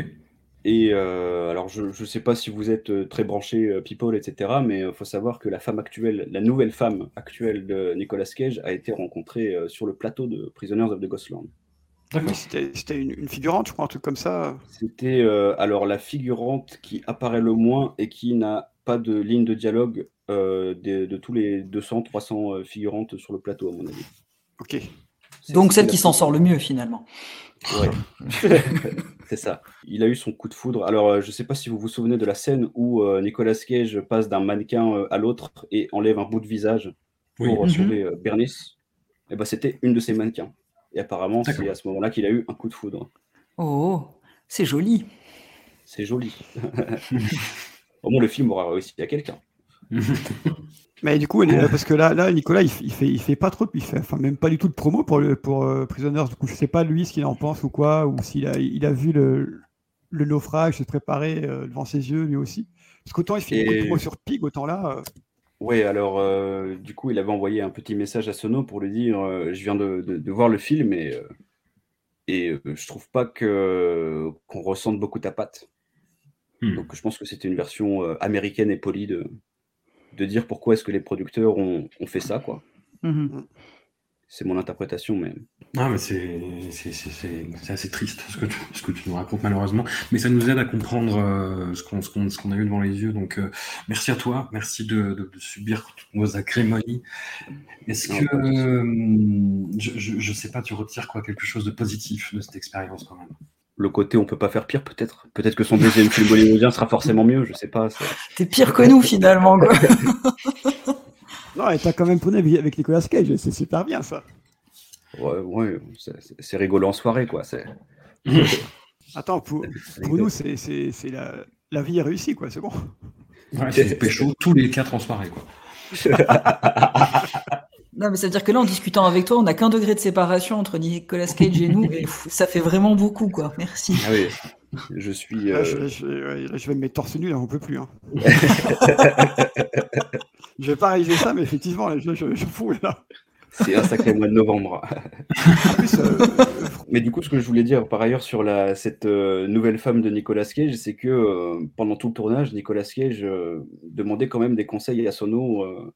Et euh, alors, je ne sais pas si vous êtes euh, très branché euh, People, etc., mais il faut savoir que la femme actuelle, la nouvelle femme actuelle de Nicolas Cage a été rencontrée sur le plateau de Prisoners of the Ghostland. Oui, c'était une, une figurante, je crois, un truc comme ça. C'était euh, alors la figurante qui apparaît le moins et qui n'a pas de ligne de dialogue euh, de, de tous les 200-300 figurantes sur le plateau, à mon avis. Ok. Donc celle qui s'en sort le mieux finalement. Ouais. <laughs> c'est ça. Il a eu son coup de foudre. Alors, euh, je ne sais pas si vous vous souvenez de la scène où euh, Nicolas Cage passe d'un mannequin euh, à l'autre et enlève un bout de visage pour Oui. Mhm. sauver Bernice. et ben, c'était une de ses mannequins. Et apparemment, c'est à ce moment-là qu'il a eu un coup de foudre. Oh, c'est joli. C'est joli. <laughs> Au moins, le film aura réussi à quelqu'un. <laughs> Mais du coup, elle est- parce que là, là Nicolas, il, il fait, il fait pas trop, il fait, enfin même pas du tout de promo pour le pour euh, Prisoners. Du coup, je sais pas lui ce qu'il en pense ou quoi, ou s'il a, il a vu le, le naufrage se préparer euh, devant ses yeux lui aussi. Parce qu'autant il fait beaucoup de Et- promo sur Pig, autant là. euh, Ouais, alors euh, du coup, il avait envoyé un petit message à Sono pour lui dire euh, Je viens de, de- de voir le film et, euh, et je trouve pas que qu'on ressente beaucoup ta patte. Hmm. Donc je pense que c'était une version américaine et polie de, de dire pourquoi est-ce que les producteurs ont, ont fait ça, quoi. Mhm. C'est mon interprétation, mais Ah, mais c'est c'est- c'est- c'est- c'est assez triste ce que, tu, ce que tu nous racontes malheureusement, mais ça nous aide à comprendre euh, ce qu'on ce qu'on- ce qu'on a eu devant les yeux. Donc euh, merci à toi, merci de, de- de subir toutes nos acrimonies. Est-ce que euh, je, je, je sais pas, tu retires quoi quelque chose de positif de cette expérience quand même? Le côté on peut pas faire pire, peut-être. Peut-être que son deuxième film bollywoodien sera forcément mieux, je sais pas. T'es pire que nous finalement. Quoi. <laughs> Non, et t'as quand même tourné avec- avec Nicolas Cage, c'est super bien ça. Ouais, ouais, c'est- rigolo en soirée, quoi. C'est <laughs> Attends, pour, pour nous, c'est c'est- c'est la, la vie est réussie, quoi, c'est bon. Ouais, c'est pécho tous les quatre en soirée quoi. <laughs> Non, mais ça veut dire que là, en discutant avec toi, on n'a qu'un degré de séparation entre Nicolas Cage et nous, <laughs> et pff, ça fait vraiment beaucoup, quoi. Merci. Ah oui, je suis. Là, euh, je, je- ouais, là, je vais me mettre torse nu, là, on peut plus. Hein. <laughs> je vais pas réaliser ça, mais effectivement, là, je, je, je fous là. C'est un sacré mois de novembre. En plus, euh, Mais du coup, ce que je voulais dire par ailleurs sur la, cette euh, nouvelle femme de Nicolas Cage, c'est que euh, pendant tout le tournage, Nicolas Cage euh, demandait quand même des conseils à Sono euh,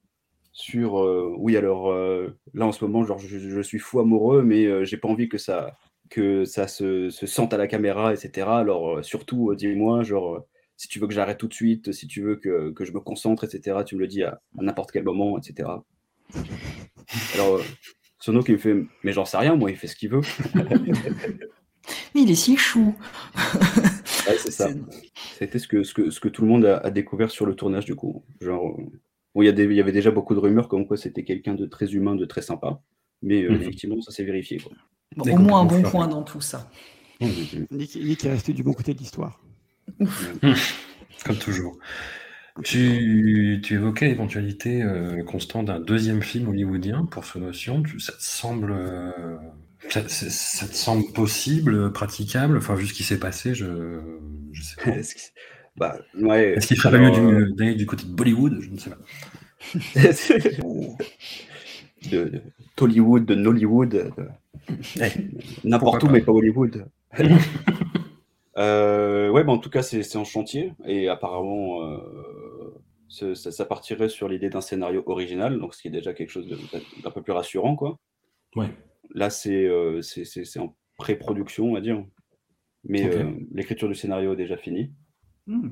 sur euh, oui, alors euh, là en ce moment, genre, je, je suis fou amoureux, mais euh, j'ai pas envie que ça, que ça se, se sente à la caméra, etc. Alors euh, surtout, dis-moi, genre, si tu veux que j'arrête tout de suite, si tu veux que, que je me concentre, etc., tu me le dis à, à n'importe quel moment, etc. Alors, Sono qui me fait, mais j'en sais rien, moi, il fait ce qu'il veut. <laughs> Mais il est si chou. Ouais, c'est ça. C'était ce que, ce, que, ce que tout le monde a, a découvert sur le tournage, du coup. Genre, bon, il y, a des- il y avait déjà beaucoup de rumeurs comme quoi c'était quelqu'un de très humain, de très sympa. Mais euh, Mhm. effectivement, ça s'est vérifié. Quoi. Bon, Des au moins un bon point dans tout ça. <laughs> Nick, Nick est resté du bon côté de l'histoire. Comme toujours. Tu, tu évoquais l'éventualité, euh, Constant, d'un deuxième film hollywoodien pour ce notion. Tu- ça te semble, euh, ça, ça- ça te semble possible, praticable? Enfin, vu ce qui s'est passé, je, je sais pas. <laughs> Bah, ouais, Est-ce qu'il ferait mieux alors, euh, du- d'aller du côté de Bollywood? Je ne sais pas. <laughs> de, de Tollywood, de Nollywood, de- n'importe où, mais pas Hollywood. <laughs> Euh, ouais, bah, en tout cas, c'est en chantier et apparemment, euh, ça, ça partirait sur l'idée d'un scénario original, donc ce qui est déjà quelque chose d'un peu plus rassurant, quoi. Ouais. Là, c'est euh, en pré-production, on va dire. Mais euh, l'écriture du scénario est déjà finie. Hmm.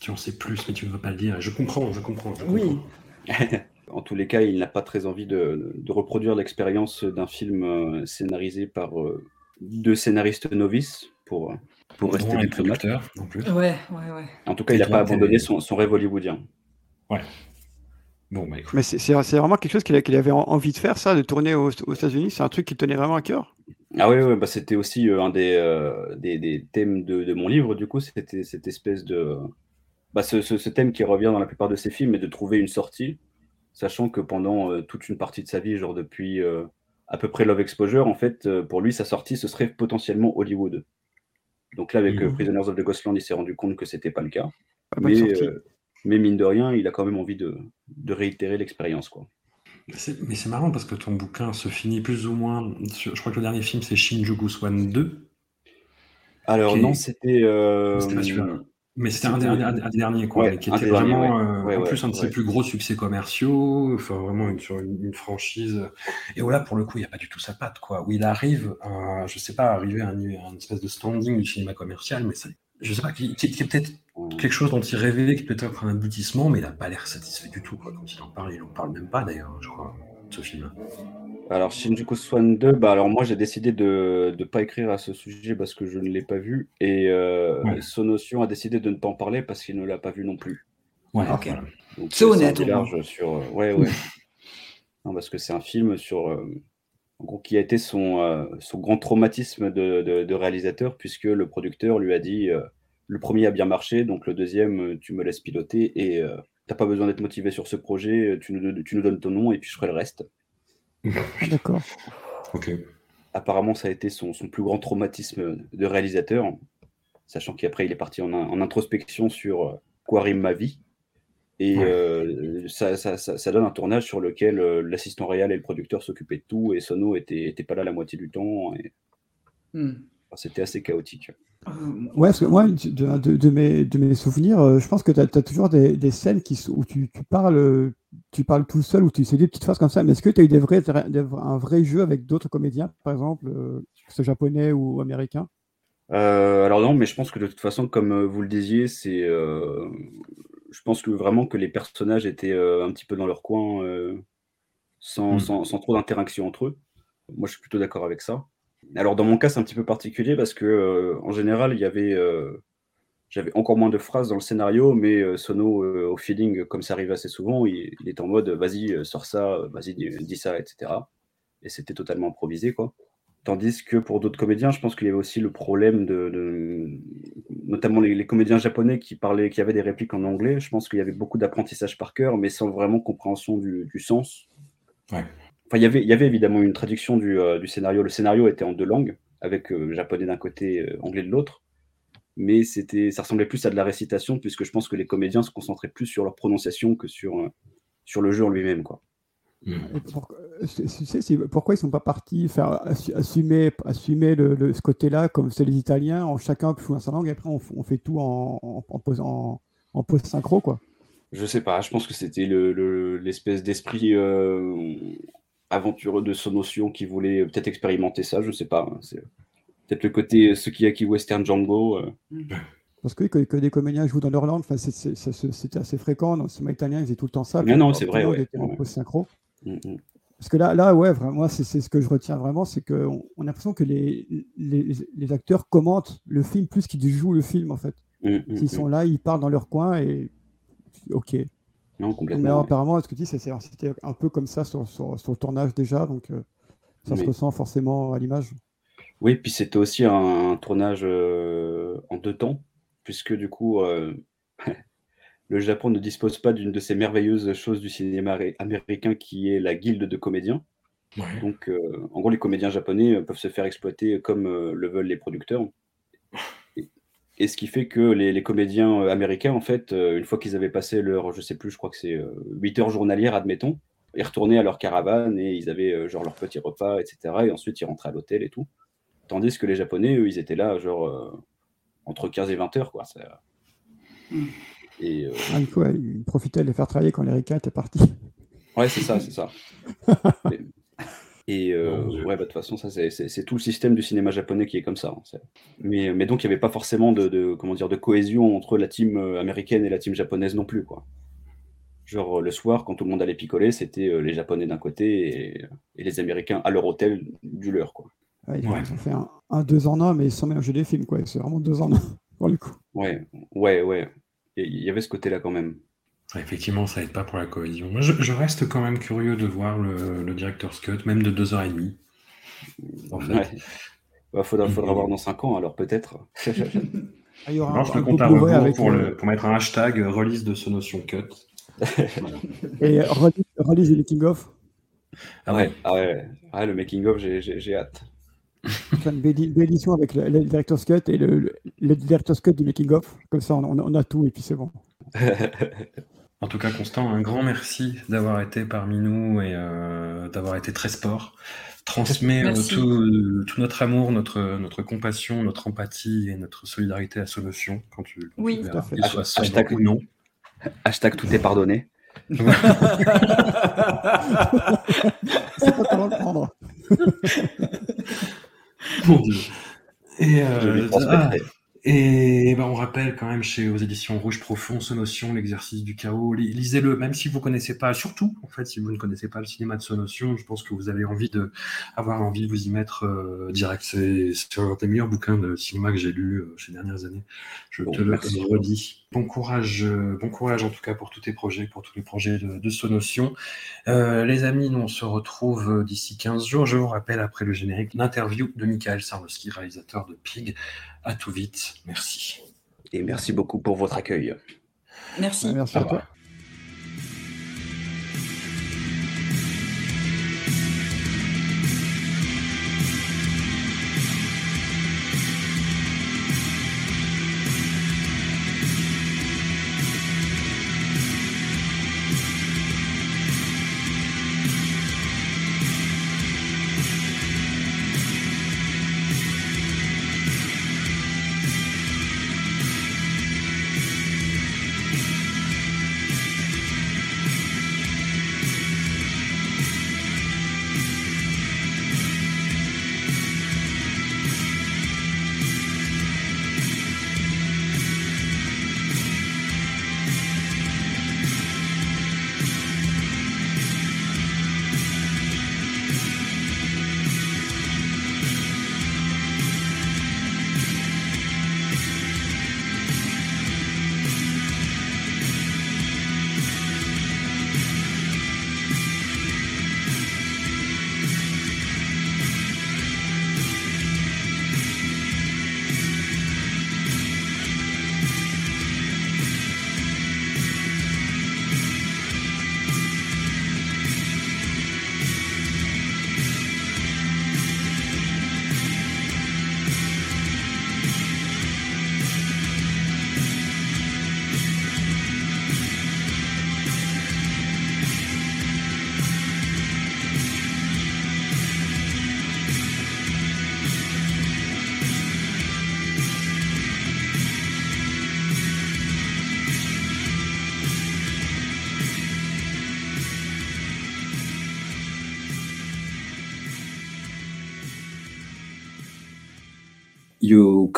Tu en sais plus, mais tu ne veux pas le dire. Je comprends, je comprends. je Oui. comprends. <laughs> En tous les cas, il n'a pas très envie de, de reproduire l'expérience d'un film euh, scénarisé par euh, deux scénaristes novices pour, pour rester diplomate. producteurs, plus. Ouais, ouais, ouais. En tout cas, il n'a pas abandonné son, son rêve hollywoodien. Bon, bah écoute. Mais c'est vraiment quelque chose qu'il avait en- envie de faire, ça, de tourner aux, aux États-Unis. C'est un truc qui tenait vraiment à cœur? Ah oui, ouais, bah c'était aussi euh, un des, euh, des, des thèmes de, de mon livre, du coup, c'était cette espèce de... Bah, ce, ce- ce thème qui revient dans la plupart de ses films est de trouver une sortie, sachant que pendant euh, toute une partie de sa vie, genre depuis à peu près Love Exposure, en fait, pour lui, sa sortie, ce serait potentiellement Hollywood. Donc là, avec Mhm. Prisoners of the Ghostland, il s'est rendu compte que c'était pas le cas. Pas Mais, mais mine de rien, il a quand même envie de, de réitérer l'expérience, quoi. Mais c'est marrant parce que ton bouquin se finit plus ou moins. sur- Je crois que le dernier film c'est Shinjuku Swan 2. Alors non, c'était... euh, C'était pas celui-là. Mais c'était un, derniers, quoi, Ouais, mais qui était vraiment, ouais. euh, Ouais, en plus, un de ses plus gros succès commerciaux, enfin, vraiment une, sur une, une franchise. Et voilà, pour le coup, il n'y a pas du tout sa patte, quoi. Où il arrive, à, je sais pas, arriver à un, à une espèce de standing du cinéma commercial, mais ça, je sais pas, qui, qui- qui est peut-être quelque chose dont il rêvait, qui est peut-être un aboutissement, mais il n'a pas l'air satisfait du tout, quoi. Quand il en parle, il en parle même pas, d'ailleurs, je crois, de ce film. Alors, Shinjuku Swan 2, bah, alors moi j'ai décidé de ne pas écrire à ce sujet parce que je ne l'ai pas vu et euh, Ouais. Sonotion a décidé de ne pas en parler parce qu'il ne l'a pas vu non plus. Ouais, Ok. voilà. Donc, C'est honnête, large sur. euh, ouais, ouais. <laughs> non, parce que c'est un film sur, euh, en gros, qui a été son, euh, son grand traumatisme de, de- de réalisateur, puisque le producteur lui a dit euh, le premier a bien marché, donc le deuxième, euh, tu me laisses piloter et euh, t'as pas besoin d'être motivé sur ce projet, tu nous, tu nous donnes ton nom et puis je ferai le reste. <laughs> D'accord. Ok. Apparemment, ça a été son, son plus grand traumatisme de réalisateur, sachant qu'après, il est parti en, en introspection sur euh, quoi rime ma vie. Et Ouais. euh, ça, ça- ça- ça donne un tournage sur lequel euh, l'assistant réel et le producteur s'occupaient de tout, et Sono était, était pas là la moitié du temps. et- Hmm. C'était assez chaotique. Ouais, parce que moi, de, de- de mes, de mes souvenirs, euh, je pense que tu as, toujours des, des scènes qui, où tu, tu parles, euh, tu parles tout seul, où tu sais des petites phrases comme ça. Mais est-ce que tu as eu des vrais, des- un vrai jeu avec d'autres comédiens, par exemple, euh, que ce soit japonais ou américain? Euh, alors non, mais je pense que de toute façon, comme euh, vous le disiez, c'est, euh, je pense que vraiment que les personnages étaient euh, un petit peu dans leur coin, euh, sans, Mm. sans, sans trop d'interaction entre eux. Moi, je suis plutôt d'accord avec ça. Alors dans mon cas, c'est un petit peu particulier parce que euh, en général, il y avait, euh, j'avais encore moins de phrases dans le scénario, mais euh, Sono, au feeling, comme ça arrive assez souvent, il, est en mode, vas-y, sors ça, vas-y, dis, ça, etc. Et c'était totalement improvisé, quoi. Tandis que pour d'autres comédiens, je pense qu'il y avait aussi le problème de, notamment les, les comédiens japonais qui parlaient, qui avaient des répliques en anglais. Je pense qu'il y avait beaucoup d'apprentissage par cœur, mais sans vraiment compréhension du, du sens. Ouais. Enfin, il y avait, il y avait évidemment une traduction du, euh, du scénario. Le scénario était en deux langues, avec euh, japonais d'un côté, euh, anglais de l'autre. Mais c'était, ça ressemblait plus à de la récitation, puisque je pense que les comédiens se concentraient plus sur leur prononciation que sur, euh, sur le jeu en lui-même, quoi. Mm. Et pour- euh, tu sais, c'est- pourquoi ils sont pas partis faire assu- assumer, assumer le, le- ce côté-là, comme c'est les Italiens, en chacun joue dans sa langue, et après on, fait tout en, en, en, pause- en, en pause synchro, quoi. Je sais pas, je pense que c'était le- le- l'espèce d'esprit euh, aventureux de Sonotion qui voulait peut-être expérimenter ça, je sais pas. hein, C'est peut-être le côté Sukiyaki Western Django. euh. Parce que, que, que des comédiens jouent dans leur langue, enfin, c'était assez fréquent. Dans le cinéma italien, ils faisaient tout le temps ça. Non, puis non, c'est vrai, ouais, ouais. synchro. Mm, mm. Parce que là, là ouais, vraiment, moi, c'est ce que je retiens vraiment, c'est qu'on on a l'impression que les, les, les acteurs commentent le film plus qu'ils jouent le film, en fait. Mm, mm, S'ils mm. sont là, ils parlent dans leur coin et. Ok. Non, Mais complètement. ouais. apparemment, ce que tu dis, c'est- un peu comme ça sur, sur, sur le tournage déjà, donc euh, ça se Oui. ressent forcément à l'image. Oui, puis c'était aussi un, un tournage euh, en deux temps, puisque du coup, euh, <laughs> le Japon ne dispose pas d'une de ces merveilleuses choses du cinéma américain qui est la guilde de comédiens. Ouais. Donc, euh, en gros, les comédiens japonais peuvent se faire exploiter comme euh, le veulent les producteurs. Et, ce qui fait que les, les comédiens euh, américains, en fait, euh, une fois qu'ils avaient passé leur, je sais plus, je crois que c'est euh, 8 heures journalières, admettons, ils retournaient à leur caravane et ils avaient euh, genre leur petit repas, etc. Et ensuite, ils rentraient à l'hôtel et tout. Tandis que les Japonais, eux, ils étaient là, genre, euh, entre 15 et 20 heures, quoi. Ça- Et, euh, Ah, il, faut, ouais, il profitait de les faire travailler quand les Ricains étaient partis. Ouais, c'est ça, c'est ça. <laughs> et, euh, Dieu. ouais, bah, de toute façon, ça, c'est- c'est c'est tout le système du cinéma japonais qui est comme ça. hein, mais, mais donc, il n'y avait pas forcément de, de- comment dire, de cohésion entre la team euh, américaine et la team japonaise non plus, quoi. Genre, euh, le soir, quand tout le monde allait picoler, c'était euh, les Japonais d'un côté et, et les Américains à leur hôtel du leur, quoi. Ouais, ils, Ouais. ils ont fait un, un deux en un, mais sans mélanger les films, quoi. C'est vraiment deux en un, pour le coup. Ouais, ouais, ouais. Il y avait ce côté-là quand même. Effectivement, ça aide pas pour la cohésion. Moi, je, je reste quand même curieux de voir le, le director's cut, même de 2h30. En fait. Ouais. Bah, faudra, voir dans 5 ans, alors peut-être. <laughs> Ah, il y aura Alors, je un, te un compte à rebours avec, pour, euh, le, pour mettre un hashtag euh, release de ce notion cut. <laughs> Et release, release du making of. Ah ouais, ouais. ah ouais, ouais, le making-of, j'ai- j'ai j'ai hâte. Faire une édition avec le, le director's cut et le, le, le director's cut du making of. Comme ça, on a tout et puis c'est bon. <laughs> En tout cas, Constant, un grand merci d'avoir été parmi nous et euh, d'avoir été très sport. Transmet euh, tout, tout notre amour, notre, notre compassion, notre empathie et notre solidarité à Solution quand tu, quand Oui. tu verras, qu'il soit Hashtag- ou non. Hashtag tout est pardonné. <laughs> C'est pas comment le prendre. Mon Dieu. Et, Je et ben, on rappelle quand même chez aux éditions Rouge Profond ce notion, l'exercice du chaos. Li- Lisez-le, même si vous connaissez pas, surtout en fait, si vous ne connaissez pas le cinéma de Sonotion, je pense que vous avez envie de avoir envie de vous y mettre euh, direct. C'est un des meilleurs bouquins de cinéma que j'ai lu euh, ces dernières années. Je Bon, te le redis. Bon courage, euh, bon courage en tout cas pour tous tes projets, pour tous les projets de, de Sonotion. Euh, les amis, nous on se retrouve euh, d'ici 15 jours. Je vous rappelle après le générique l'interview de Michael Sarnowski, réalisateur de Pig. À tout vite. Merci. Et merci beaucoup pour votre accueil. Merci. Merci à toi.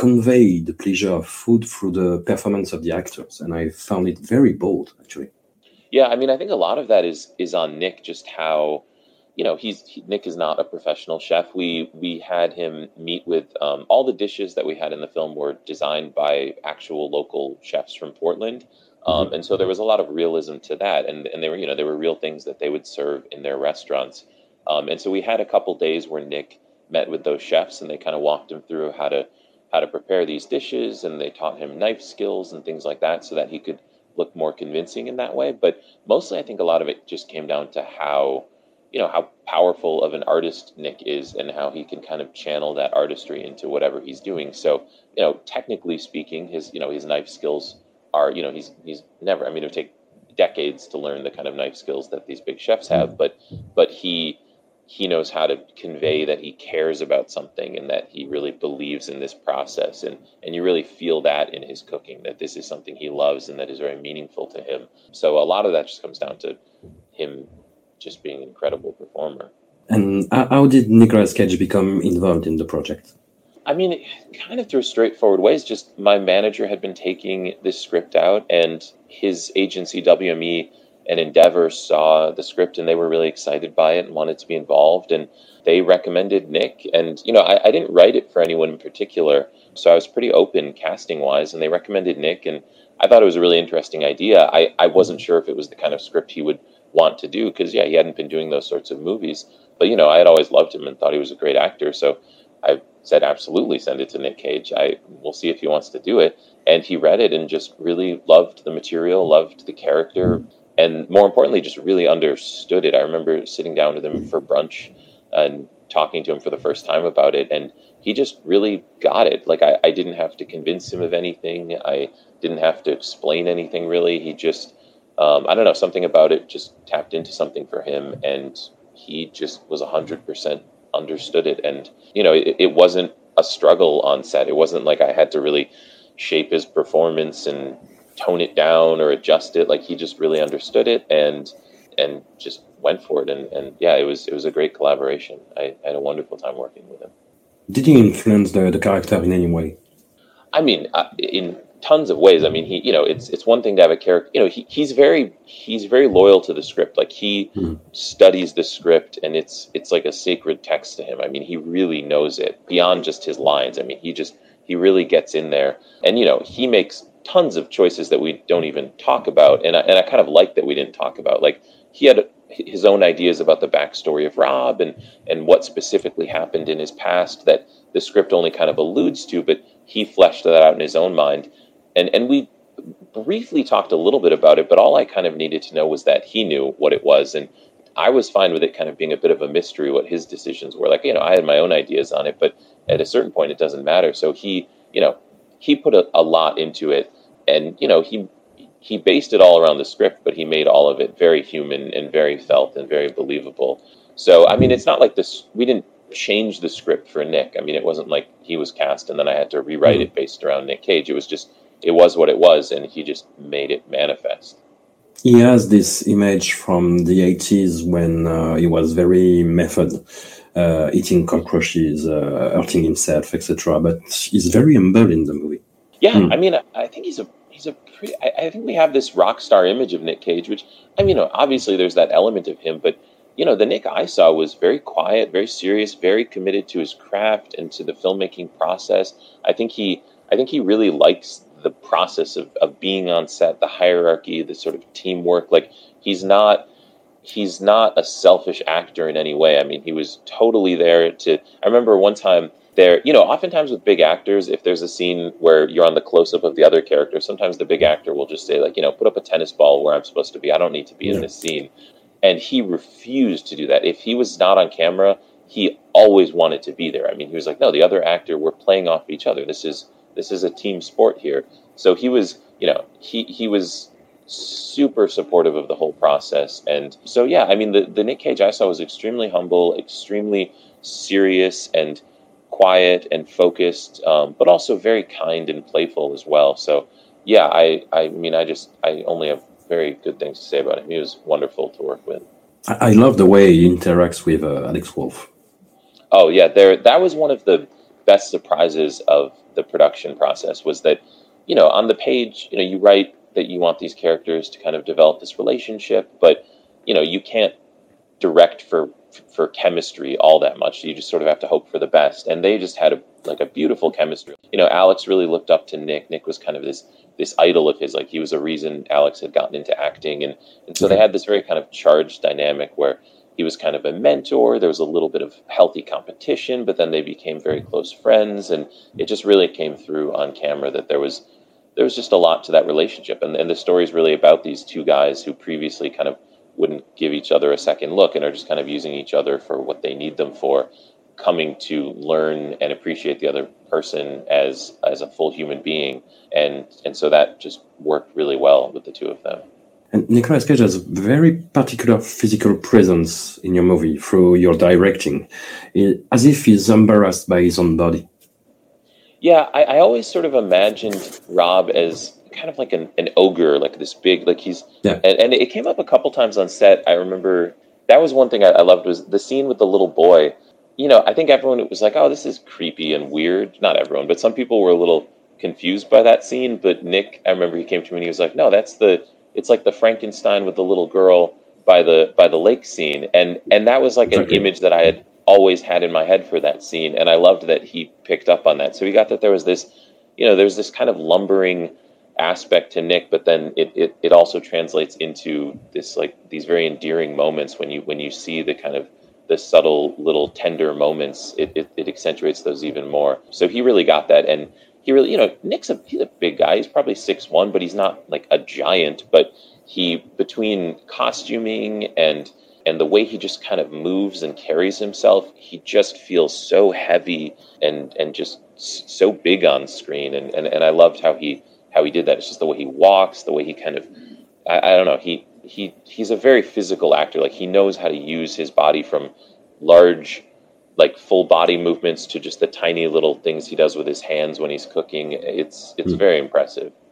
Convey the pleasure of food through the performance of the actors, and I found it very bold, actually. Yeah, I mean, I think a lot of that is is on Nick, just how, you know, he's he, Nick is not a professional chef. We we had him meet with um, all the dishes that we had in the film were designed by actual local chefs from Portland. Um, and so there was a lot of realism to that, and and they were you know there were real things that they would serve in their restaurants, um, and so we had a couple days where Nick met with those chefs and they kind of walked him through how to how to prepare these dishes and they taught him knife skills and things like that so that he could look more convincing in that way. But mostly i think a lot of it just came down to how you know how powerful of an artist nick is and how he can kind of channel that artistry into whatever he's doing. So you know technically speaking his you know his knife skills are you know he's he's never i mean it would take decades to learn the kind of knife skills that these big chefs have but but he he knows how to convey that he cares about something and that he really believes in this process and and you really feel that in his cooking that this is something he loves and that is very meaningful to him so a lot of that just comes down to him just being an incredible performer And how did Nicolas Cage become involved in the project? I mean, kind of through straightforward ways. Just my manager had been taking this script out, and his agency WME and Endeavor saw the script and they were really excited by it and wanted to be involved. And they recommended Nick. And, you know, I, I didn't write it for anyone in particular. So I was pretty open casting wise. And they recommended Nick. And I thought it was a really interesting idea. I, I wasn't sure if it was the kind of script he would want to do because, yeah, he hadn't been doing those sorts of movies. But, you know, I had always loved him and thought he was a great actor. So I said, absolutely send it to Nick Cage. I We'll see if he wants to do it. And he read it and just really loved the material, loved the character and more importantly, just really understood it. I remember sitting down with him for brunch and talking to him for the first time about it, and he just really got it. Like I, I didn't have to convince him of anything. I didn't have to explain anything really. He just, um, I don't know, something about it just tapped into something for him, and he just was hundred percent understood it. And you know, it, it wasn't a struggle on set. It wasn't like I had to really shape his performance and tone it down or adjust it. Like he just really understood it and and just went for it. And, and yeah, it was it was a great collaboration. I, I had a wonderful time working with him. Did he influence the, the character in any way? I mean, uh, in tons of ways. I mean, he, you know, it's it's one thing to have a character. You know, he, he's very he's very loyal to the script. Like he Mhm. studies the script, and it's it's like a sacred text to him. I mean, he really knows it beyond just his lines. I mean, he just he really gets in there, and you know, he makes tons of choices that we don't even talk about, and I, and I kind of like that we didn't talk about. Like he had his own ideas about the backstory of Rob and and what specifically happened in his past that the script only kind of alludes to, but he fleshed that out in his own mind, and and we briefly talked a little bit about it, but all I kind of needed to know was that he knew what it was, and I was fine with it kind of being a bit of a mystery what his decisions were. Like you know, I had my own ideas on it, but at a certain point, it doesn't matter. So he, you know, he put a, a lot into it, and you know, he he based it all around the script, but he made all of it very human and very felt and very believable. So I mean, it's not like this. We didn't change the script for Nick. I mean, it wasn't like he was cast and then I had to rewrite Mm. it based around Nick Cage. It was just it was what it was, and he just made it manifest. He has this image from the 80s when uh, he was very method, uh, eating cockroaches, uh, hurting himself, etc. But he's very humble in the movie. Yeah, Hmm. I mean, I, I think he's a he's a pretty. I, I think we have this rock star image of Nick Cage, which I mean, obviously there's that element of him, but you know, the Nick I saw was very quiet, very serious, very committed to his craft and to the filmmaking process. I think he I think he really likes the process of, of being on set, the hierarchy, the sort of teamwork. Like he's not he's not a selfish actor in any way. I mean, he was totally there to. I remember one time there, you know, oftentimes with big actors, if there's a scene where you're on the close up of the other character, sometimes the big actor will just say, like, you know, put up a tennis ball where I'm supposed to be. I don't need to be in this scene. And he refused to do that. If he was not on camera, he always wanted to be there. I mean, he was like, no, the other actor, we're playing off each other. This is this is a team sport here. So he was, you know, he he was super supportive of the whole process. And so, yeah, I mean, the, the Nick Cage I saw was extremely humble, extremely serious and quiet and focused, um, but also very kind and playful as well. So, yeah, I, I mean, I just, I only have very good things to say about him. He was wonderful to work with. I, I love the way he interacts with uh, Alex Wolf. Oh yeah, there. That was one of the best surprises of the production process. Was that, you know, on the page, you know, you write that you want these characters to kind of develop this relationship, but you know, you can't direct for for chemistry all that much. You just sort of have to hope for the best. And they just had a like a beautiful chemistry. You know, Alex really looked up to Nick. Nick was kind of this this idol of his. Like he was a reason Alex had gotten into acting, and and so they had this very kind of charged dynamic where he was kind of a mentor. There was a little bit of healthy competition, but then they became very close friends, and it just really came through on camera that there was there was just a lot to that relationship, and and the story is really about these two guys who previously kind of wouldn't give each other a second look and are just kind of using each other for what they need them for, coming to learn and appreciate the other person as as a full human being, and and so that just worked really well with the two of them. And Nicolas Cage has very particular physical presence in your movie through your directing, as if he's embarrassed by his own body. Yeah, I, I always sort of imagined Rob as kind of like an, an ogre, like this big, like he's, Yeah. and, and it came up a couple times on set. I remember that was one thing I, I loved was the scene with the little boy. You know, I think everyone was like, "Oh, this is creepy and weird." Not everyone, but some people were a little confused by that scene. But Nick, I remember he came to me and he was like, "No, that's the, it's like the Frankenstein with the little girl by the by the lake scene," and and that was like an Okay. image that I had always had in my head for that scene, and I loved that he picked up on that. So he got that there was this, you know, there's this kind of lumbering aspect to Nick, but then it, it, it also translates into this like these very endearing moments when you when you see the kind of the subtle little tender moments, it, it, it accentuates those even more. So he really got that and he really you know, Nick's a he's a big guy. He's probably six one, but he's not like a giant, but he between costuming and and the way he just kind of moves and carries himself, he just feels so heavy and and just so big on screen. And, and and I loved how he how he did that. It's just the way he walks, the way he kind of I, I don't know. He he he's a very physical actor. Like he knows how to use his body from large like full body movements to just the tiny little things he does with his hands when he's cooking. It's it's hmm. very impressive.